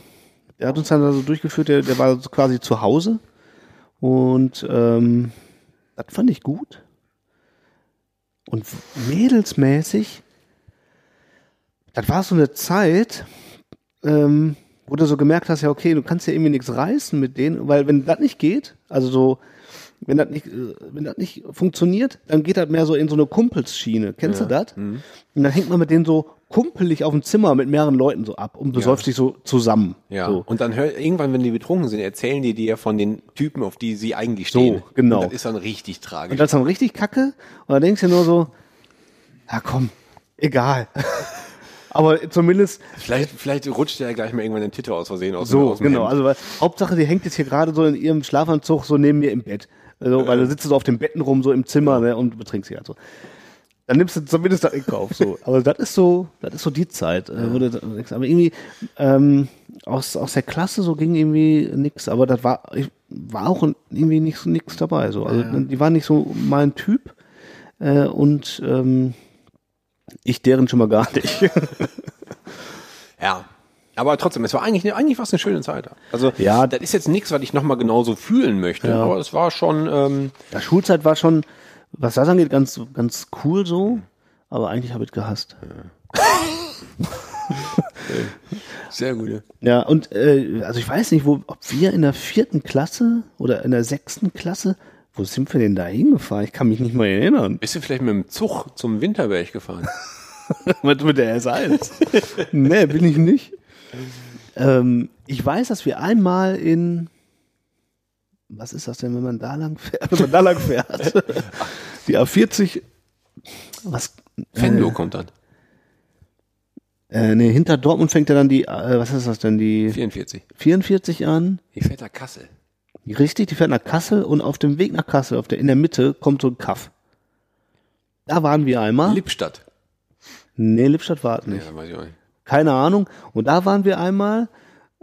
der hat uns dann also durchgeführt, der, der war so quasi zu Hause. Und ähm, das fand ich gut. Und mädelsmäßig, das war so eine Zeit, ähm, wo du so gemerkt hast, ja, okay, du kannst ja irgendwie nichts reißen mit denen, weil wenn das nicht geht, also so, wenn das nicht, äh, wenn das nicht funktioniert, dann geht das mehr so in so eine Kumpelsschiene. Kennst du das? Und dann hängt man mit denen so kumpelig auf dem Zimmer mit mehreren Leuten so ab und besäuft sich so zusammen. Ja, So. und dann hör, irgendwann, wenn die betrunken sind, erzählen die dir von den Typen, auf die sie eigentlich stehen. genau. Und das ist dann richtig tragisch. Und das ist dann richtig kacke. Und dann denkst du nur so, ja komm, egal. Aber zumindest vielleicht, vielleicht rutscht der ja gleich mal irgendwann den Titel aus Versehen aus, dem- so, aus genau. Hemd. Also weil, Hauptsache, die hängt jetzt hier gerade so in ihrem Schlafanzug so neben mir im Bett. Also, weil du sitzt so auf den Betten rum, so im Zimmer, ne, und betrinkst sie halt so. Dann nimmst du zumindest das in Kauf, so. Aber das ist so, das ist so die Zeit. äh, du, aber irgendwie, ähm, aus, aus der Klasse so ging irgendwie nix, aber das war, ich, war auch irgendwie nicht, nix dabei, so. Also, die waren nicht so mein Typ, äh, und, ähm, ich deren schon mal gar nicht. Ja. Aber trotzdem, es war eigentlich, eigentlich war es eine schöne Zeit. Also, Ja. das ist jetzt nichts, was ich nochmal genauso fühlen möchte, Ja. aber es war schon, ähm, Ja, Schulzeit war schon, was das angeht, ganz, ganz cool so. Aber eigentlich habe ich gehasst. sehr gut. ja. Ja, und äh, also ich weiß nicht, wo, ob wir in der vierten Klasse oder in der sechsten Klasse, wo sind wir denn da hingefahren? Ich kann mich nicht mal erinnern. Bist du vielleicht mit dem Zug zum Winterberg gefahren? mit, der S1. nee, bin ich nicht. Ähm, ich weiß, dass wir einmal in was ist das denn, wenn man da lang fährt? Wenn man da lang fährt. Die A40, was? Fendo äh, kommt dann. Äh, nee, hinter Dortmund fängt ja dann die, äh, was ist das denn, die 44. 44 an. Die fährt nach Kassel. Richtig, die fährt nach Kassel und auf dem Weg nach Kassel, auf der, in der Mitte, kommt so ein Kaff. Da waren wir einmal. Lippstadt. nee, Lippstadt war es nicht. Ja, weiß ich auch nicht. Keine Ahnung. Und da waren wir einmal.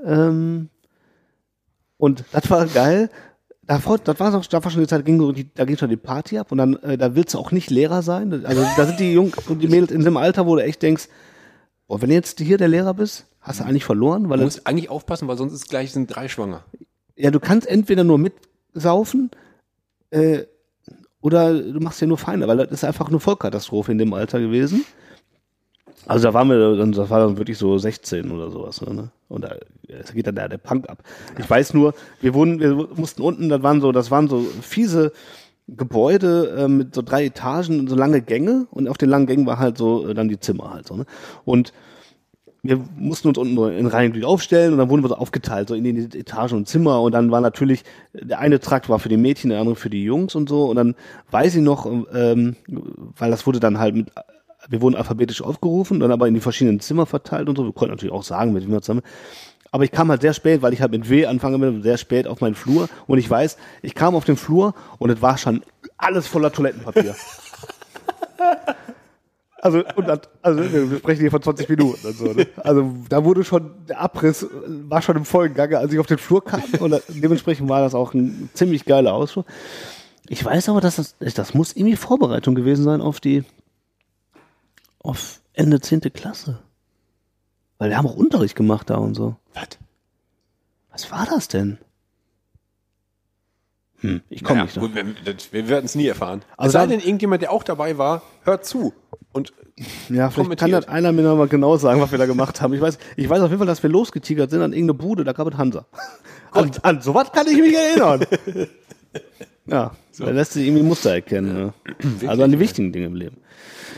Ähm, und das war geil. Davor, das war, auch, da war schon die Zeit, ging so die, da ging schon die Party ab und dann, äh, da willst du auch nicht Lehrer sein. Also da sind die Jungs und die Mädels in dem Alter, wo du echt denkst, boah, wenn du jetzt hier der Lehrer bist, hast du eigentlich verloren, weil Du musst eigentlich aufpassen, weil sonst ist gleich sind drei schwanger. Ja, du kannst entweder nur mitsaufen, äh, oder du machst ja nur Feinde, weil das ist einfach eine Vollkatastrophe in dem Alter gewesen. Also da waren wir, dann, das war dann wirklich so 16 oder sowas, ne? Und da, geht dann der, der Punk ab. Ich weiß nur, wir wurden, wir mussten unten, das waren so, das waren so fiese Gebäude äh, mit so drei Etagen und so lange Gänge und auf den langen Gängen war halt so äh, dann die Zimmer halt so, ne? Und wir mussten uns unten in Reihen aufstellen und dann wurden wir so aufgeteilt, so in die Etagen und Zimmer und dann war natürlich, der eine Trakt war für die Mädchen, der andere für die Jungs und so und dann weiß ich noch, ähm, weil das wurde dann halt mit wir wurden alphabetisch aufgerufen, dann aber in die verschiedenen Zimmer verteilt und so. Wir konnten natürlich auch sagen, mit wem wir zusammen. Aber ich kam halt sehr spät, weil ich halt mit W anfange, mit sehr spät auf meinen Flur. Und ich weiß, ich kam auf den Flur und es war schon alles voller Toilettenpapier. Also, und also wir sprechen hier von 20 Minuten und so. Ne? Also da wurde schon, der Abriss war schon im vollen Gange, als ich auf den Flur kam. Und dementsprechend war das auch ein ziemlich geiler Ausflug. Ich weiß aber, dass das, das muss irgendwie Vorbereitung gewesen sein auf die, auf Ende 10. Klasse. Weil wir haben auch Unterricht gemacht da und so. Was? Was war das denn? Hm, ich komme Naja, nicht drauf. gut, wir, wir werden es nie erfahren. Also es sei da- denn, irgendjemand, der auch dabei war, hört zu. Und Ja, vielleicht kann das einer mir noch mal genau sagen, was wir da gemacht haben. Ich weiß, ich weiß auf jeden Fall, dass wir losgetigert sind an irgendeine Bude, da gab es Hansa. An, an sowas kann ich mich erinnern. ja, da lässt sich irgendwie Muster erkennen. Ja. Also an die wichtigen Dinge im Leben.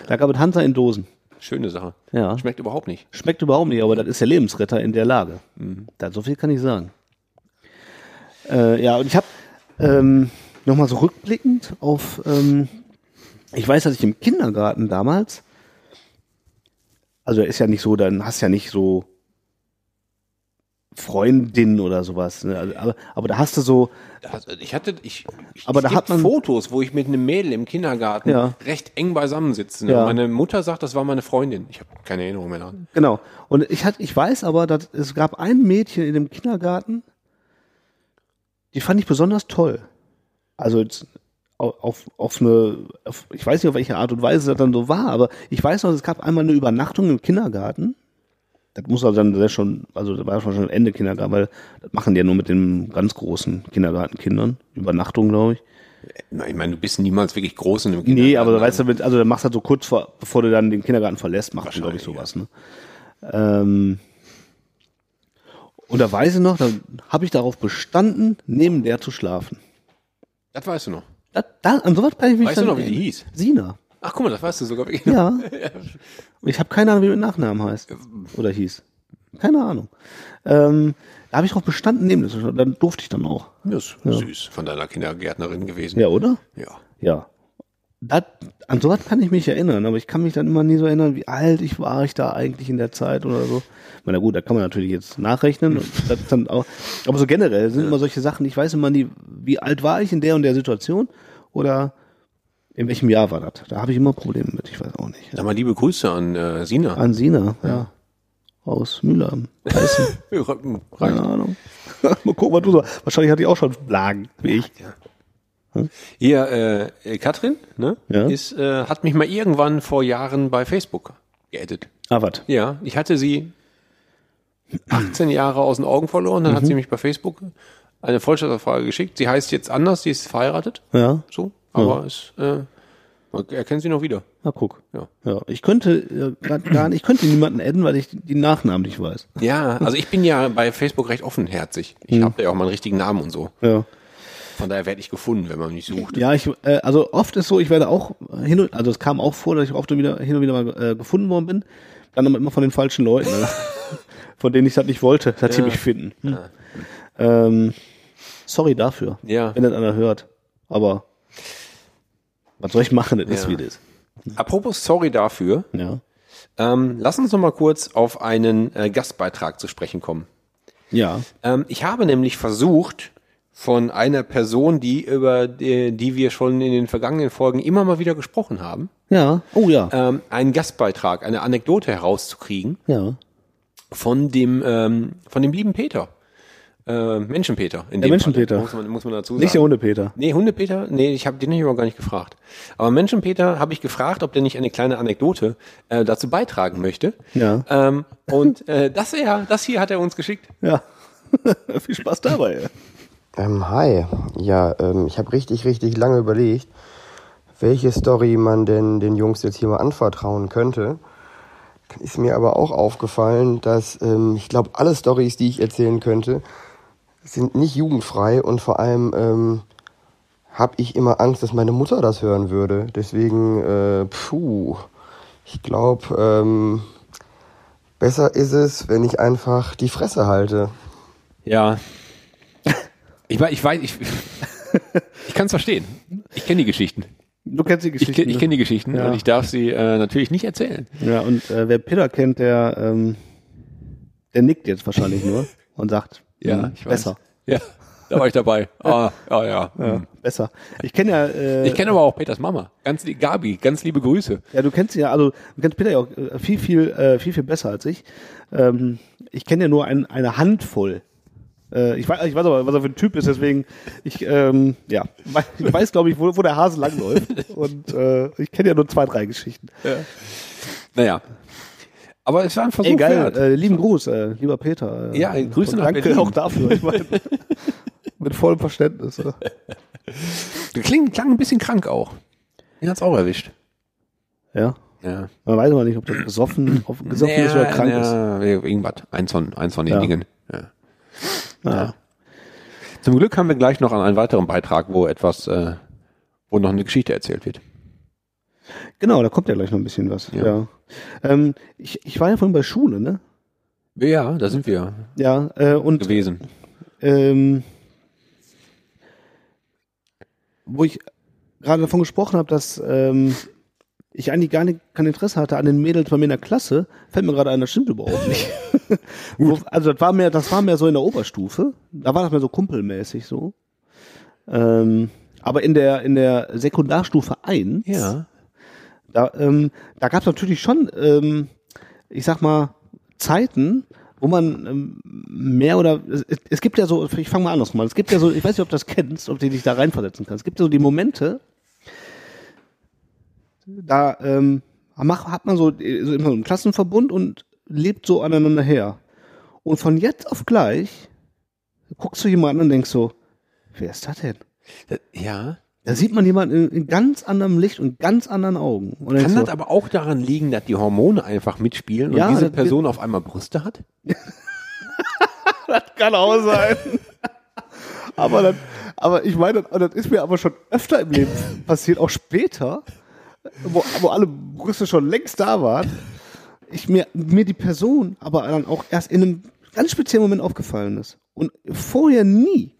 Da gab es Hansa in Dosen. schöne Sache. Ja. Schmeckt überhaupt nicht. Schmeckt überhaupt nicht, aber das ist der Lebensretter in der Lage. Da, so viel kann ich sagen. Äh, ja, und ich habe ähm, nochmal so rückblickend auf, ähm, ich weiß, dass ich im Kindergarten damals, also ist ja nicht so, dann hast ja nicht so Freundin oder sowas, ne? also, aber, aber da hast du so, Also, Ich hatte, ich, ich Aber da hat man- Fotos, wo ich mit einem Mädel im Kindergarten Ja. recht eng beisammen sitze. ne? Ja. Meine Mutter sagt, das war meine Freundin. Ich habe keine Erinnerung mehr daran. Genau. Und ich hatte, ich weiß aber, dass es gab ein Mädchen in dem Kindergarten, die fand ich besonders toll. Also jetzt au- auf, auf eine, auf, ich weiß nicht, auf welche Art und Weise das dann so war, aber ich weiß noch, es gab einmal eine Übernachtung im Kindergarten. Das muss also dann sehr schon, also das war schon Ende Kindergarten, weil das machen die ja nur mit den ganz großen Kindergartenkindern. Übernachtung, glaube ich. Ich meine, du bist niemals wirklich groß in einem Nee, Kindergarten. aber weißt du, mit- also dann machst du halt so kurz vor, bevor du dann den Kindergarten verlässt, machst du, glaube ich, sowas. Ne? Ähm, und da weiß ich noch, da habe ich darauf bestanden, neben der zu schlafen. Das weißt du noch. Da, da, an sowas kann ich mich Weißt du dann noch, wie die hieß? Sina. Ach, guck mal, das weißt du sogar wirklich. Ja. Ich habe keine Ahnung, wie mit Nachnamen heißt. Oder hieß. Keine Ahnung. Ähm, da habe ich darauf bestanden, neben der zu schlafen. Dann durfte ich dann auch. Das ist süß von deiner Kindergärtnerin gewesen. Ja, oder? Ja. Ja. Das, an sowas kann ich mich erinnern, aber ich kann mich dann immer nie so erinnern, wie alt ich war ich da eigentlich in der Zeit oder so. Ich na gut, da kann man natürlich jetzt nachrechnen. Auch, aber so generell sind immer solche Sachen, ich weiß immer nie, wie alt war ich in der und der Situation oder in welchem Jahr war das. Da habe ich immer Probleme mit, ich weiß auch nicht. Sag mal liebe Grüße an äh, Sina. An Sina, ja. Aus Mühlheim. Keine. Ahnung. Mal gucken, was du so. Wahrscheinlich hat die auch schon Blagen, wie ich. Hier, äh, äh, Katrin, ne? Ja. Ist, äh, hat mich mal irgendwann vor Jahren bei Facebook geaddet. Ah, was? Ja, ich hatte sie 18 Jahre aus den Augen verloren, dann hat Mhm. sie mich bei Facebook eine Vollständigfrage geschickt. Sie heißt jetzt anders, sie ist verheiratet, Ja. so, aber es, äh, man erkennt sie noch wieder. Na guck. Ja. Ja, ich könnte äh, gar nicht, ich könnte niemanden adden, weil ich die Nachnamen nicht weiß. Ja, also ich bin ja bei Facebook recht offenherzig. Ich Hm. habe ja auch meinen richtigen Namen und so. Ja. Von daher werde ich gefunden, wenn man mich sucht. Ja, ich, äh, also oft ist so, ich werde auch hin und, also es kam auch vor, dass ich oft und wieder, hin und wieder mal äh, gefunden worden bin. Dann aber immer von den falschen Leuten, ne? von denen ich das nicht wollte, dass sie Ja. mich finden. Hm. Ähm, sorry dafür, Ja. wenn das einer hört. Aber was soll ich machen, das ist Ja. wie das. Apropos sorry dafür, Ja. ähm, lass uns noch mal kurz auf einen äh, Gastbeitrag zu sprechen kommen. Ja. Ähm, ich habe nämlich versucht, von einer Person, die über die, die wir schon in den vergangenen Folgen immer mal wieder gesprochen haben, Ja. Oh ja. ähm, einen Gastbeitrag, eine Anekdote herauszukriegen Ja. von dem ähm, von dem lieben Peter, äh, Menschenpeter. In Der dem Menschenpeter. Fall, muss man muss man dazu sagen. Nicht der Hundepeter. Nee, Hundepeter, nee, ich habe den aber gar nicht gefragt. Aber Menschenpeter habe ich gefragt, ob der nicht eine kleine Anekdote äh, dazu beitragen möchte. Ja. Ähm, und äh, das, er, das hier hat er uns geschickt. Ja. Viel Spaß dabei. Ähm, hi. Ja, ähm, ich habe richtig, richtig lange überlegt, welche Story man denn den Jungs jetzt hier mal anvertrauen könnte. Ist mir aber auch aufgefallen, dass ähm, ich glaube, alle Stories, die ich erzählen könnte, sind nicht jugendfrei und vor allem ähm, habe ich immer Angst, dass meine Mutter das hören würde. Deswegen, äh, puh, ich glaube, ähm, besser ist es, wenn ich einfach die Fresse halte. Ja. Ich weiß, ich weiß, ich, ich kann es verstehen. Ich kenne die Geschichten. Du kennst die Ich, Geschichte. kenn- ich kenne die Geschichten Ja. und ich darf sie äh, natürlich nicht erzählen. Ja, und äh, wer Peter kennt, der, ähm, der nickt jetzt wahrscheinlich nur und sagt, Ja, hm, ich weiß. besser. Ja, da war ich dabei. Ah, ah ja. Ja, Hm. besser. Ich kenne ja, äh, Ich kenne aber auch Peters Mama. Ganz Gabi, ganz liebe Grüße. ja, du kennst sie ja, also du kennst Peter ja auch äh, viel, viel, äh, viel, viel besser als ich. Ähm, ich kenne ja nur ein, eine Handvoll. Äh, ich, weiß, ich weiß aber, was er für ein Typ ist, deswegen, ich, ähm, ja, ich weiß, glaube ich, wo, wo der Hase langläuft. Und äh, ich kenne ja nur zwei, drei Geschichten. Naja. Aber es war ein Versuch Egal, äh, lieben Gruß, äh, lieber Peter. Äh, Ja, Grüße und nach Danke Berlin. auch dafür. Ich meine, mit vollem Verständnis. äh. Kling, klang ein bisschen krank auch. Den hat's auch erwischt. Ja. Ja. Man weiß aber nicht, ob das besoffen, ob gesoffen ist oder krank ist. ja, Irgendwas. Eins von, eins von den Ja. Dingen. Ja. Ja. Zum Glück haben wir gleich noch einen weiteren Beitrag, wo etwas, äh, wo noch eine Geschichte erzählt wird. Genau, da kommt ja gleich noch ein bisschen was. Ja. Ja. Ähm, ich, ich war ja vorhin bei Schule, ne? Ja, da sind wir Ja, äh, und gewesen. ähm, wo ich gerade davon gesprochen habe, dass ähm, ich eigentlich gar nicht, kein Interesse hatte an den Mädels bei mir in der Klasse, fällt mir gerade ein, das stimmt überhaupt nicht. Also das war mehr, das war mehr so in der Oberstufe. Da war das mehr so kumpelmäßig so. Ähm, aber in der in der Sekundarstufe 1, Ja. da, ähm, da gab es natürlich schon, ähm, ich sag mal, Zeiten, wo man ähm, mehr oder es, es gibt ja so, ich fange mal andersrum an, es gibt ja so, ich weiß nicht, ob du das kennst, ob du dich da reinversetzen kannst. Es gibt ja so die Momente, da ähm, hat man so, äh, so immer so einen Klassenverbund und lebt so aneinander her. Und von jetzt auf gleich guckst du jemanden und denkst so, wer ist das denn? Ja. Da sieht man jemanden in, in ganz anderem Licht und ganz anderen Augen. Und Kann so, das aber auch daran liegen, dass die Hormone einfach mitspielen und Ja, diese das- Person auf einmal Brüste hat? kann auch sein. aber, dann, aber ich meine, das, das ist mir aber schon öfter im Leben passiert, auch später, wo, wo alle Brüste schon längst da waren. Ich mir, mir die Person aber dann auch erst in einem ganz speziellen Moment aufgefallen ist. Und vorher nie.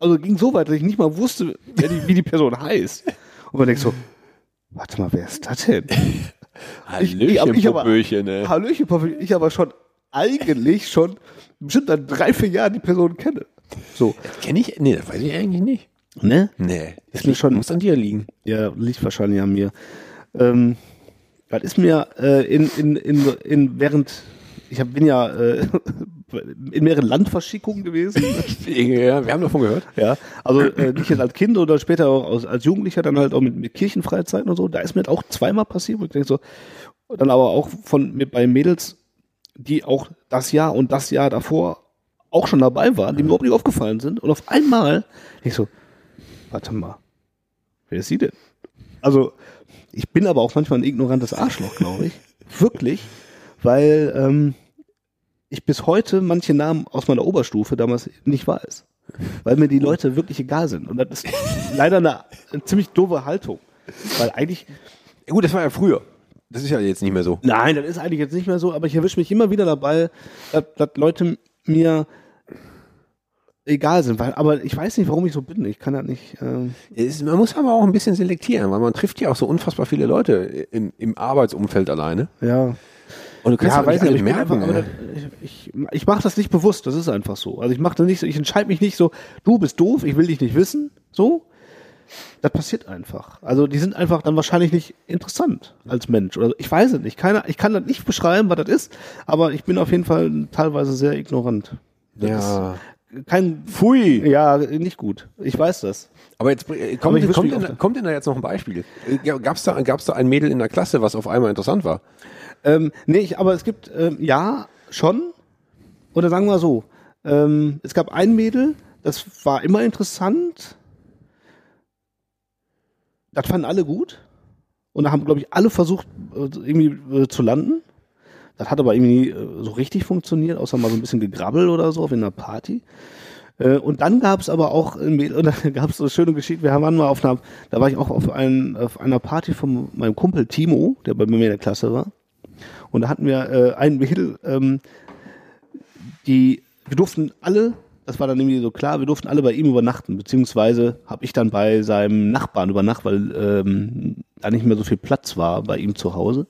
Also ging so weit, dass ich nicht mal wusste, die, wie die Person heißt. Und man denkt so, warte mal, wer ist das denn? Hallöchen, ich aber- Popöchen, ne? Hallöchen, Popöchen, ich aber schon eigentlich schon bestimmt seit drei, vier Jahren die Person kenne. So. Kenne ich? Nee, das weiß ich eigentlich nicht. Ne? Nee. Ist mir schon. Muss an dir liegen. Ja, liegt wahrscheinlich an mir. Ähm, das ist mir äh, in, in, in, in während ich hab, bin ja äh, in mehreren Landverschickungen gewesen. Ja, wir haben davon gehört. Ja, also äh, nicht jetzt als Kind oder später auch als, als Jugendlicher, dann halt auch mit, mit Kirchenfreizeiten und so. Da ist mir das auch zweimal passiert, wo ich denke so, dann aber auch von mit bei Mädels, die auch das Jahr und das Jahr davor auch schon dabei waren, die mir überhaupt nicht aufgefallen sind. Und auf einmal ich so, warte mal, wer ist sie denn? Also ich bin aber auch manchmal ein ignorantes Arschloch, glaube ich. Wirklich, weil ähm, ich bis heute manche Namen aus meiner Oberstufe damals nicht weiß. Weil mir die Leute wirklich egal sind. Und das ist leider eine, eine ziemlich doofe Haltung. Weil eigentlich. Ja, gut, das war ja früher. Das ist ja jetzt nicht mehr so. Nein, das ist eigentlich jetzt nicht mehr so, aber ich erwische mich immer wieder dabei, dass, dass Leute mir egal sind. Weil, aber ich weiß nicht, warum ich so bin. Ich kann das nicht. Ähm, Es, man muss aber auch ein bisschen selektieren, weil man trifft ja auch so unfassbar viele Leute im, im Arbeitsumfeld alleine. ja. Und du kannst ja, weiß nicht ich, merken. einfach, ich, ich, ich mache das nicht bewusst, das ist einfach so. Also ich mache das nicht so, ich entscheide mich nicht so, du bist doof, ich will dich nicht wissen, so. Das passiert einfach. Also die sind einfach dann wahrscheinlich nicht interessant als Mensch. Oder ich weiß es nicht. Keiner, ich kann das nicht beschreiben, was das ist, aber ich bin auf jeden Fall teilweise sehr ignorant. Das ja. ist kein Pfui. Ja, nicht gut. Ich weiß das. Aber jetzt äh, Aber kommt, wüsste kommt, denn, kommt denn da jetzt noch ein Beispiel? Äh, Gab's da, gab's da ein Mädel in der Klasse, was auf einmal interessant war? Ähm, nee, ich, aber es gibt, ähm, ja, schon. Oder sagen wir so, ähm, es gab ein Mädel, das war immer interessant. Das fanden alle gut. Und da haben, glaube ich, alle versucht, äh, irgendwie äh, zu landen. Das hat aber irgendwie äh, so richtig funktioniert, außer mal so ein bisschen gegrabbel oder so auf einer Party. Äh, Und dann gab es aber auch, und gab es so eine schöne Geschichte, wir waren mal auf einer, da war ich auch auf, ein, auf einer Party von meinem Kumpel Timo, der bei mir in der Klasse war. Und da hatten wir äh, ein Mädel, ähm, die, wir durften alle das war dann irgendwie so klar, wir durften alle bei ihm übernachten, beziehungsweise habe ich dann bei seinem Nachbarn übernachtet, weil ähm, da nicht mehr so viel Platz war bei ihm zu Hause.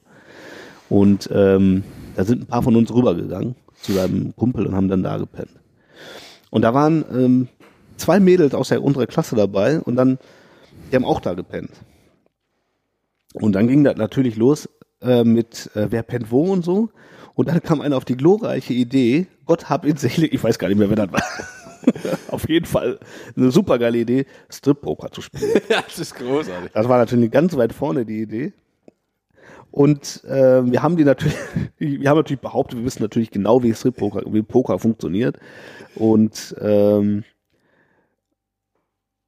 Und ähm, da sind ein paar von uns rübergegangen zu seinem Kumpel und haben dann da gepennt. Und da waren ähm, zwei Mädels aus der unteren Klasse dabei und dann, die haben auch da gepennt. Und dann ging das natürlich los äh, mit äh, wer pennt wo und so. Und dann kam einer auf die glorreiche Idee, Gott hab ihn selig, ich weiß gar nicht mehr, wer das war. auf jeden Fall eine super geile Idee, Strip-Poker zu spielen. das ist großartig. Das war natürlich ganz weit vorne die Idee. Und äh, wir haben die natürlich, wir haben natürlich behauptet, wir wissen natürlich genau, wie Strip-Poker, wie Poker funktioniert. Und ähm,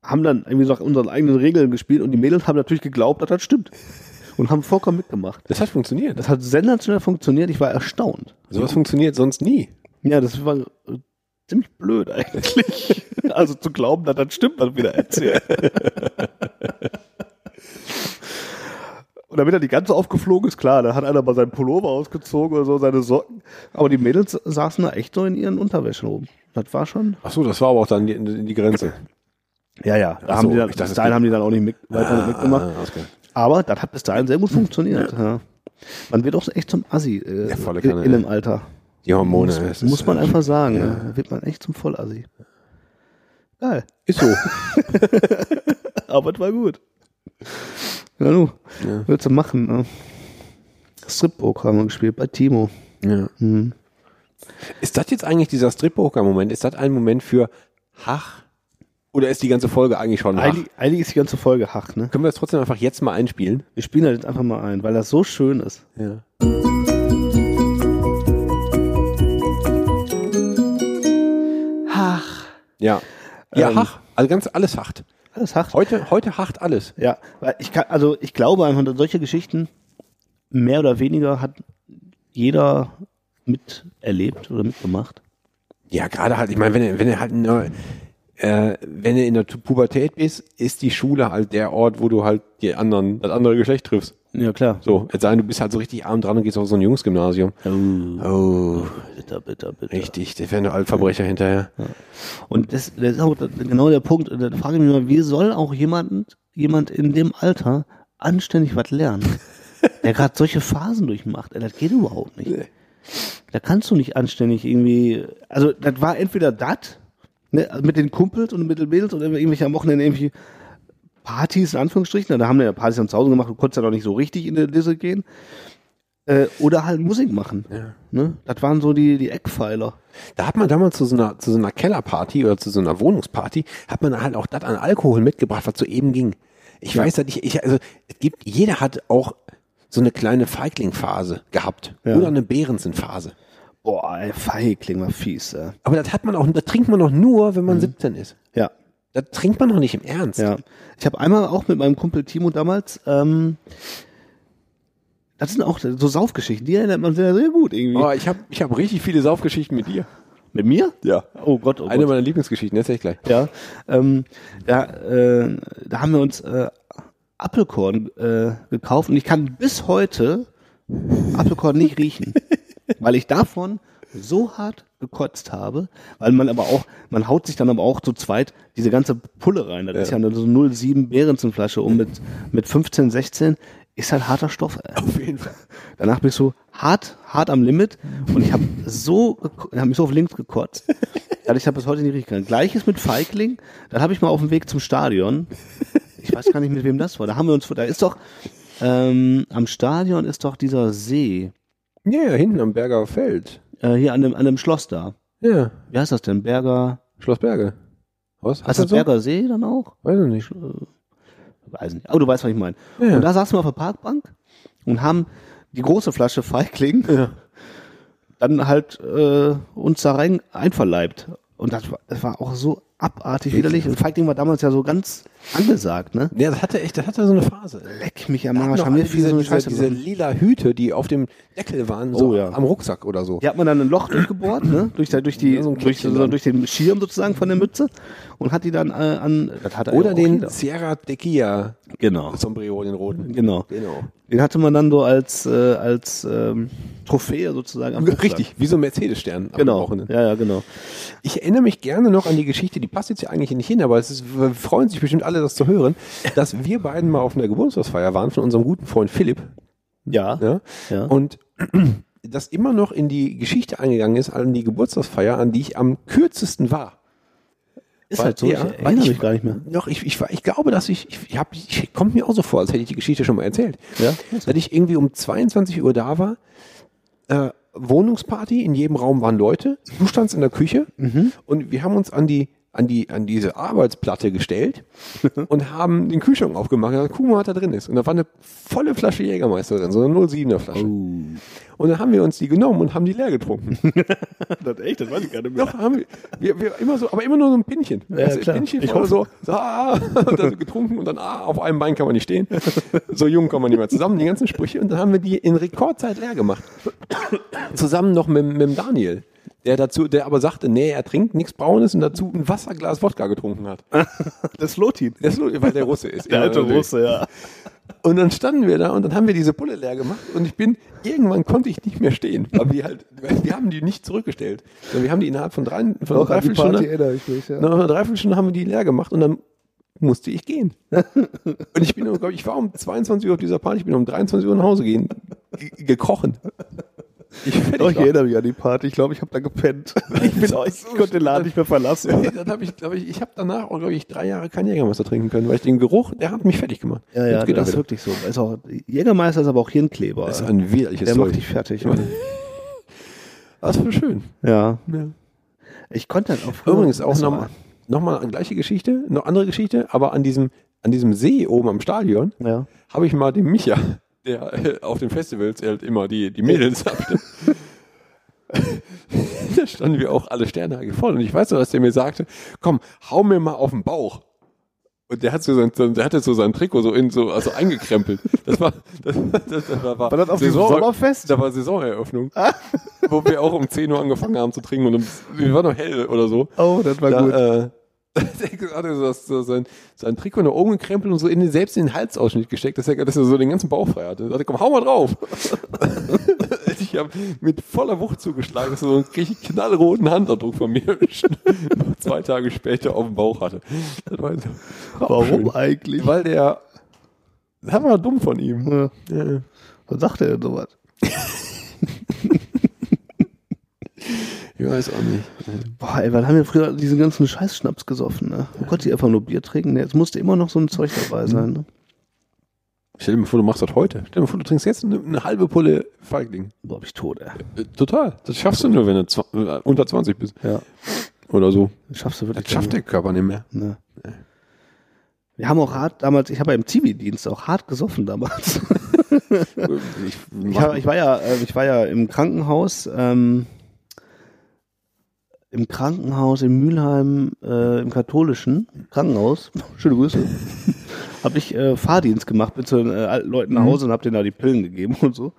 haben dann irgendwie nach unseren eigenen Regeln gespielt und die Mädels haben natürlich geglaubt, dass das stimmt. Und haben vollkommen mitgemacht. Das hat funktioniert. Das hat sensationell funktioniert. Ich war erstaunt. Sowas funktioniert sonst nie. Ja, das war äh, ziemlich blöd eigentlich. also zu glauben, dass das stimmt, was wir da erzählen. Und damit er die ganze aufgeflogen ist, klar, da hat einer mal seinen Pullover ausgezogen oder so, seine Socken. Aber die Mädels saßen da echt so in ihren Unterwäschen oben. Das war schon. Ach so, das war aber auch dann die, die Grenze. Ja, ja. Da Ach haben so, die dann, bis dahin haben die dann auch nicht mit, weiter Ah, mitgemacht. ah, okay. Aber das hat bis dahin sehr gut funktioniert. Ja. Man wird auch echt zum Assi äh, Ja, in, in ja. dem Alter. Die Hormone. Muss, muss man äh, einfach sagen. ja. Ja. Da wird man echt zum Vollassi. Geil. Ist so. Aber es war gut. Ja, du. Ja. Willst du machen? Ne? Strip-Poker haben wir gespielt bei Timo. Ja. Mhm. Ist das jetzt eigentlich dieser Strip-Poker-Moment? Ist das ein Moment für Hach? Oder ist die ganze Folge eigentlich schon Hach? Eigentlich, eigentlich ist die ganze Folge Hach, ne? Können wir das trotzdem einfach jetzt mal einspielen? Wir spielen das jetzt einfach mal ein, weil das so schön ist. Ja. Hach. Ja. Ja, Ähm, Hach. Also ganz alles Hacht. Alles Hach. Heute, heute Hacht alles. Ja, weil ich kann, also ich glaube einfach, solche Geschichten mehr oder weniger hat jeder miterlebt oder mitgemacht. Ja, gerade halt, ich meine, wenn er, wenn er halt, ne, äh, wenn du in der Pubertät bist, ist die Schule halt der Ort, wo du halt die anderen, das andere Geschlecht triffst. Ja, klar. So, jetzt sagen, du bist halt so richtig arm dran und gehst auf so ein Jungsgymnasium. Oh, Bitter, bitter, bitter. richtig, das wären Altverbrecher hinterher. Und das, das ist auch genau der Punkt. Da frage ich mich mal, wie soll auch jemand, jemand in dem Alter anständig was lernen? der gerade solche Phasen durchmacht. Das geht überhaupt nicht. Da kannst du nicht anständig irgendwie. Also, das war entweder das, ne, mit den Kumpels und mit den Mädels oder irgendwelche am Wochenende irgendwie Partys, in Anführungsstrichen. Da haben wir ja Partys dann zu Hause gemacht, du konntest ja noch nicht so richtig in die Disse gehen. Äh, oder halt Musik machen. Ne? Das waren so die, die Eckpfeiler. Da hat man damals zu so einer, zu so einer Kellerparty oder zu so einer Wohnungsparty, hat man halt auch das an Alkohol mitgebracht, was so eben ging. Ich weiß das nicht, ich, also, es gibt, jeder hat auch so eine kleine Feigling-Phase gehabt. Ja. Oder eine Behrensen-Phase. Boah, ey, Feigling war fies. Äh. Aber das hat man auch, das trinkt man doch nur, wenn man 17 ist. Ja. Das trinkt man doch nicht im Ernst. Ja. Ich habe einmal auch mit meinem Kumpel Timo damals, ähm, das sind auch so Saufgeschichten, die erinnert man sehr, sehr gut irgendwie. Oh, ich habe ich hab richtig viele Saufgeschichten mit dir. Mit mir? Ja. Oh Gott, oh Eine Gott. meiner Lieblingsgeschichten, erzähl ich gleich. Ja, ähm, da, äh, da haben wir uns äh, Apfelkorn äh, gekauft und ich kann bis heute Apfelkorn nicht riechen, weil ich davon so hart gekotzt habe, weil man aber auch, man haut sich dann aber auch zu zweit diese ganze Pulle rein. Das Ja. ist ja eine so 0,7 Behrensenflasche um mit, mit 15, 16 ist halt harter Stoff. Ey. Auf jeden Fall. Danach bist du hart, hart am Limit und ich habe so, geko- hab mich so auf links gekotzt. Habe ich bis heute nicht richtig können. Gleiches mit Feigling. Dann habe ich mal auf dem Weg zum Stadion. Ich weiß gar nicht, mit wem das war. Da haben wir uns, da ist doch, ähm, am Stadion ist doch dieser See. Ja, ja, hinten am Berger Feld. Äh, hier an dem, an dem Schloss da. Ja, Wie heißt das denn? Berger. Schloss Berge. Was? Heißt das so? Berger See dann auch? Weiß ich nicht. Weiß nicht. Aber du weißt, was ich meine. Ja. Und da saßen wir auf der Parkbank und haben die große Flasche Feigling dann halt äh, uns da rein einverleibt. Und das war, das war auch so abartig widerlich. Und Feigling war damals ja so ganz angesagt, ne? Ja, das hatte echt, das hatte so eine Phase. Leck mich am Da Arsch. Haben wir viel so eine diese, Scheiße diese, diese lila Hüte, die auf dem Deckel waren, so Oh, ja. am Rucksack oder so. Hier hat man dann ein Loch durchgebohrt, ne? Durch, der- durch, die, Ja, so durch, so, durch den Schirm sozusagen von der Mütze und hat die dann äh, an. Oder den jeder. Sierra Tequila Genau. Sombrero, den roten. Genau. Genau. Den hatte man dann so als, äh, als ähm, Trophäe sozusagen am Rucksack. Richtig, wie so ein Mercedes-Stern. Genau. Ja, ja, genau. Ich erinnere mich gerne noch an die Geschichte, die passt jetzt ja eigentlich nicht hin, aber es ist, wir freuen sich bestimmt alle, das zu hören, dass wir beiden mal auf einer Geburtstagsfeier waren von unserem guten Freund Philipp. Ja. Ja? Ja. Und das immer noch in die Geschichte eingegangen ist, an die Geburtstagsfeier, an die ich am kürzesten war. Ist Weil- halt so, ich ja, weil erinnere ich- mich gar nicht mehr. Doch, ich, ich, ich glaube, dass ich, ich, ich, hab, ich kommt mir auch so vor, als hätte ich die Geschichte schon mal erzählt. Ja? Dass ich irgendwie um 22 Uhr da war, äh, Wohnungsparty, in jedem Raum waren Leute, du standst in der Küche Mhm. und wir haben uns an die, an die, an diese Arbeitsplatte gestellt und haben den Kühlschrank aufgemacht und gesagt, guck mal, was da drin ist. Und da war eine volle Flasche Jägermeister drin, so eine 07er Flasche. Oh. Und dann haben wir uns die genommen und haben die leer getrunken. Das echt, das weiß ich gar nicht mehr. Doch, haben wir, wir, wir immer so, aber immer nur so ein Pinnchen. Ja, Also klar. Pinnchen Ich hoffe- so, so ah, und dann so getrunken und dann ah, auf einem Bein kann man nicht stehen. So jung kommen wir nicht mehr zusammen, die ganzen Sprüche. Und dann haben wir die in Rekordzeit leer gemacht. Zusammen noch mit, mit dem Daniel. Der dazu, der aber sagte, nee, er trinkt nichts Braunes und dazu ein Wasserglas Wodka getrunken hat. Das Lotin. Das, weil der Russe ist. Der Ja, alte. Russe, ja. Und dann standen wir da und dann haben wir diese Pulle leer gemacht und ich bin, irgendwann konnte ich nicht mehr stehen, weil wir halt, wir haben die nicht zurückgestellt, sondern wir haben die innerhalb von drei, von Doch, ich mich, ja. nach einer Dreiviertelstunde haben wir die leer gemacht und dann musste ich gehen. und ich bin, glaube ich, war um 22 Uhr auf dieser Party, ich bin um 23 Uhr nach Hause gehen, ge- gekrochen. Ich, fertig Doch, ich war. erinnere mich an die Party. Ich glaube, ich habe da gepennt. Ich, bin auch, ich konnte den Laden nicht mehr verlassen. dann habe ich, glaube ich, ich habe danach, glaube ich, drei Jahre kein Jägermeister trinken können, weil ich den Geruch, der hat mich fertig gemacht. Ja, ja, er das ist wirklich so. Ist auch, Jägermeister ist aber auch Hirnkleber. Das ist ein widerliches Der Zeug. macht dich fertig. Das war schön. ja. Ja. Ich konnte dann auch Übrigens auch nochmal noch mal eine gleiche Geschichte, noch andere Geschichte, aber an diesem, an diesem See oben am Stadion Ja. habe ich mal den Micha, der äh, auf den Festivals halt immer die, die Mädels abstimmt. da standen wir auch alle Sterne voll und ich weiß noch, dass der mir sagte, komm, hau mir mal auf den Bauch. Und der hat so sein, so- der hatte so sein Trikot so in so, also eingekrempelt. Das war, das, das, das war, war, das auf diesem Sommerfest? Da war Saisoneröffnung, wo wir auch um 10 Uhr angefangen haben zu trinken und um, wir waren noch hell oder so. Oh, das war da, gut. Äh, der hatte so, so sein, sein Trikot nach oben gekrempelt und so in den, selbst in den Halsausschnitt gesteckt, dass er, dass er so den ganzen Bauch frei hatte. Er sagte, komm, hau mal drauf. ich habe mit voller Wucht zugeschlagen, dass er so einen richtig knallroten Handabdruck von mir zwei Tage später auf dem Bauch hatte. War, auch Warum schön. eigentlich? Weil der, das war dumm von ihm. Ja. Ja. Was sagt er denn sowas? Ich weiß auch nicht. Boah, ey, wann haben wir früher diesen ganzen Scheißschnaps gesoffen, ne? Oh Gott, die einfach nur Bier trinken. Ne, Jetzt musste immer noch so ein Zeug dabei sein, ne? Stell dir mal vor, du machst das heute. Stell dir mal vor, du trinkst jetzt eine, eine halbe Pulle Feigling. Boah, bin ich tot, ey. Äh, Total. Das schaffst du nur, wenn du zwa- äh, unter 20 bist. Ja. Oder so. Das schaffst du wirklich. Das schafft der Körper nicht mehr. Ne. Wir haben auch hart damals, ich habe ja im Zivildienst auch hart gesoffen damals. Ich, Ich, hab, ich war ja, äh, ich war ja im Krankenhaus, ähm, im Krankenhaus in Mülheim, äh, im katholischen Krankenhaus. Schöne Grüße. habe ich äh, Fahrdienst gemacht, bin zu den äh, alten Leuten nach Hause und habe denen da die Pillen gegeben und so.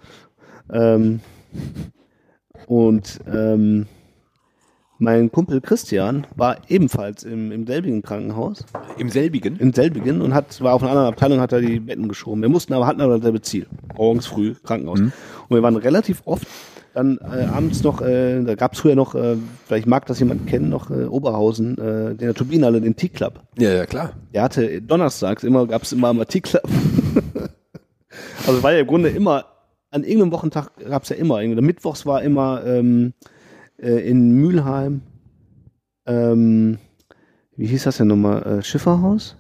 Ähm, und ähm, mein Kumpel Christian war ebenfalls im, im selbigen Krankenhaus Im selbigen? in selbigen und hat, war auf einer anderen Abteilung, hat er die Betten geschoben. Wir mussten aber, hatten aber dasselbe Ziel. Morgens früh, Krankenhaus. Und wir waren relativ oft dann äh, abends noch, äh, da gab es früher noch, äh, vielleicht mag das jemand kennen, noch äh, Oberhausen, äh, der Turbinenhalle, den Tea-Club. Ja, ja, klar. Der hatte donnerstags immer, gab es immer am Tea-Club. also war ja im Grunde immer, an irgendeinem Wochentag gab es ja immer. Mittwochs war immer ähm, äh, in Mülheim, ähm, wie hieß das denn nochmal, äh, Schifferhaus?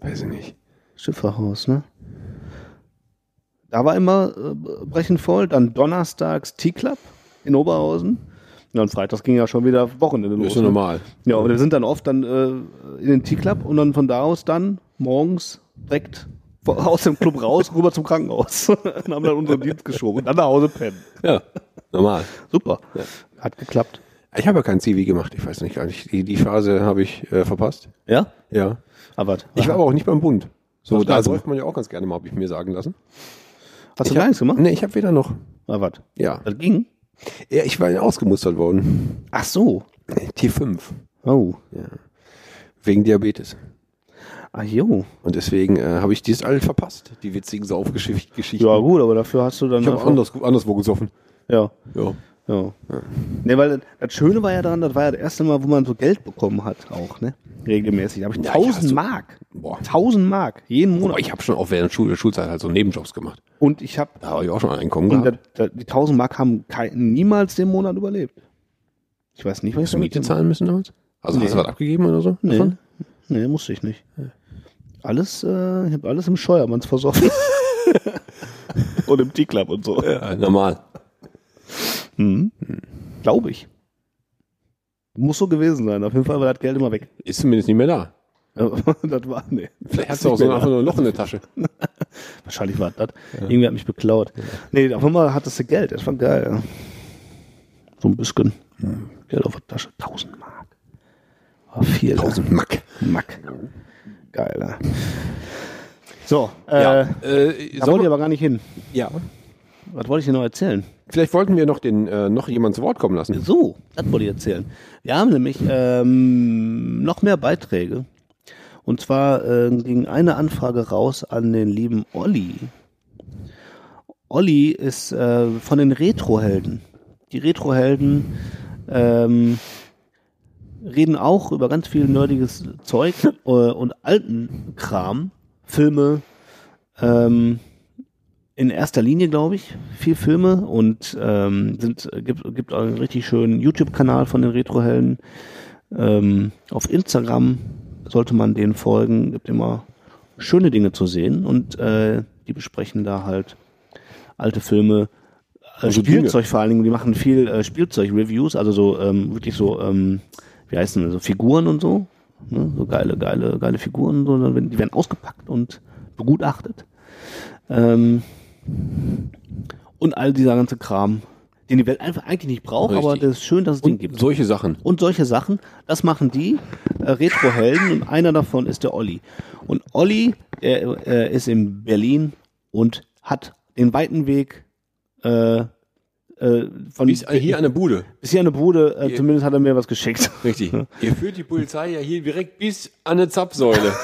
Weiß ich nicht. Schifferhaus, ne? Da war immer äh, brechend voll. Dann donnerstags Tea-Club in Oberhausen. Ja, und freitags ging ja schon wieder Wochenende los. Ist ja ne? normal. Ja, aber wir sind dann oft dann äh, in den Tea-Club und dann von da aus dann morgens direkt aus dem Club raus, rüber zum Krankenhaus. und haben dann unseren Dienst geschoben und dann nach Hause pennen. Ja, normal. Super. Hat geklappt. Ich habe ja kein CV gemacht. Ich weiß nicht gar nicht. Die, die Phase habe ich äh, verpasst. Ja? Ja. Aber Ich war aber auch nicht beim Bund. So, da säuft man ja auch ganz gerne mal, habe ich mir sagen lassen. Hast du ich gar hab, nichts gemacht? Nee, ich habe weder noch. Na, was? Ja. Das ging? ja. Ich war ausgemustert worden. Ach so. T5. Oh. Ja. Wegen Diabetes. Ah, jo. Und deswegen äh, habe ich dies all verpasst, die witzigen Saufgeschichten. Ja, gut, aber dafür hast du dann. Ich habe anders, anderswo gesoffen. Ja. Ja. Ja. Ne, weil das Schöne war ja daran, das war ja das erste Mal, wo man so Geld bekommen hat, auch, ne? Regelmäßig. Da habe ich Ja, 1000 ich Mark. Boah. 1000 Mark. Jeden Monat. Aber ich habe schon auch während der Schulzeit halt so Nebenjobs gemacht. Und ich habe. Da habe ich auch schon ein Einkommen Und gehabt. da, da, die 1000 Mark haben kein, niemals den Monat überlebt. Ich weiß nicht, was ich Hast du Miete zahlen müssen damals? Also hast du Nee. was abgegeben oder so? Nee, davon? nee musste ich nicht. Alles, äh, ich habe alles im Scheuermanns versoffen. und im T-Club und so. Ja, normal. Mhm. Glaube ich. Muss so gewesen sein. Auf jeden Fall war das Geld immer weg. Ist zumindest nicht mehr da. Ja, das war, nee. Vielleicht hast du auch so einfach nur ein Loch in der Tasche. Wahrscheinlich war das. Irgendwie hat mich beklaut. Nee, auf einmal hattest du Geld. Das war geil. Ja. So ein bisschen Geld auf der Tasche. 1000 Mark. War viel. 1000 Mack. Mack. Geil. Ja. So, äh, Ja, äh, da sollen wollte ich wir- aber gar nicht hin. Ja. Was wollte ich dir noch erzählen? Vielleicht wollten wir noch den äh, noch jemand zu Wort kommen lassen. So, das wollte ich erzählen. Wir haben nämlich ähm, noch mehr Beiträge. Und zwar äh, ging eine Anfrage raus an den lieben Olli. Olli ist äh, von den Retrohelden. Die Retrohelden ähm, reden auch über ganz viel nerdiges Zeug äh, und alten Kram, Filme, ähm, in erster Linie, glaube ich, viel Filme und ähm, sind, gibt, gibt auch einen richtig schönen YouTube-Kanal von den Retrohelden. Ähm, auf Instagram sollte man denen folgen, gibt immer schöne Dinge zu sehen und äh, die besprechen da halt alte Filme, äh, Also Spielzeug vor allen Dingen, die machen viel äh, Spielzeug-Reviews, also so ähm, wirklich so, ähm, wie heißen das, so Figuren und so, ne? so geile, geile, geile Figuren, und so, die werden ausgepackt und begutachtet. Ähm, und all dieser ganze Kram, den die Welt einfach eigentlich nicht braucht, aber Richtig. das ist schön, dass es den gibt. Solche Sachen. Und solche Sachen, das machen die äh, Retro-Helden und einer davon ist der Olli. Und Olli, der äh, ist in Berlin und hat den weiten Weg äh, äh, von Bis hier an der Bude. bis hier an der Bude, äh, Hier. zumindest hat er mir was geschickt. Richtig. Ihr führt die Polizei ja hier direkt bis an eine Zapfsäule.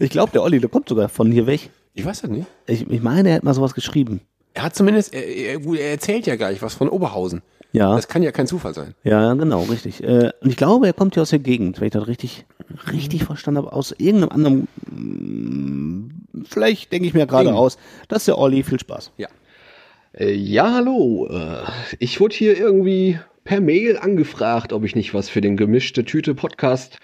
Ich glaube, der Olli, der kommt sogar von hier weg. Ich weiß das nicht. Ich, ich meine, er hat mal sowas geschrieben. Er hat zumindest, er, er, gut, er erzählt ja gleich was von Oberhausen. Ja. Das kann ja kein Zufall sein. Ja, genau, richtig. Äh, und ich glaube, er kommt hier aus der Gegend, wenn ich das richtig, richtig verstanden habe, aus irgendeinem anderen, mm, vielleicht denke ich mir gerade aus, das ist der Olli, viel Spaß. Ja. Äh, ja, hallo. Äh, ich wurde hier irgendwie per Mail angefragt, ob ich nicht was für den gemischte Tüte Podcast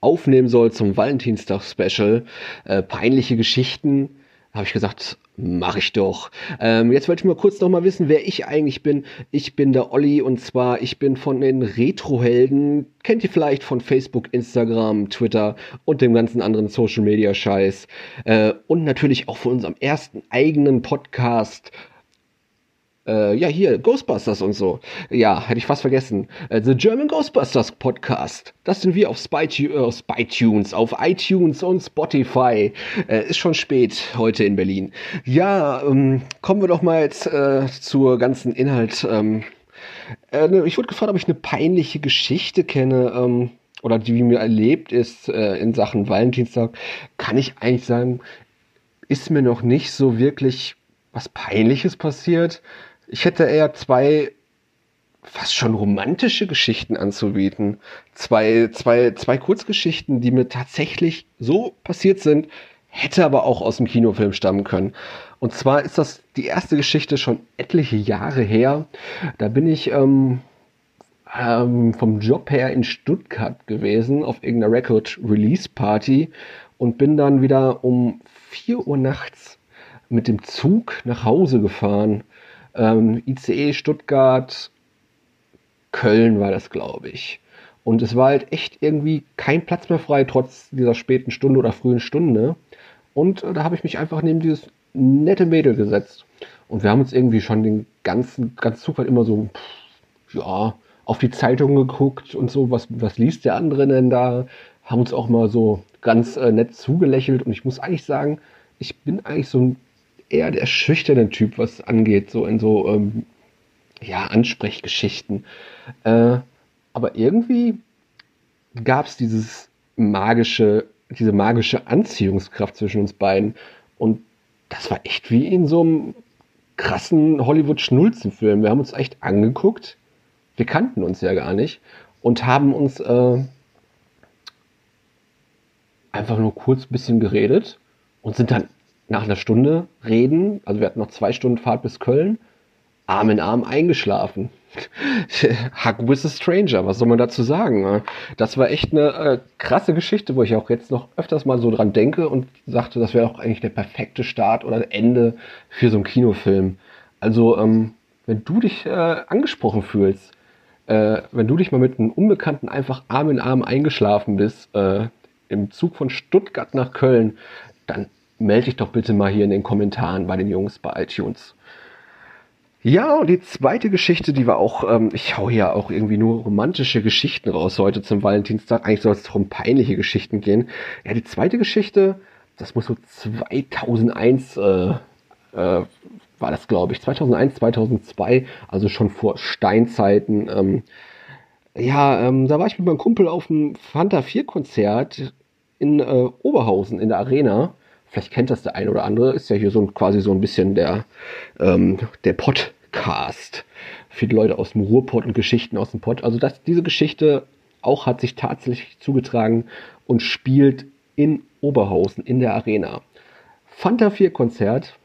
aufnehmen soll zum Valentinstag-Special. Äh, peinliche Geschichten. Habe ich gesagt, mache ich doch. Ähm, jetzt wollte ich mal kurz noch mal wissen, wer ich eigentlich bin. Ich bin der Olli und zwar ich bin von den Retrohelden. Kennt ihr vielleicht von Facebook, Instagram, Twitter und dem ganzen anderen Social Media Scheiß. Äh, und natürlich auch von unserem ersten eigenen Podcast äh, ja, hier, Ghostbusters und so. Ja, hätte ich fast vergessen. Äh, The German Ghostbusters Podcast. Das sind wir auf Spytu äh, Spytunes, auf iTunes und Spotify. Äh, ist schon spät heute in Berlin. Ja, ähm, kommen wir doch mal jetzt äh, zur ganzen Inhalt. Ähm, äh, ne, ich wurde gefragt, ob ich eine peinliche Geschichte kenne. Ähm, oder die mir erlebt ist in Sachen Valentinstag, kann ich eigentlich sagen, ist mir noch nicht so wirklich was Peinliches passiert. Ich hätte eher zwei fast schon romantische Geschichten anzubieten. Zwei, zwei, zwei Kurzgeschichten, die mir tatsächlich so passiert sind, hätte aber auch aus dem Kinofilm stammen können. Und zwar ist das die erste Geschichte schon etliche Jahre her. Da bin ich ähm, ähm, vom Job her in Stuttgart gewesen, auf irgendeiner Record-Release-Party und bin dann wieder um 4 Uhr nachts mit dem Zug nach Hause gefahren. Ähm, ICE Stuttgart, Köln war das, glaube ich. Und es war halt echt irgendwie kein Platz mehr frei, trotz dieser späten Stunde oder frühen Stunde. Und äh, da habe ich mich einfach neben dieses nette Mädel gesetzt. Und wir haben uns irgendwie schon den ganzen, ganzen Zug immer so, pff, ja, auf die Zeitung geguckt und so, was, was liest der andere denn da? Haben uns auch mal so ganz äh, nett zugelächelt. Und ich muss eigentlich sagen, ich bin eigentlich so ein eher der schüchterne Typ, was angeht, so in so ähm, ja, Ansprechgeschichten. Äh, aber irgendwie gab es dieses magische diese magische Anziehungskraft zwischen uns beiden. Und das war echt wie in so einem krassen Hollywood-Schnulzenfilm. Wir haben uns echt angeguckt. Wir kannten uns ja gar nicht und haben uns äh, einfach nur kurz ein bisschen geredet und sind dann nach einer Stunde reden, also wir hatten noch zwei Stunden Fahrt bis Köln, Arm in Arm eingeschlafen. Hug with a Stranger, was soll man dazu sagen? ne? Das war echt eine äh, krasse Geschichte, wo ich auch jetzt noch öfters mal so dran denke und sagte, das wäre auch eigentlich der perfekte Start oder Ende für so einen Kinofilm. Also, ähm, wenn du dich äh, angesprochen fühlst, äh, wenn du dich mal mit einem Unbekannten einfach Arm in Arm eingeschlafen bist, äh, im Zug von Stuttgart nach Köln, dann melde dich doch bitte mal hier in den Kommentaren bei den Jungs bei iTunes. Ja, und die zweite Geschichte, die war auch, ähm, ich hau hier auch irgendwie nur romantische Geschichten raus heute zum Valentinstag. Eigentlich soll es doch um peinliche Geschichten gehen. Ja, die zweite Geschichte, das muss so 2001 äh, äh, war das, glaube ich. 2001, 2002, also schon vor Steinzeiten. Ähm, ja, ähm, da war ich mit meinem Kumpel auf einem Fanta 4 Konzert in äh, Oberhausen in der Arena. Vielleicht kennt das der eine oder andere. Ist ja hier so ein, quasi so ein bisschen der, ähm, der Podcast die Leute aus dem Ruhrpott und Geschichten aus dem Pott. Also das, diese Geschichte auch hat sich tatsächlich zugetragen und spielt in Oberhausen in der Arena. Fanta 4 Konzert.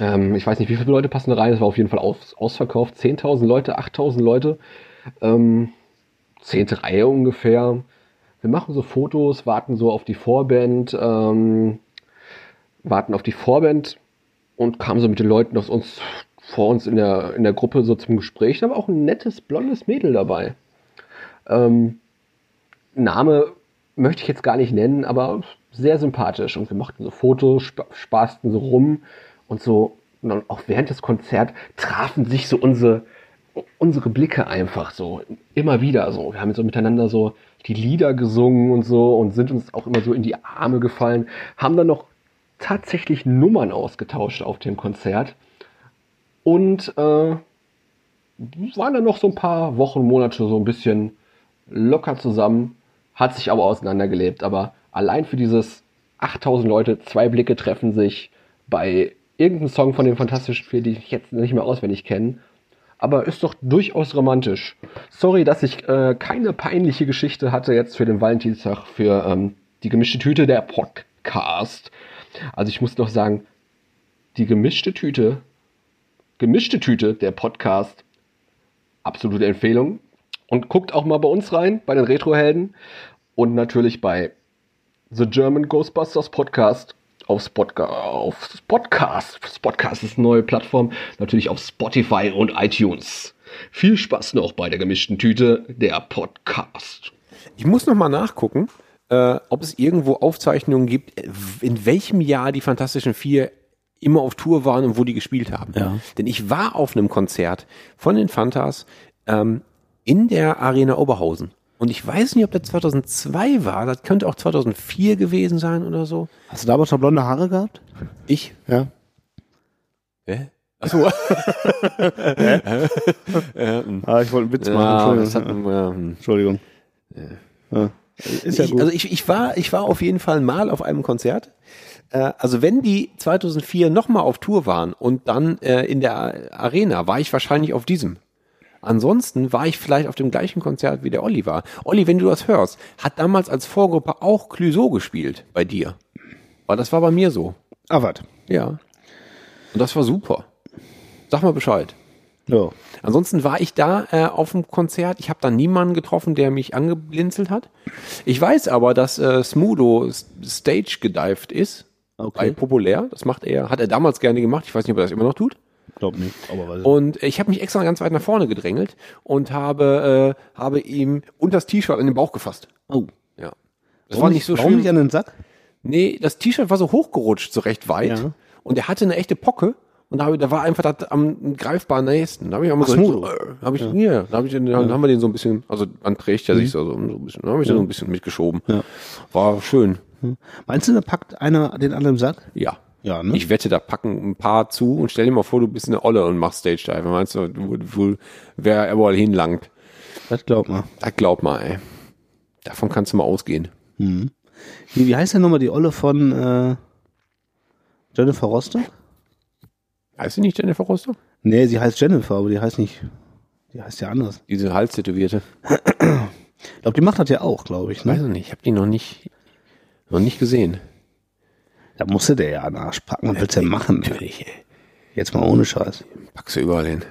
Ähm, ich weiß nicht, wie viele Leute passen da rein. Es war auf jeden Fall aus, ausverkauft. 10.000 Leute, 8.000 Leute. Ähm, zehnte Reihe ungefähr. Wir machen so Fotos, warten so auf die Vorband, ähm, warten auf die Vorband und kamen so mit den Leuten aus uns vor uns in der, in der Gruppe so zum Gespräch. Da war auch ein nettes blondes Mädel dabei. Ähm, Name möchte ich jetzt gar nicht nennen, aber sehr sympathisch. Und wir machten so Fotos, spa spaßten so rum und so. Und auch während des Konzerts trafen sich so unsere, unsere Blicke einfach so immer wieder so. Wir haben so miteinander so die Lieder gesungen und so und sind uns auch immer so in die Arme gefallen, haben dann noch tatsächlich Nummern ausgetauscht auf dem Konzert und äh, waren dann noch so ein paar Wochen, Monate so ein bisschen locker zusammen, hat sich aber auseinandergelebt. Aber allein für dieses 8000 Leute, zwei Blicke treffen sich bei irgendeinem Song von den Fantastischen Vier, die ich jetzt nicht mehr auswendig kenne. Aber ist doch durchaus romantisch. Sorry, dass ich äh, keine peinliche Geschichte hatte jetzt für den Valentinstag, für ähm, die gemischte Tüte der Podcast. Also ich muss noch sagen, die gemischte Tüte, gemischte Tüte der Podcast, absolute Empfehlung. Und guckt auch mal bei uns rein, bei den Retrohelden und natürlich bei The German Ghostbusters Podcast auf, Spotga auf Podcast. Podcast ist eine neue Plattform, natürlich auf Spotify und iTunes. Viel Spaß noch bei der gemischten Tüte, der Podcast. Ich muss noch mal nachgucken, äh, ob es irgendwo Aufzeichnungen gibt, in welchem Jahr die Fantastischen Vier immer auf Tour waren und wo die gespielt haben. Ja. Denn ich war auf einem Konzert von den Fantas ähm, in der Arena Oberhausen. Und ich weiß nicht, ob das 2002 war. Das könnte auch 2004 gewesen sein oder so. Hast du damals schon blonde Haare gehabt? Ich? Ja. Hä? Achso. Hä? ah, ich wollte einen Witz machen. Ja, das hat, Entschuldigung. ja. Entschuldigung. Ja. Ist ja ich, gut. Also ich, ich, war, ich war auf jeden Fall mal auf einem Konzert. Äh, also wenn die 2004 nochmal auf Tour waren und dann äh, in der Arena, war ich wahrscheinlich auf diesem. Ansonsten war ich vielleicht auf dem gleichen Konzert wie der Olli war. Olli, wenn du das hörst, hat damals als Vorgruppe auch Clüso gespielt bei dir. Aber das war bei mir so. Ah, was? Ja. Und das war super. Sag mal Bescheid. Ja. Ansonsten war ich da äh, auf dem Konzert. Ich habe da niemanden getroffen, der mich angeblinzelt hat. Ich weiß aber, dass äh, Smudo Stage gedived ist. Bei populär. Das macht er, hat er damals gerne gemacht. Ich weiß nicht, ob er das immer noch tut. Glaub nicht, aber weiß ich Und ich habe mich extra ganz weit nach vorne gedrängelt und habe, äh, habe ihm unter das T-Shirt in den Bauch gefasst. Oh. Ja. Das Warum war nicht- so warum schlimm. nicht an den Sack? Nee, das T-Shirt war so hochgerutscht, so recht weit. Ja. Und er hatte eine echte Pocke. Und da, ich- da war einfach das am greifbar nächsten. Da habe ich auch mal Ach, so, äh, hab ich, ja. da hab ich, den- dann haben wir den so ein bisschen, also man trägt ja Mhm. sich so, so ein bisschen, da habe ich den Ja. so ein bisschen mitgeschoben. Ja. War schön. Meinst du, da packt einer den anderen im Sack? Ja. Ja, ne? Ich wette, da packen ein paar zu und stell dir mal vor, du bist eine Olle und machst Stage Dive. Meinst du, wo, wo, wer überall hinlangt? Das glaubt man. Das glaub mal, ey. Davon kannst du mal ausgehen. Mhm. Wie, wie heißt denn nochmal die Olle von äh, Jennifer Rostock? Heißt sie nicht Jennifer Rostock? Nee, sie heißt Jennifer, aber die heißt nicht. Die heißt ja anders. Diese Halstätowierte. Ich glaube, die macht das ja auch, glaube ich. Weiß Ne? ich nicht, ich habe die noch nicht, noch nicht gesehen. Da musste der ja an den Arsch packen. Was willst du denn machen? Natürlich, ey. Jetzt mal ohne Scheiß. Packst du überall hin.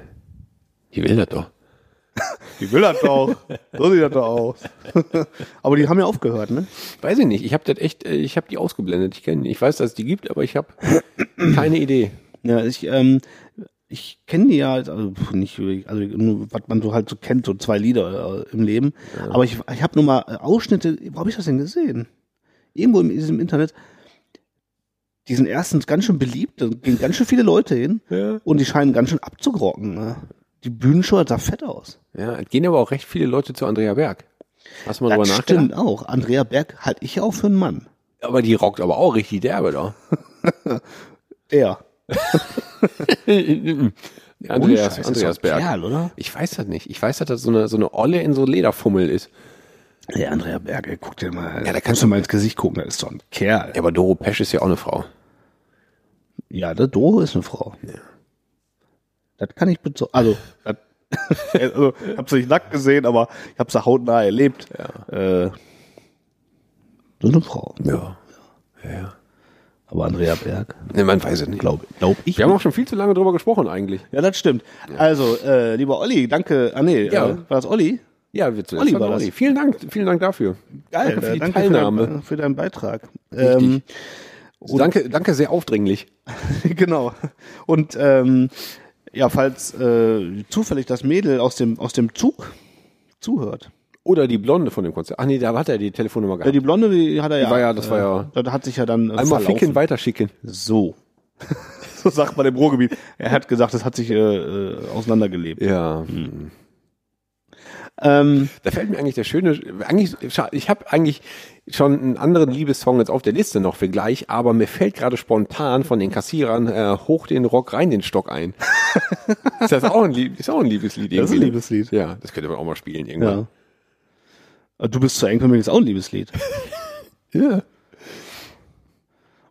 Die will das doch. Die will das doch. So sieht das doch aus. aber die haben ja aufgehört, ne? Weiß ich nicht. Ich habe das echt, äh, ich habe die ausgeblendet. Ich kenne, ich weiß, dass es die gibt, aber ich habe keine Idee. Ja, ich, ähm, ich kenne die ja, halt, also nicht, also was man so halt so kennt, so zwei Lieder äh, im Leben. Aber ich, ich habe nur mal äh, Ausschnitte, wo habe ich das denn gesehen? Irgendwo in diesem Internet. Die sind erstens ganz schön beliebt, da gehen ganz schön viele Leute hin Ja. und die scheinen ganz schön abzugrocken. Ne? Die Bühnenshow sah fett aus. Ja, es gehen aber auch recht viele Leute zu Andrea Berg. Hast du mal Das drüber nachgedacht? stimmt auch. Andrea Berg halte ich ja auch für einen Mann. Aber die rockt aber auch richtig derbe da. Der. Andreas, Scheiß, Andreas Berg. Kerl, oder? Ich weiß das nicht. Ich weiß, dass das so eine, so eine Olle in so Lederfummel ist. Der Andrea Berg, ey, guck dir mal, Ja, da kannst du mal ins Gesicht gucken, das ist doch ein Kerl. Ja, aber Doro Pesch ist ja auch eine Frau. Ja, der Doro ist eine Frau. Das kann ich bezeugen. Also, das, also ich habe sie nicht nackt gesehen, aber ich habe sie hautnah erlebt. Äh, so eine Frau. Ja. ja. Aber Andrea Berg, Ne, man weiß es nicht. glaube glaub ich. Wir haben auch schon viel zu lange drüber gesprochen eigentlich. ja, das stimmt. Also, äh, lieber Olli, danke. Ah, nee, Ja. äh, war das Olli? Ja, wir zuletzt Olli war das. Olli. Vielen Dank, vielen Dank dafür. Geil, danke für äh, die danke Teilnahme. Für, dein, für deinen Beitrag. Ähm, danke, danke sehr aufdringlich. genau. Und ähm, ja, falls äh, zufällig das Mädel aus dem, aus dem Zug zuhört. Oder die Blonde von dem Konzert. Ach nee, da hat er die Telefonnummer Ja, gehabt. die Blonde, die hat er ja. war ja- das war ja- Äh, da hat sich ja dann. Äh, Einmal verlaufen. ficken, weiterschicken. So. so sagt man im Ruhrgebiet. Er hat gesagt, das hat sich äh, äh, auseinandergelebt. Ja. Ähm, Da fällt mir eigentlich der schöne, eigentlich, ich habe eigentlich schon einen anderen Liebessong jetzt auf der Liste noch für gleich, aber mir fällt gerade spontan von den Kassierern äh, hoch den Rock, rein den Stock ein. ist das auch ein, Lieb ist auch ein Liebeslied? Das ist ein irgendwie? Liebeslied. Ja, das könnte man auch mal spielen irgendwann. ja. Äh, Du bist zu mich ist auch ein Liebeslied. Ja.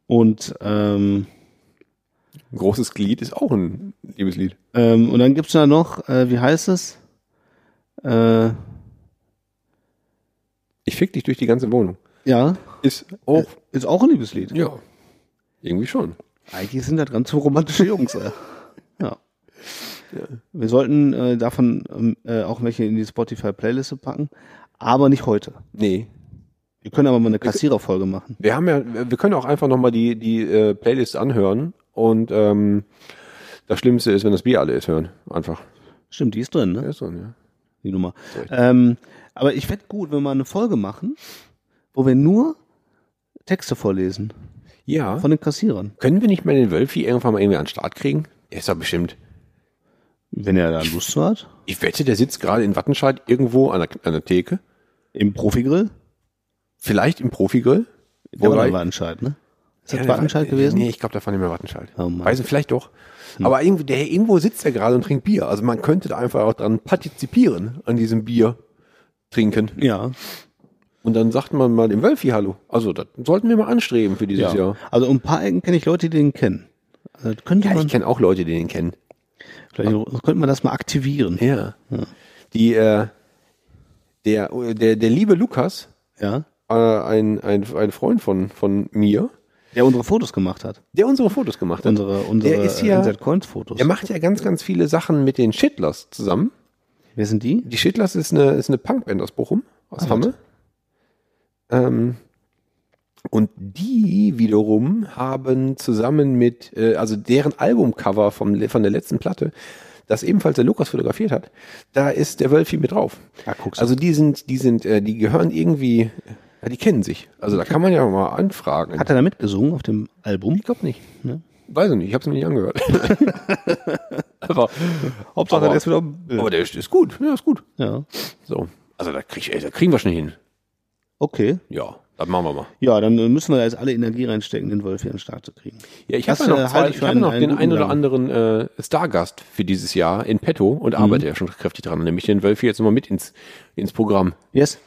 Und ähm, Ein großes Glied ist auch ein Liebeslied. ähm, und dann gibt's da noch, äh, wie heißt es? Äh, Ich fick dich durch die ganze Wohnung. ja, Ist auch, ist auch ein Liebeslied. ja, irgendwie schon. Eigentlich sind das ganz so romantische Jungs. Äh. Ja. Wir sollten äh, davon ähm, äh, auch welche in die Spotify-Playliste packen, aber nicht heute. Nee. Wir können aber mal eine Kassiererfolge machen. Wir haben ja, wir können auch einfach nochmal die, die äh, Playlist anhören und ähm, das Schlimmste ist, wenn das Bier alle ist, hören. Einfach. Stimmt, die ist drin, ne? ist so, ja. Die Nummer. Ähm, aber ich fände gut, wenn wir eine Folge machen, wo wir nur Texte vorlesen Ja. von den Kassierern. Können wir nicht mal den Wölfi irgendwann mal irgendwie an den Start kriegen? Er ist doch bestimmt. Wenn er da Lust zu hat. Ich wette, der sitzt gerade in Wattenscheid irgendwo an der, an der Theke. Im Profigrill. Vielleicht im Profigrill. Der war Wobei- in Wattenscheid, ne? Ist das Ja, Wattenscheid der- gewesen? Nee, ich glaube, da war nicht mehr Wattenscheid. Oh. Weiß ich, vielleicht doch. Aber irgendwie, der, irgendwo sitzt er gerade und trinkt Bier. Also man könnte da einfach auch dran partizipieren, an diesem Bier trinken. Ja. Und dann sagt man mal dem Wölfi Hallo. Also das sollten wir mal anstreben für dieses ja. Jahr. Also um ein paar Ecken kenne ich Leute, die den kennen. Also das könnte Ja, man, ich kenne auch Leute, die den kennen. vielleicht könnte man das mal aktivieren. Ja. Die, äh, der, der, der liebe Lukas, Ja. äh, ein, ein, ein Freund von, von mir, Der unsere Fotos gemacht hat. der unsere Fotos gemacht hat. Unsere, unsere Der ist ja- NZ Coins Fotos. Der macht ja ganz, ganz viele Sachen mit den Shitlers zusammen. Wer sind die? Die Shitlers ist eine, ist eine Punkband aus Bochum, aus Ah, Hamme. Ähm, und die wiederum haben zusammen mit, äh, also deren Albumcover vom, von der letzten Platte, das ebenfalls der Lukas fotografiert hat, da ist der Wölfi mit drauf. Ah, guck's. Also die sind, die sind, äh, die gehören irgendwie, ja, die kennen sich. Also da kann man ja mal anfragen. Hat er da mitgesungen auf dem Album? ich glaube nicht. Ne? Weiß ich nicht, ich habe es mir nicht angehört. aber, Hauptsache, aber, der ist wieder aber der ist, ist gut, ja, ist gut. Ja. So. Also da, krieg, ey, da kriegen wir schon hin. Okay. Ja, das machen wir mal. Ja, dann müssen wir jetzt alle Energie reinstecken, den Wolf hier an den Start zu kriegen. Ja, ich Das, habe ja noch, zwei, ich ich hab einen- noch einen den guten ein oder anderen äh, Stargast für dieses Jahr in petto und Mhm. arbeite ja schon kräftig dran, nämlich den Wölfi jetzt nochmal mit ins, ins Programm. Yes.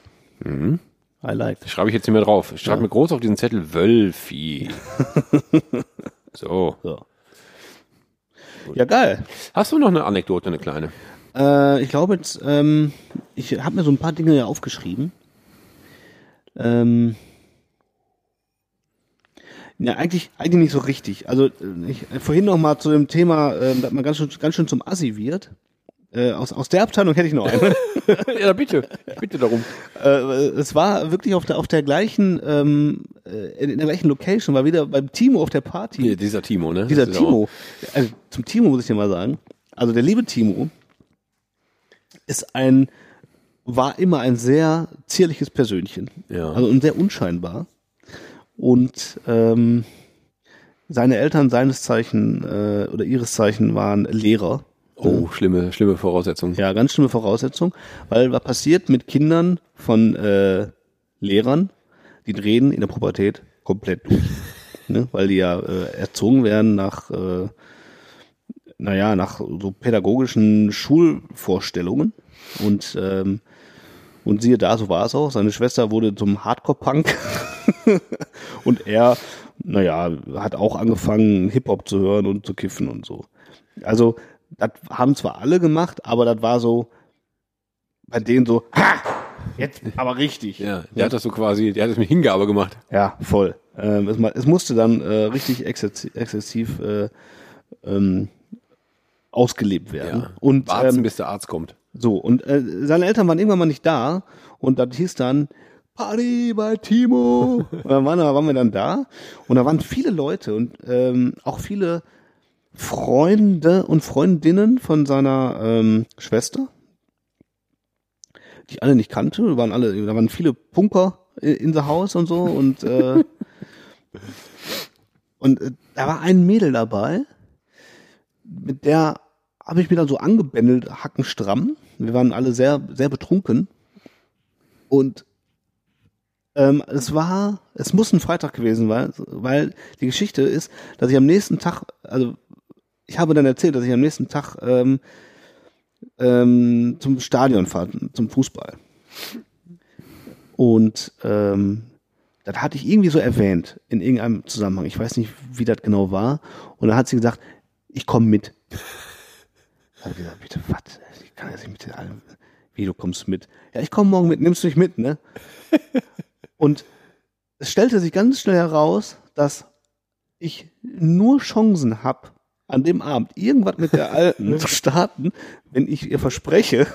Mhm. I like. Schreibe ich jetzt nicht mehr drauf. Ich schreibe Ja. mir groß auf diesen Zettel Wölfi. so. So. Ja, geil. Hast du noch eine Anekdote, eine kleine? Äh, ich glaube jetzt, ähm, ich habe mir so ein paar Dinge ja aufgeschrieben. Ähm, ja, eigentlich, eigentlich nicht so richtig. Also äh, ich, äh, vorhin noch mal zu dem Thema, äh, dass man ganz schön, ganz schön zum Assi wird. Äh, aus, aus der Abteilung hätte ich noch eine. ja, bitte. Ich bitte darum. Äh, es war wirklich auf der, auf der gleichen, ähm, äh, in der gleichen Location, war wieder beim Timo auf der Party. Hier, dieser Timo, ne? Dieser Timo. Also, zum Timo muss ich dir mal sagen. Also der liebe Timo ist ein, war immer ein sehr zierliches Persönchen. Ja. Also und sehr unscheinbar. Und ähm, seine Eltern seines Zeichen äh, oder ihres Zeichen waren Lehrer. Oh, schlimme, schlimme Voraussetzung. Ja, ganz schlimme Voraussetzung. Weil was passiert mit Kindern von äh, Lehrern, die drehen in der Pubertät komplett durch. ne? Weil die ja äh, erzogen werden nach, äh, naja, nach so pädagogischen Schulvorstellungen. Und, ähm, und siehe da, so war es auch. Seine Schwester wurde zum Hardcore-Punk. und er, naja, hat auch angefangen, Hip-Hop zu hören und zu kiffen und so. Also, das haben zwar alle gemacht, aber das war so bei denen so, ha! Jetzt aber richtig. Ja, der hat das so quasi, der hat das mit Hingabe gemacht. Ja, voll. Ähm, es, es musste dann äh, richtig exzessiv, exzessiv äh, ähm, ausgelebt werden. Ja. Und Warten, ähm, bis der Arzt kommt. So, und äh, seine Eltern waren irgendwann mal nicht da und das hieß dann Party bei Timo. und dann waren, waren wir dann da und da waren viele Leute und ähm, auch viele Freunde und Freundinnen von seiner ähm, Schwester, die ich alle nicht kannte. Da waren alle, da waren viele Punker in the house und so und äh, und äh, da war ein Mädel dabei, mit der habe ich mir dann so angebändelt, hackenstramm. Wir waren alle sehr, sehr betrunken. Und ähm, es war, es muss ein Freitag gewesen sein, weil die Geschichte ist, dass ich am nächsten Tag, also ich habe dann erzählt, dass ich am nächsten Tag ähm, ähm, zum Stadion fahre, zum Fußball. Und ähm, das hatte ich irgendwie so erwähnt in irgendeinem Zusammenhang. Ich weiß nicht, wie das genau war. Und dann hat sie gesagt, ich komme mit. Da habe ich gesagt, bitte, was? Ich kann jetzt nicht mit allem. Wie, du kommst mit? Ja, ich komme morgen mit, nimmst du mich mit, ne? Und es stellte sich ganz schnell heraus, dass ich nur Chancen habe, an dem Abend irgendwas mit der Alten zu starten, wenn ich ihr verspreche,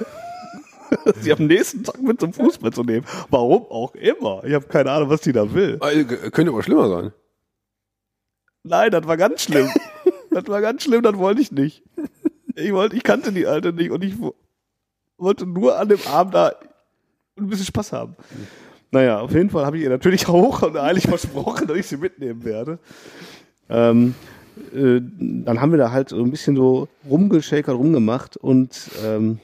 sie am nächsten Tag mit zum Fußball zu nehmen. Warum auch immer. Ich habe keine Ahnung, was die da will. Also, g- könnte aber schlimmer sein. Nein, das war ganz schlimm. das war ganz schlimm, das wollte ich nicht. Ich wollte, ich kannte die Alte nicht und ich wo- wollte nur an dem Abend da ein bisschen Spaß haben. Naja, auf jeden Fall habe ich ihr natürlich hoch und eilig versprochen, dass ich sie mitnehmen werde. Ähm, äh, dann haben wir da halt so ein bisschen so rumgeschakert, rumgemacht und ähm,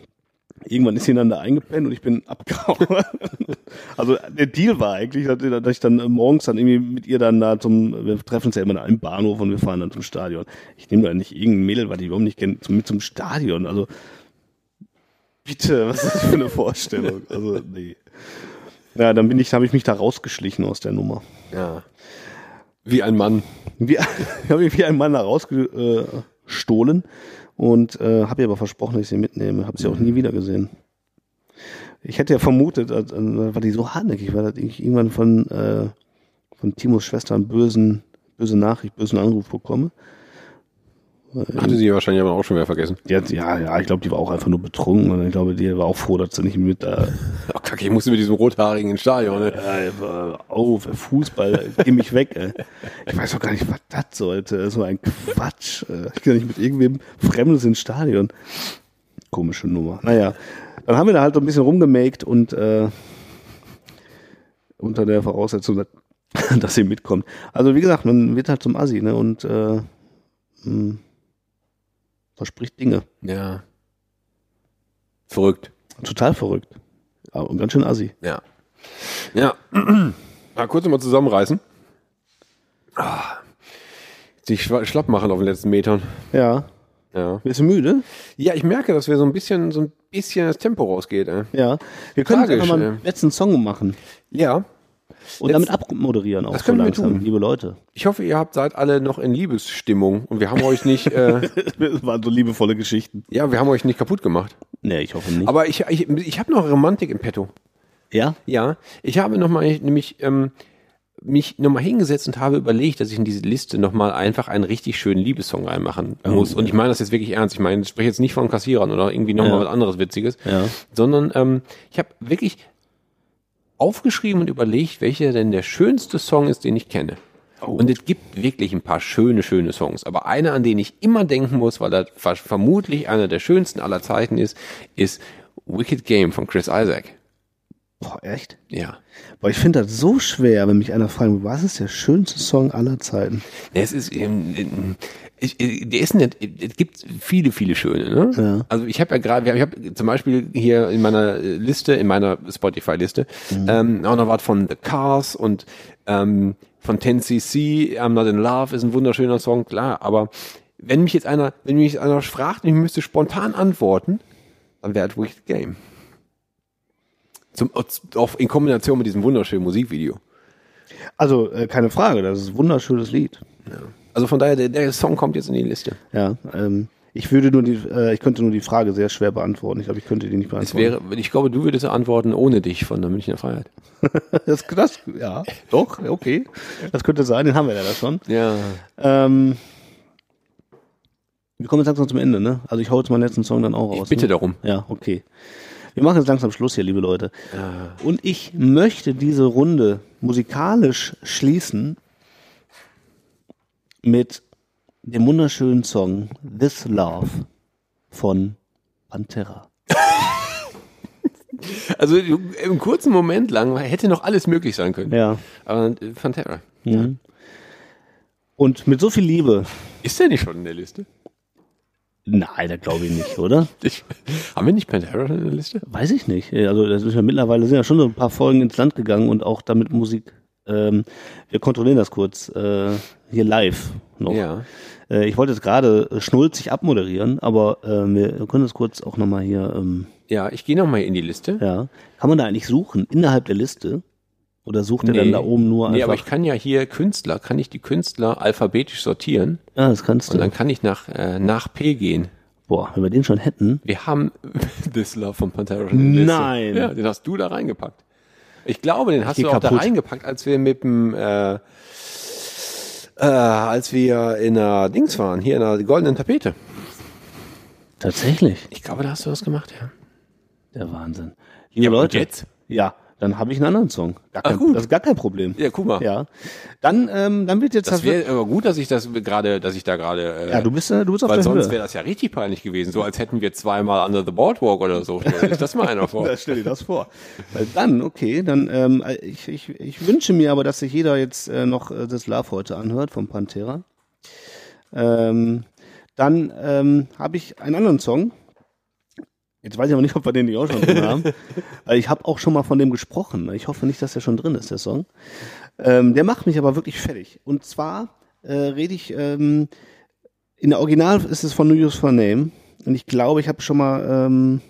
irgendwann ist sie dann da eingepennt und ich bin abgehauen. also der Deal war eigentlich, dass ich dann morgens dann irgendwie mit ihr dann da zum, wir treffen uns ja immer da im Bahnhof und wir fahren dann zum Stadion. Ich nehme da nicht irgendein Mädel, was ich überhaupt nicht kenne, mit zum Stadion. Also bitte, was ist das für eine Vorstellung? Also nee. Ja, dann bin ich, habe ich mich da rausgeschlichen aus der Nummer. Ja. Wie ein Mann. Wie, habe ich wie ein Mann da rausgestohlen und äh, habe ihr aber versprochen, dass ich sie mitnehme. Habe sie auch nie wieder gesehen. Ich hätte ja vermutet, äh, war die so hartnäckig, weil dass ich irgendwann von, äh, von Timos Schwester einen bösen, böse Nachricht, bösen Anruf bekomme. Hatte sie wahrscheinlich aber auch schon wieder vergessen. Ja, ja, ja, ich glaube, die war auch einfach nur betrunken und ich glaube, die war auch froh, dass sie nicht mit da. Oh, kacke, ich musste mit diesem rothaarigen ins Stadion. Ne? Ja, auf, Fußball, geh mich weg, ey. Ich weiß doch gar nicht, was das sollte. So ein Quatsch. äh. Ich kann nicht mit irgendwem Fremdes ins Stadion. Komische Nummer. Naja, dann haben wir da halt so ein bisschen rumgemaked und äh, unter der Voraussetzung, dass, dass sie mitkommt. Also wie gesagt, man wird halt zum Assi, ne? Und äh, mh, verspricht Dinge. Ja. Verrückt. Total verrückt. Aber ganz schön Assi. Ja. Ja. Mal kurz mal zusammenreißen. Ah. Sich schlapp machen auf den letzten Metern. Ja. Ja. Bist du müde? Ja, ich merke, dass wir so ein bisschen, so ein bisschen das Tempo rausgeht. Ey. Ja. Wir können jetzt Tragisch, mal einen letzten Song machen. Ja. Und damit abmoderieren auch Das so können wir langsam, tun. liebe Leute. Ich hoffe, ihr habt seid alle noch in Liebesstimmung und wir haben euch nicht, äh, Das waren so liebevolle Geschichten. ja, wir haben euch nicht kaputt gemacht. Nee, ich hoffe nicht. Aber ich, ich, ich habe noch Romantik im Petto. ja? Ja, ich habe noch mal nämlich ähm, mich nochmal hingesetzt und habe überlegt, dass ich in diese Liste nochmal einfach einen richtig schönen Liebessong reinmachen muss. Und ich meine das jetzt wirklich ernst. Ich meine, ich spreche jetzt nicht von Kassierern oder irgendwie nochmal Ja. was anderes Witziges, Ja. sondern ähm, ich habe wirklich aufgeschrieben und überlegt, welcher denn der schönste Song ist, den ich kenne. Und es gibt wirklich ein paar schöne, schöne Songs. Aber einer, an den ich immer denken muss, weil er ver- vermutlich einer der schönsten aller Zeiten ist, ist Wicked Game von Chris Isaac. Boah, echt? Ja. Boah, ich finde das so schwer, wenn mich einer fragt, was ist der schönste Song aller Zeiten? Es ist, ähm, ich, der ist nicht, es gibt viele, viele schöne. Ne? Ja. Also ich habe ja gerade, ich habe zum Beispiel hier in meiner Liste, in meiner Spotify-Liste, ähm, auch noch was von The Cars und ähm, von 10cc, I'm Not in Love ist ein wunderschöner Song, klar, aber wenn mich jetzt einer, wenn mich jetzt einer fragt und ich müsste spontan antworten, dann wäre es Wicked Game. Zum, auch in Kombination mit diesem wunderschönen Musikvideo. Also, äh, keine Frage, das ist ein wunderschönes Lied. Also von daher, der, der Song kommt jetzt in die Liste. Ja, ähm, ich würde nur die, äh, ich könnte nur die Frage sehr schwer beantworten. Ich glaube, ich könnte die nicht beantworten. wäre, ich glaube, du würdest antworten ohne dich von der Münchner Freiheit. das, das, ja, doch, okay. Das könnte sein, den haben wir leider schon. Ja. Ähm, wir kommen jetzt langsam zum Ende, ne? Also ich hau jetzt meinen letzten Song dann auch raus. bitte ne? darum. Ja, okay. Wir machen jetzt langsam Schluss hier, liebe Leute. Und ich möchte diese Runde musikalisch schließen mit dem wunderschönen Song This Love von Pantera. Also im kurzen Moment lang hätte noch alles möglich sein können. Ja. Aber äh, Pantera. Mhm. Und mit so viel Liebe. Ist der nicht schon in der Liste? Nein, das glaube ich nicht, oder? Ich, haben wir nicht Pantera schon in der Liste? Weiß ich nicht. Also das ist ja mittlerweile sind ja schon so ein paar Folgen ins Land gegangen und auch damit Musik. Ähm, wir kontrollieren das kurz äh, hier live noch. Ja. Äh, ich wollte jetzt gerade äh, schnulzig abmoderieren, aber äh, wir können das kurz auch nochmal hier. Ähm, Ja, ich gehe nochmal in die Liste. ja, kann man da eigentlich suchen innerhalb der Liste oder sucht er dann da oben nur Nee, einfach? aber ich kann ja hier Künstler, kann ich die Künstler alphabetisch sortieren. ja, das kannst Und du. dann kann ich nach, äh, nach P gehen. Boah, wenn wir den schon hätten. Wir haben This Love von Pantera schon in der Liste. Nein. Ja, den hast du da reingepackt. Ich glaube, den hast du auch da reingepackt, als wir mit dem, äh, äh, als wir in der Dings waren, hier in der goldenen Tapete. Tatsächlich. Ich glaube, da hast du das gemacht, ja. Der Wahnsinn. Liebe Ja, Leute. jetzt? Ja, dann habe ich einen anderen Song. Gar Ach, kein, gut. Das ist gar kein Problem. Ja, guck mal. Ja. Dann, ähm, dann wird jetzt Das wäre aber gut, dass ich das gerade, dass ich da gerade. Äh, Ja, du bist, äh, du bist auf weil der sonst Höhe. wäre das ja richtig peinlich gewesen, so als hätten wir zweimal Under the Boardwalk oder so. Stell sich das mal einer vor. Ja, stell dir das vor. Weil dann, okay, dann, ähm, ich, ich, ich wünsche mir aber, dass sich jeder jetzt äh, noch äh, das Love heute anhört vom Pantera. Ähm, dann ähm, habe ich einen anderen Song. Jetzt weiß ich aber nicht, ob wir den nicht auch schon drin haben. Weil ich habe auch schon mal von dem gesprochen. Ich hoffe nicht, dass der schon drin ist, der Song. Ähm, der macht mich aber wirklich fertig. Und zwar äh, rede ich, ähm, in der Original ist es von New Use for Name. Und ich glaube, ich habe schon mal, ähm,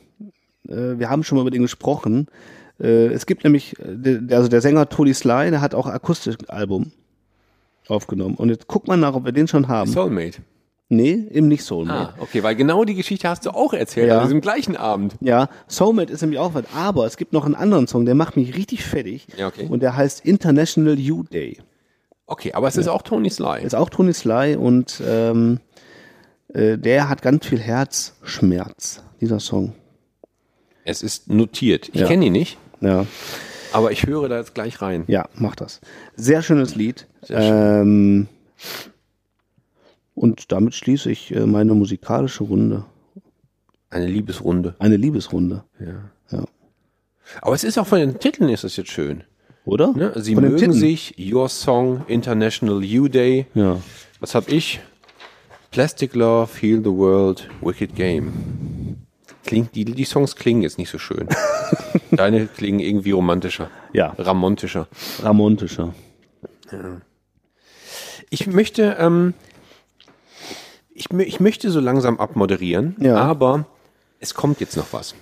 äh, wir haben schon mal über den gesprochen. Äh, es gibt nämlich, äh, der, also der Sänger Tony Sly, der hat auch ein akustisches Album aufgenommen. Und jetzt guck mal nach, ob wir den schon haben. Soulmate. Nee, eben nicht Soulmate. Ah, okay, weil genau die Geschichte hast du auch erzählt Ja. an diesem gleichen Abend. Ja, Soulmate ist nämlich auch was. Aber es gibt noch einen anderen Song, der macht mich richtig fertig. Ja, okay. Und der heißt International You Day. Okay, aber es ist auch Tony Sly. Ist auch Tony Sly und ähm, äh, der hat ganz viel Herzschmerz, dieser Song. Es ist notiert. Ich Ja. kenne ihn nicht, Ja, aber ich höre da jetzt gleich rein. ja, mach das. Sehr schönes Lied. Sehr schön. Ähm, und damit schließe ich äh, meine musikalische Runde. Eine Liebesrunde. Eine Liebesrunde. Ja. Ja. Aber es ist auch von den Titeln ist es jetzt schön. Oder? Ne? Sie Von mögen sich Your Song, International You Day. Ja. Was hab ich? Plastic Love, Heal the World, Wicked Game. Klingt, die, die Songs klingen jetzt nicht so schön. Deine klingen irgendwie romantischer. Ja. Ramontischer. Ramontischer. Ich möchte, ähm, ich, ich möchte so langsam abmoderieren, Ja. aber es kommt jetzt noch was.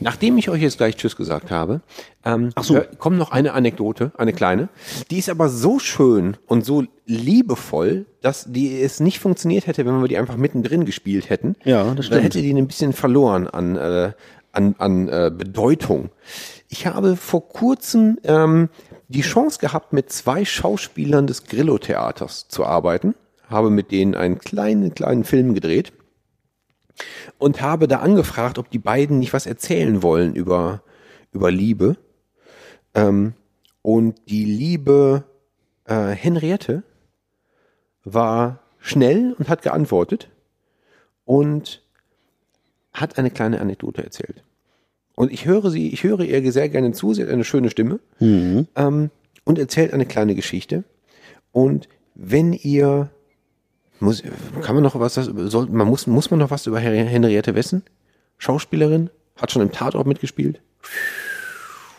Nachdem ich euch jetzt gleich Tschüss gesagt habe, ähm, hör- kommt noch eine Anekdote, eine kleine. Die ist aber so schön und so liebevoll, dass die es nicht funktioniert hätte, wenn wir die einfach mittendrin gespielt hätten. Ja, das Dann stimmt. hätte die ein bisschen verloren an, äh, an, an äh, Bedeutung. Ich habe vor kurzem ähm, die Chance gehabt, mit zwei Schauspielern des Grillo-Theaters zu arbeiten. Habe mit denen einen kleinen, kleinen Film gedreht und habe da angefragt, ob die beiden nicht was erzählen wollen über, über Liebe. Ähm, und die liebe äh, Henriette war schnell und hat geantwortet und hat eine kleine Anekdote erzählt. Und ich höre sie, ich höre ihr sehr gerne zu, sie hat eine schöne Stimme ähm, und erzählt eine kleine Geschichte. Und wenn ihr muss, kann man noch was, soll, man muss, muss man noch was über Hen- Henriette wissen? Schauspielerin, hat schon im Tatort mitgespielt.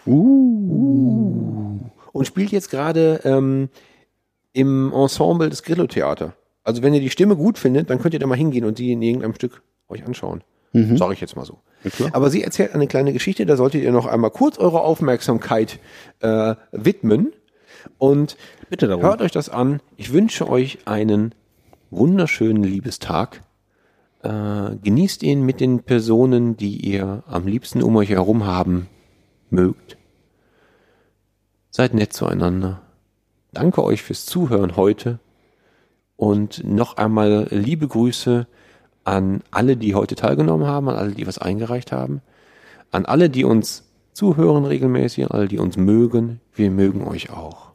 Uh. Und spielt jetzt gerade ähm, im Ensemble des Grillo-Theater. Also wenn ihr die Stimme gut findet, dann könnt ihr da mal hingehen und die in irgendeinem Stück euch anschauen. Mhm. Sage ich jetzt mal so. Aber sie erzählt eine kleine Geschichte, da solltet ihr noch einmal kurz eure Aufmerksamkeit äh, widmen. Und Bitte darum. hört euch das an. Ich wünsche euch einen wunderschönen Liebestag. Äh, genießt ihn mit den Personen, die ihr am liebsten um euch herum haben mögt. Seid nett zueinander. Danke euch fürs Zuhören heute. Und noch einmal liebe Grüße an alle, die heute teilgenommen haben, an alle, die was eingereicht haben, an alle, die uns zuhören regelmäßig, an alle, die uns mögen. Wir mögen euch auch.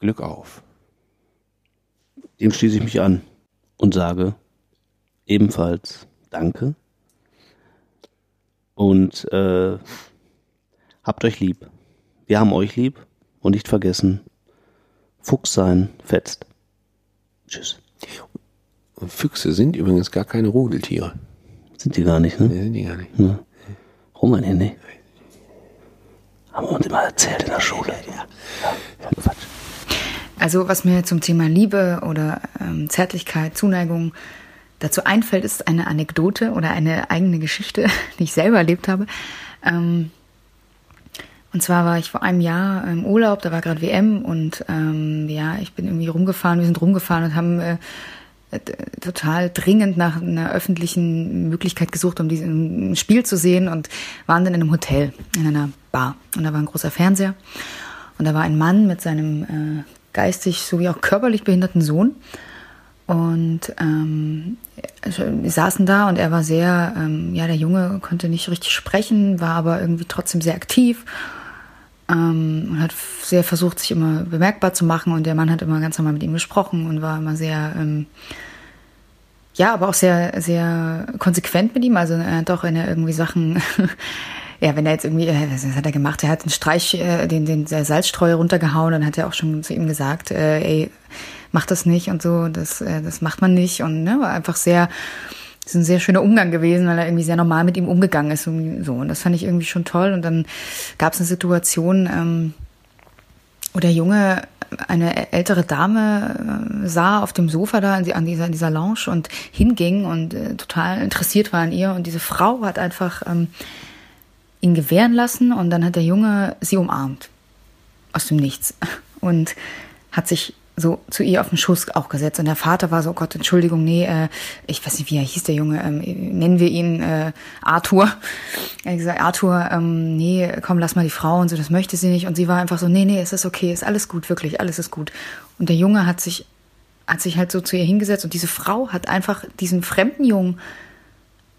Glück auf. Dem schließe ich mich an und sage ebenfalls Danke und äh, habt euch lieb. Wir haben euch lieb und nicht vergessen, Fuchs sein fetzt. Tschüss. Und Füchse sind übrigens gar keine Rudeltiere. Sind die gar nicht, ne? Nee, sind die gar nicht. Ja. Warum eigentlich nicht? Haben wir uns immer erzählt in der Schule. Ja. Quatsch. Also was mir zum Thema Liebe oder ähm, Zärtlichkeit, Zuneigung dazu einfällt, ist eine Anekdote oder eine eigene Geschichte, die ich selber erlebt habe. Ähm, und zwar war ich vor einem Jahr im Urlaub, da war gerade WM und ähm, ja, ich bin irgendwie rumgefahren, wir sind rumgefahren und haben äh, total dringend nach einer öffentlichen Möglichkeit gesucht, um diesen Spiel zu sehen und waren dann in einem Hotel, in einer Bar. Und da war ein großer Fernseher und da war ein Mann mit seinem äh, geistig sowie auch körperlich behinderten Sohn. Und ähm, wir saßen da und er war sehr, ähm, ja, der Junge konnte nicht richtig sprechen, war aber irgendwie trotzdem sehr aktiv ähm, und hat sehr versucht, sich immer bemerkbar zu machen. Und der Mann hat immer ganz normal mit ihm gesprochen und war immer sehr, ähm, ja, aber auch sehr, sehr konsequent mit ihm. Also er hat auch, wenn er irgendwie Sachen, ja, wenn er jetzt irgendwie, äh, was hat er gemacht? Er hat einen Streich, äh, den, den der Salzstreuer runtergehauen, dann hat er auch schon zu ihm gesagt, äh, ey, mach das nicht und so, das, äh, das macht man nicht. Und ne, war einfach sehr, ist ein sehr schöner Umgang gewesen, weil er irgendwie sehr normal mit ihm umgegangen ist und so. Und das fand ich irgendwie schon toll. Und dann gab es eine Situation, ähm, wo der Junge eine ältere Dame äh, sah auf dem Sofa da an dieser, in dieser Lounge und hinging und äh, total interessiert war an ihr. Und diese Frau hat einfach ähm, ihn gewähren lassen und dann hat der Junge sie umarmt. Aus dem Nichts. Und hat sich so zu ihr auf den Schoß auch gesetzt. Und der Vater war so, oh Gott, Entschuldigung, nee, äh, ich weiß nicht, wie er hieß, der Junge, ähm, nennen wir ihn äh, Arthur. Er hat gesagt, Arthur, ähm, nee, komm, lass mal die Frau und so, das möchte sie nicht. Und sie war einfach so, nee, nee, es ist okay, ist alles gut, wirklich, alles ist gut. Und der Junge hat sich, hat sich halt so zu ihr hingesetzt und diese Frau hat einfach diesen fremden Jungen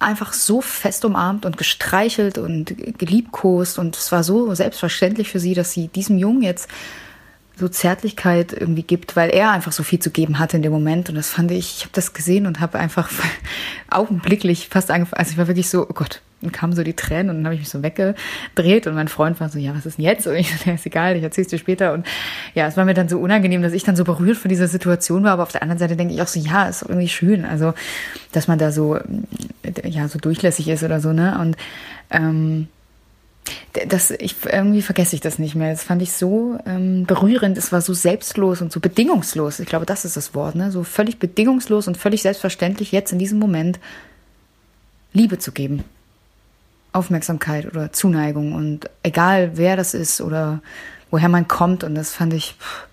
einfach so fest umarmt und gestreichelt und geliebkost. Und es war so selbstverständlich für sie, dass sie diesem Jungen jetzt so Zärtlichkeit irgendwie gibt, weil er einfach so viel zu geben hatte in dem Moment. Und das fand ich, ich habe das gesehen und habe einfach augenblicklich fast angefangen, also ich war wirklich so, oh Gott, kamen so die Tränen und dann habe ich mich so weggedreht und mein Freund war so, ja, was ist denn jetzt? Und ich so, ja, ist egal, ich erzähl's dir später und ja, es war mir dann so unangenehm, dass ich dann so berührt von dieser Situation war, aber auf der anderen Seite denke ich auch so, ja, ist irgendwie schön, also, dass man da so, ja, so durchlässig ist oder so, ne, und ähm, das, ich, irgendwie vergesse ich das nicht mehr. Das fand ich so ähm, berührend. Es war so selbstlos und so bedingungslos. Ich glaube, das ist das Wort, ne? So völlig bedingungslos und völlig selbstverständlich jetzt in diesem Moment Liebe zu geben. Aufmerksamkeit oder Zuneigung und egal wer das ist oder woher man kommt und das fand ich pff,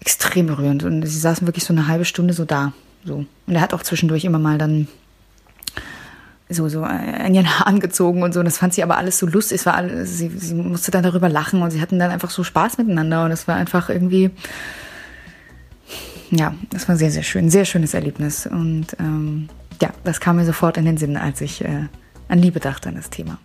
extrem berührend und sie saßen wirklich so eine halbe Stunde so da, so und er hat auch zwischendurch immer mal dann so so an ihren Haaren gezogen und so und das fand sie aber alles so lustig, es war alles, sie, sie musste dann darüber lachen und sie hatten dann einfach so Spaß miteinander und es war einfach irgendwie ja, das war sehr, sehr schön. Sehr schönes Erlebnis. Und ähm, ja, das kam mir sofort in den Sinn, als ich äh, an Liebe dachte an das Thema.